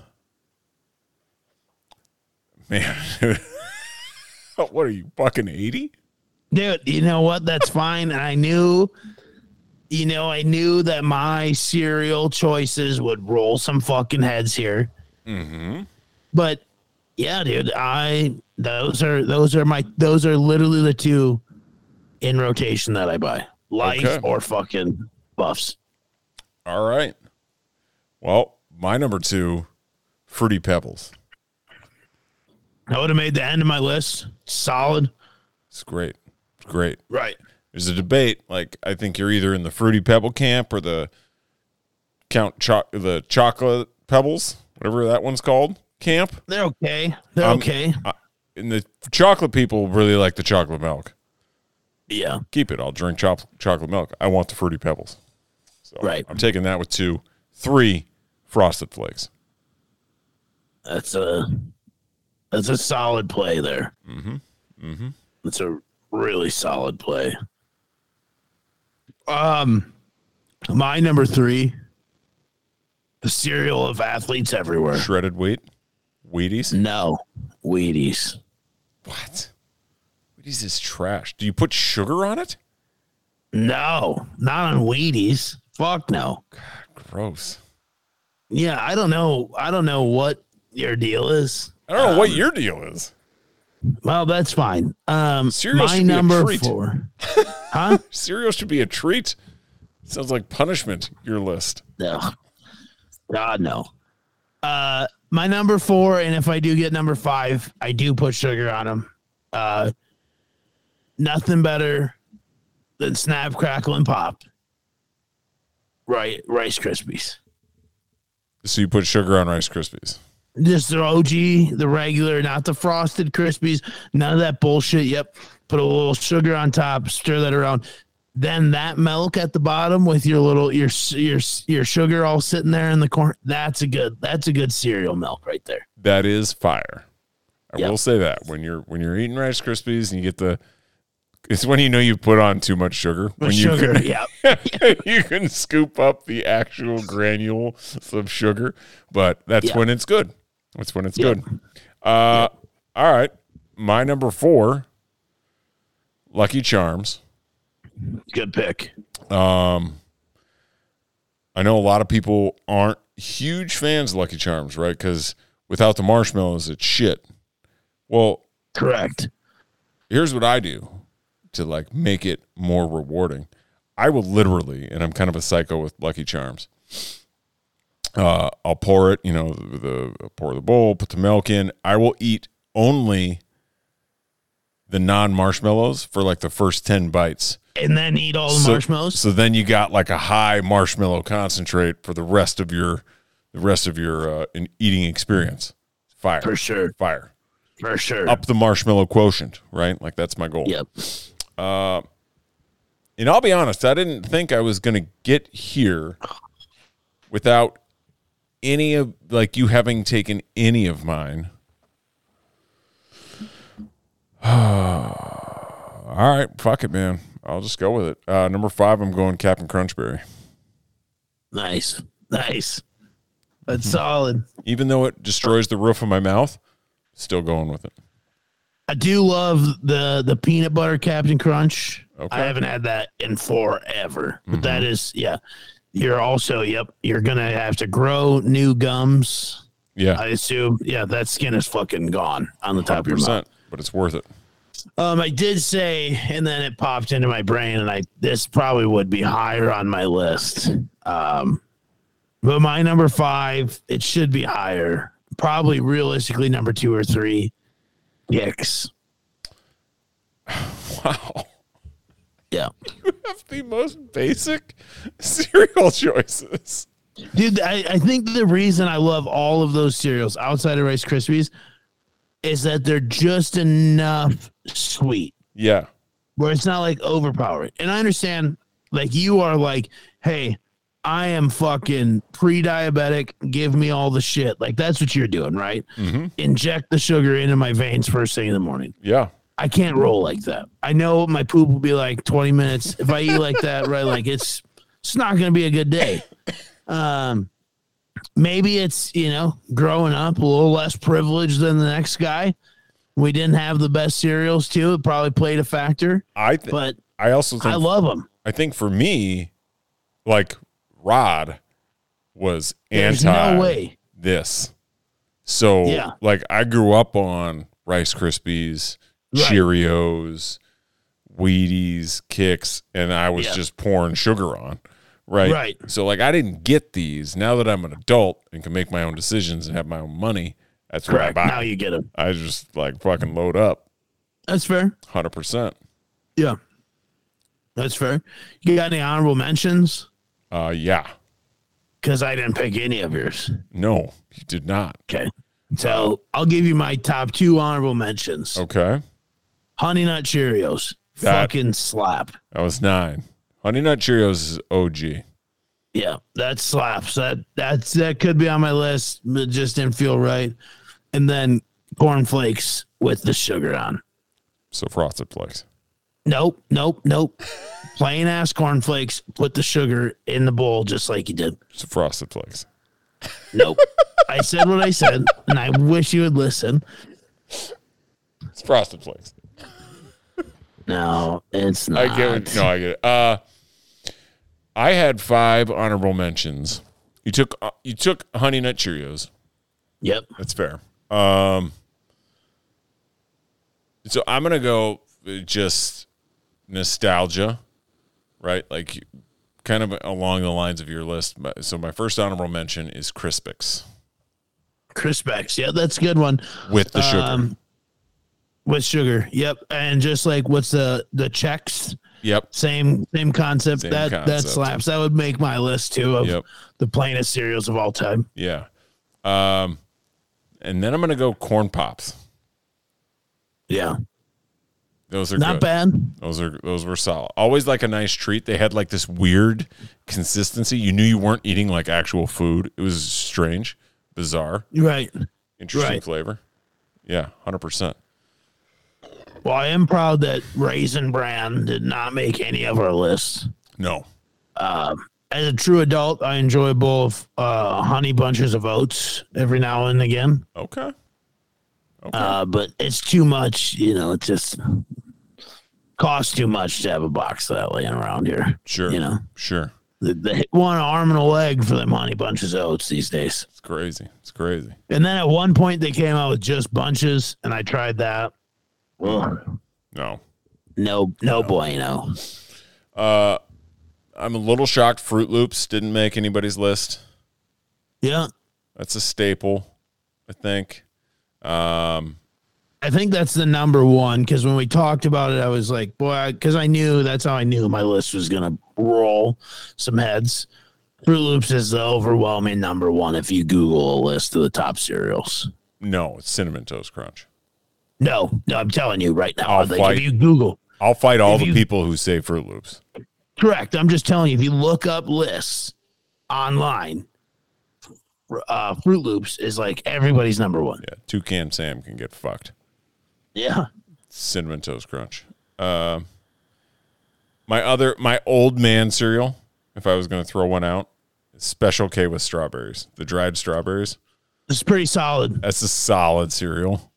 Man. what are you, fucking 80? Dude, you know what? That's fine. I knew, you know, I knew that my cereal choices would roll some fucking heads here. Mm-hmm. But yeah, dude, I those are those are my those are literally the two in rotation that I buy. Life Okay. or fucking buffs. All right. Well, my number two, Fruity Pebbles. I would have made the end of my list. Solid. It's great. It's great. Right. There's a debate. Like, I think you're either in the Fruity Pebble camp or the Count Cho- the Chocolate Pebbles, whatever that one's called, camp. They're okay. They're Um, okay. And the chocolate people really like the chocolate milk. Yeah. Keep it. I'll drink chop- chocolate milk. I want the Fruity Pebbles. So Right. I'm taking that with two. Three, Frosted Flakes. That's a that's a solid play there. Mm-hmm. Mm-hmm. That's a really solid play. Um, my number three, the cereal of athletes everywhere. Shredded wheat. Wheaties. No, Wheaties. What? Wheaties is trash. Do you put sugar on it? No, not on Wheaties. Fuck no. Gross. Yeah, I don't know. I don't know what your deal is. I don't know what Um, your deal is. Well, that's fine. Um, Cereal my should be a number four. huh? Cereal should be a treat. Sounds like punishment, your list. No. God no. Uh my number four, and if I do get number five, I do put sugar on them. Uh nothing better than snap, crackle, and pop. Right, Rice Krispies. So you put sugar on Rice Krispies. Just the OG, the regular, not the frosted Krispies, none of that bullshit. Yep. Put a little sugar on top, stir that around. Then that milk at the bottom with your little your your your sugar all sitting there in the corner. That's a good that's a good cereal milk right there. That is fire. I Yep. will say that when you're when you're eating Rice Krispies and you get the, it's when you know you put on too much sugar. When you sugar, can, yeah. you can scoop up the actual granules of sugar, but that's Yeah. when it's good. That's when it's good. Uh, all right, my number four, Lucky Charms. Good pick. Um, I know a lot of people aren't huge fans of Lucky Charms, right? Because without the marshmallows, it's shit. Well, Correct. here's what I do to like make it more rewarding. I will literally, and I'm kind of a psycho with Lucky Charms. Uh, I'll pour it, you know, the, the pour the bowl, put the milk in. I will eat only the non marshmallows for like the first ten bites. And then eat all the So- marshmallows. So then you got like a high marshmallow concentrate for the rest of your the rest of your uh, in eating experience. Fire For sure. fire For sure. up the marshmallow quotient, right? Like that's my goal. Yep. And I'll be honest, I didn't think I was going to get here without any of like you having taken any of mine. All right, fuck it, man. I'll just go with it. Uh, number five, I'm going Captain Crunchberry. Nice. Nice. That's solid. Even though it destroys the roof of my mouth, still going with it. I do love the the peanut butter Captain Crunch. Okay. I haven't had that in forever. But that is yeah. You're also yep, you're gonna have to grow new gums. Yeah, I assume. Yeah, that skin is fucking gone on the top of your mouth. but it's worth it. Um, I did say, and then it popped into my brain, and I this probably would be higher on my list. Um, but my number five, it should be higher. Probably realistically number two or three. Kix. Wow. Yeah. You have the most basic cereal choices. Dude, I, I think the reason I love all of those cereals outside of Rice Krispies is that they're just enough sweet Yeah. where it's not like overpowering. And I understand, like, you are like, hey, I am fucking pre diabetic. Give me all the shit. Like, that's what you're doing, right? Mm-hmm. Inject the sugar into my veins first thing in the morning. Yeah. I can't roll like that. I know my poop will be like 20 minutes. If I eat like that, right, like it's it's not gonna be a good day. Um maybe it's, you know, growing up a little less privileged than the next guy. We didn't have the best cereals too. It probably played a factor, I th- but I also think I love them. I think for me, like Rod was There's anti no way. this. So Yeah. like I grew up on Rice Krispies, Right. Cheerios, Wheaties, Kix, and I was Yeah. just pouring sugar on. Right. Right. So like I didn't get these. Now that I'm an adult and can make my own decisions and have my own money, that's what I Correct. buy. Now you get them. I just like fucking load up. That's fair. Hundred percent. Yeah. That's fair. You got any honorable mentions? Uh yeah. Because I didn't pick any of yours. No, you did not. Okay. So I'll give you my top two honorable mentions. Okay. Honey Nut Cheerios. That- Fucking slap. That was nine. Honey Nut Cheerios is OG. Yeah, that slaps. That that's that could be on my list, but it just didn't feel right. And then corn flakes with the sugar on. So frosted flakes. Nope, nope, nope. Plain ass corn flakes. Put the sugar in the bowl just like you did. So frosted flakes. Nope. I said what I said, and I wish you would listen. It's frosted flakes. No, it's not. I get it. No, I get it. Uh, I had five honorable mentions. You took uh, you took Honey Nut Cheerios. Yep. That's fair. Um, so I'm gonna go just nostalgia, right? Like kind of along the lines of your list. But- So my first honorable mention is Crispix Crispix, Yeah, that's a good one. with the sugar. Um, with sugar. Yep. And just like what's the the Chex? yep. Same same concept. Same that that slaps. That would make my list too of Yep. the plainest cereals of all time. Yeah. Um, and then I'm gonna go corn pops. Yeah. Those are Not good. bad. Those are those were solid. Always like a nice treat. They had like this weird consistency. You knew you weren't eating like actual food. It was strange, bizarre, Right. interesting Right. flavor. Yeah, hundred percent. Well, I am proud that Raisin Bran did not make any of our lists. No, As a true adult, I enjoy both uh, honey bunches of oats every now and again. okay. Okay. Uh, but it's too much, you know, it just costs too much to have a box of that laying around here. Sure. You know, Sure. the, the hit one arm and a leg for them honey bunches of oats these days. It's crazy. It's crazy. And then at one point they came out with just bunches, and I tried that. Ugh. No. No, no bueno. Uh, I'm a little shocked. Froot Loops didn't make anybody's list. Yeah, That's a staple, I think. Um, I think that's the number one because when we talked about it, I was like, boy, because I knew that's how I knew my list was gonna roll some heads. Froot Loops is the overwhelming number one if you Google a list of the top cereals. no, it's Cinnamon Toast Crunch. No, no, I'm telling you right now. I'll like fight. if you Google, I'll fight all the you- people who say Froot Loops. correct. I'm just telling you, if you look up lists online, uh, Froot Loops is like everybody's number one. Yeah, Toucan Sam can get fucked. Yeah. Cinnamon Toast Crunch. Um, my other, my old man cereal, if I was going to throw one out, Special K with strawberries. The dried strawberries. It's pretty solid. That's a solid cereal.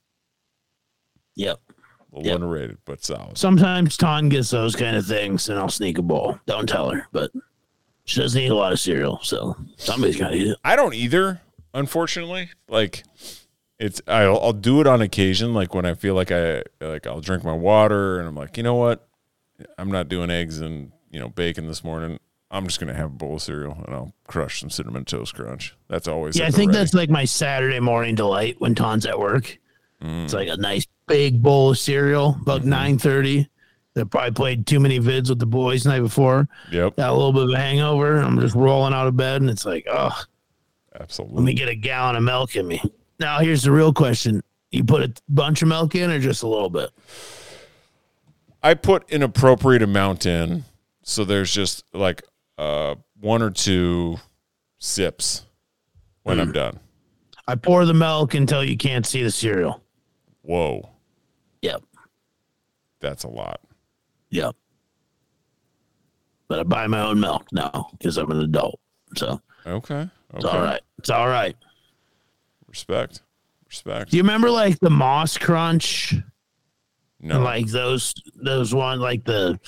Yep. A little Yep. underrated, but solid. Sometimes Ton gets those kind of things, and I'll sneak a bowl. Don't tell her, but she doesn't eat a lot of cereal, so somebody's got to eat it. I don't either, unfortunately. Like it's I'll, I'll do it on occasion, like when I feel like I like I'll drink my water and I'm like, you know what, I'm not doing eggs and you know bacon this morning. I'm just gonna have a bowl of cereal and I'll crush some cinnamon toast crunch. That's always Yeah, I think ready. that's like my Saturday morning delight when Ton's at work. Mm. It's like a nice big bowl of cereal, about Mm-hmm. nine thirty. They probably played too many vids with the boys the night before. yep, Got a little bit of a hangover. I'm just rolling out of bed, and it's like, oh, absolutely. let me get a gallon of milk in me. Now, here's the real question: You put a bunch of milk in, or just a little bit? I put an appropriate amount in, so there's just like uh one or two sips when Mm. I'm done. I pour the milk until you can't see the cereal. Whoa, Yep. that's a lot. Yep. But I buy my own milk now because I'm an adult. So Okay, it's all right. It's all right. respect, respect. Do you remember like the Moss Crunch? No, And like those those one like the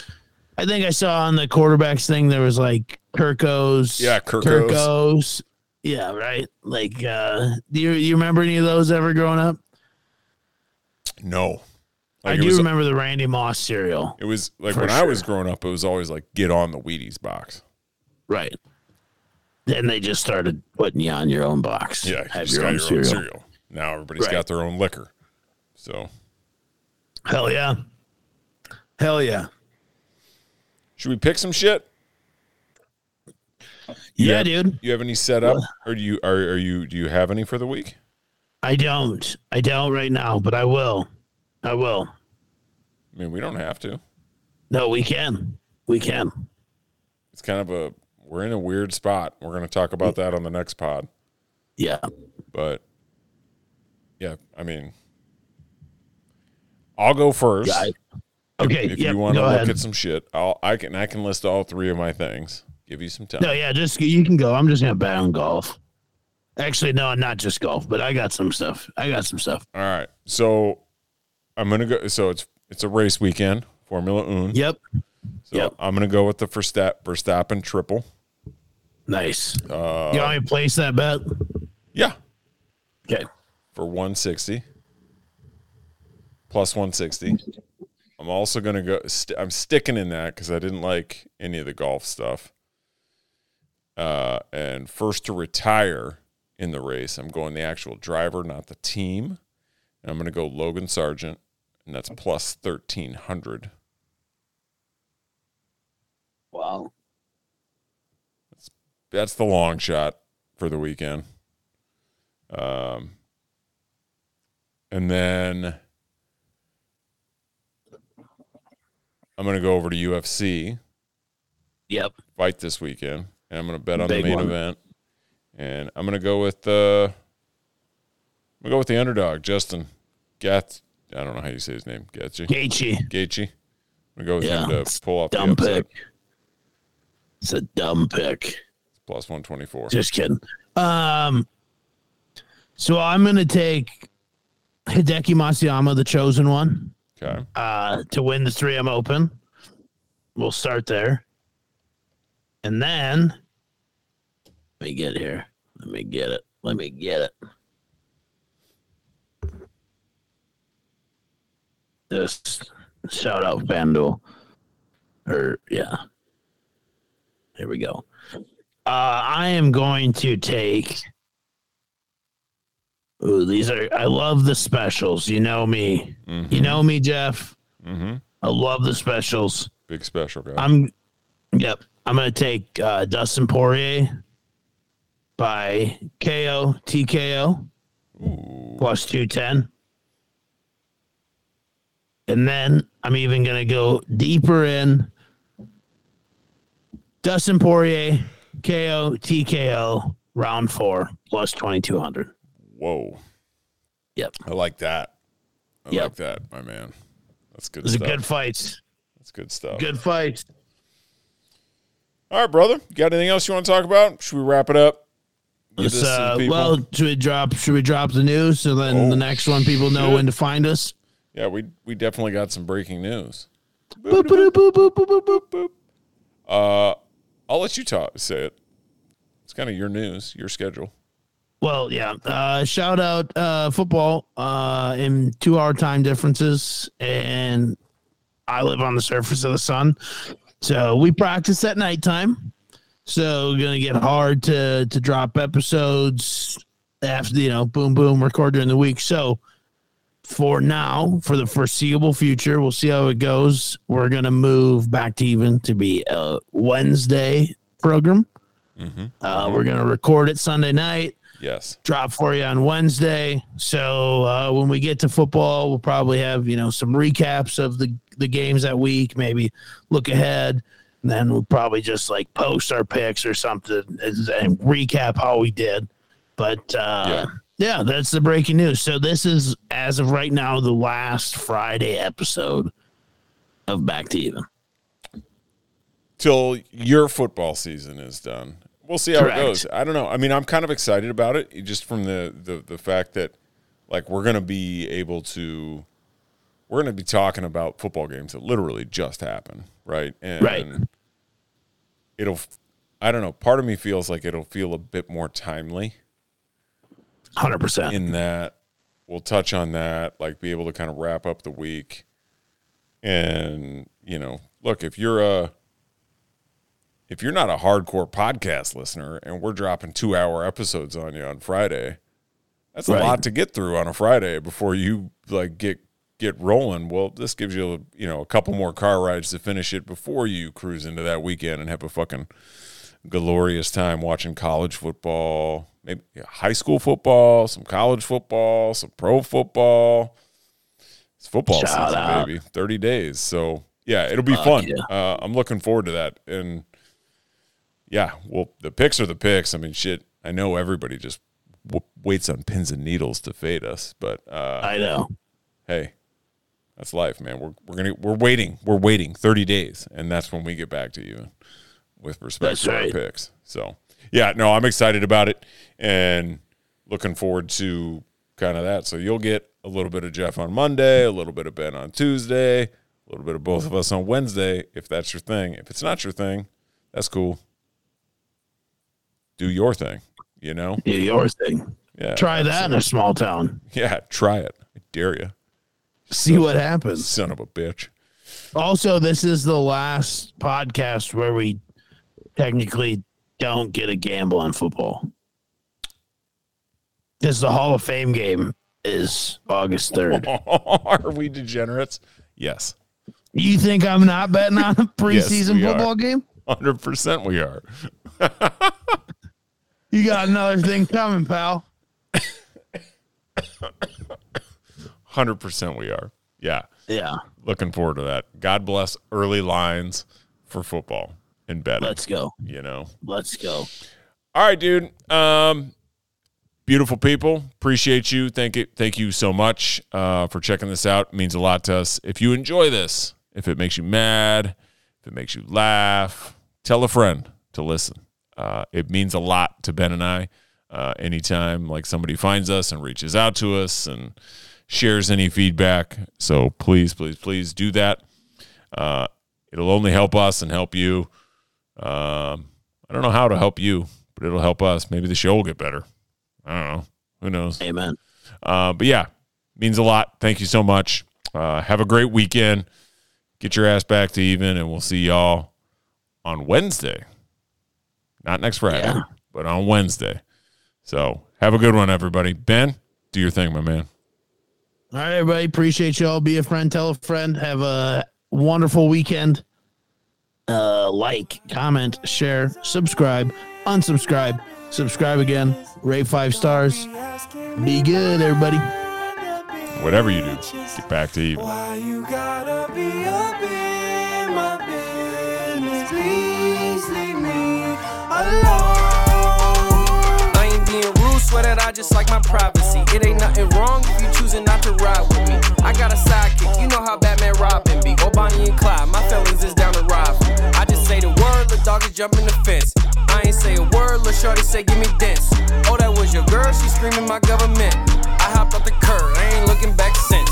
I think I saw on the quarterbacks thing there was like Kirkos. Yeah, Kirkos. Kirkos. Yeah, right. Like uh do you you remember any of those ever growing up? No. I Like, it do was, remember the Randy Moss cereal. It was like when I was growing up, it was always like get on the Wheaties box. Right. Then they just started putting you on your own box. Yeah, you Have just your own your cereal. own cereal. Now everybody's Right. got their own liquor. So Hell yeah. Hell yeah. should we pick some shit? Yeah, Yeah. dude. You have any set up, or do you are are you do you have any for the week? I don't. I don't right now, but I will. I will. I mean, we don't have to. No, we can. We can. It's kind of a we're in a weird spot. We're going to talk about that on the next pod. Yeah. But yeah, I mean, I'll go first. Yeah, I- okay. if yep, you want to look ahead. at some shit, I'll I can I can list all three of my things. Give you some time. No, yeah, just you can go. I'm just gonna bet on golf. Actually, no, not just golf, but I got some stuff. I got some stuff. All right. So I'm gonna go. So it's it's a race weekend, Formula Un. Yep. So yep. I'm gonna go with the Verstappen, Verstappen triple. Nice. Uh, you want me to place that bet? Yeah, Okay. for 160 plus 160. I'm also gonna go. St- I'm sticking in that because I didn't like any of the golf stuff. Uh, and first to retire in the race, I'm going the actual driver, not the team. And I'm gonna go Logan Sargent, and that's plus 1300. Wow. that's that's the long shot for the weekend. Um, and then I'm going to go over to UFC Yep. fight this weekend, and I'm going to bet on Big the main one. event. And I'm going to go with the I'm going to go with the underdog, Justin Gath. I don't know how you say his name. Gaethje. Gaethje. Gaethje. I'm to go with Yeah, him to pull off the Dumb upset. pick. It's a dumb pick. Plus 124. Just kidding. Um. So I'm gonna take Hideki Matsuyama, the chosen one. Okay. uh, to win the 3M Open. We'll start there. And then, let me get here. Let me get it. Let me get it. This shout out FanDuel. Or, yeah. Here we go. Uh, I am going to take. Ooh, these are. I love the specials. You know me. You know me, Jeff. Mm-hmm. I love the specials. Big special guy. I'm, yep. I'm gonna take uh, Dustin Poirier by KO TKO plus two ten, and then I'm even gonna go deeper in Dustin Poirier KO TKO round four plus twenty two hundred. Whoa. Yep, I like that. I Yep. like that, my man. That's good those are stuff. good fights. That's good stuff. Good fights. All right, brother. You got anything else you want to talk about? Should we wrap it up? Give Let's, this to the uh, well, should we drop? Should we drop the news so then Oh, the next one people know shit. when to find us? yeah, we we definitely got some breaking news. Boop, boop, boop. Uh, I'll let you talk. Say it. It's kind of your news, your schedule. Well, yeah. Uh, shout out uh, football uh, in two hour time differences, and I live on the surface of the sun, so we practice at nighttime. So gonna get hard to to drop episodes after you know, boom boom, record during the week. So for now, for the foreseeable future, we'll see how it goes. We're gonna move back to even to be a Wednesday program. Uh, we're gonna record it Sunday night Yes. drop for you on Wednesday. So uh, when we get to football, we'll probably have you know some recaps of the the games that week, maybe look ahead, and then we'll probably just like post our picks or something and, and recap how we did. But uh, yeah. that's the breaking news. So this is as of right now the last Friday episode of Back to Even. Till your football season is done. We'll see how Correct. it goes. I don't know. I mean, I'm kind of excited about it, just from the the the fact that like we're gonna be able to we're gonna be talking about football games that literally just happened, right? And Right. it'll I don't know, part of me feels like it'll feel a bit more timely. Hundred percent. in that we'll touch on that like be able to kind of wrap up the week and you know look if you're a if you're not a hardcore podcast listener and we're dropping two hour episodes on you on friday that's a Right. lot to get through on a friday before you like get get rolling well this gives you you know a couple more car rides to finish it before you cruise into that weekend and have a fucking glorious time watching college football, maybe high school football, some college football, some pro football. It's football Shout season, out. baby. Thirty days, so yeah, it'll be Fuck fun. yeah. Uh, I'm looking forward to that, and yeah, well, the picks are the picks. I mean, shit, I know everybody just w- waits on pins and needles to fade us, but uh, I know. hey, that's life, man. We're we're gonna we're waiting. We're waiting 30 days, and that's when we get back to you with respect That's to our picks. So yeah, no, I'm excited about it and looking forward to kind of that. So you'll get a little bit of Jeff on Monday, a little bit of Ben on Tuesday, a little bit of both of us on Wednesday, if that's your thing. If it's not your thing, that's cool. Do your thing, you know? Do your thing. Yeah. Try that in a small town. Yeah, try it. I dare you, See what happens. son of a bitch. Also, this is the last podcast where we technically don't get a gamble on football. Because the Hall of Fame game is August 3rd. Are we degenerates? Yes. You think I'm not betting on a preseason are. football game? 100% we are. You got another thing coming, pal. 100% we are. Yeah. Yeah, Looking forward to that. God bless early lines for football and betting. let's go. you know. Let's go. All right, dude. Um, beautiful people. Appreciate you. Thank you. Thank you so much uh, for checking this out. It means a lot to us. If you enjoy this, if it makes you mad, if it makes you laugh, tell a friend to listen. Uh, it means a lot to Ben and I. Uh, anytime like somebody finds us and reaches out to us and shares any feedback. So please, please, please do that. Uh, it'll only help us and help you. Um, I don't know how to help you, but it'll help us. Maybe the show will get better. I don't know. Who knows? Amen. Uh, but yeah, means a lot. Thank you so much. Uh, have a great weekend. Get your ass back to even, and we'll see y'all on Wednesday. Not next Friday, Yeah. but on Wednesday. So have a good one, everybody. Ben, do your thing, my man. All right, everybody. Appreciate y'all. Be a friend. Tell a friend. Have a wonderful weekend. Uh, like, comment, share, subscribe, unsubscribe, subscribe again, rate five stars. Be good, everybody. Whatever you do, get back to even. Why you gotta be up in my business? Please leave me alone. I just like my privacy. It ain't nothing wrong if you choosing not to ride with me. I got a sidekick, you know how Batman Robin be. Go Bonnie and Clyde, my feelings is down to ride. I just say the word, the dog is jumping the fence. I ain't say a word, lil' shorty say give me dance. Oh, that was your girl, she screaming my government. I hopped off the curb, I ain't looking back since.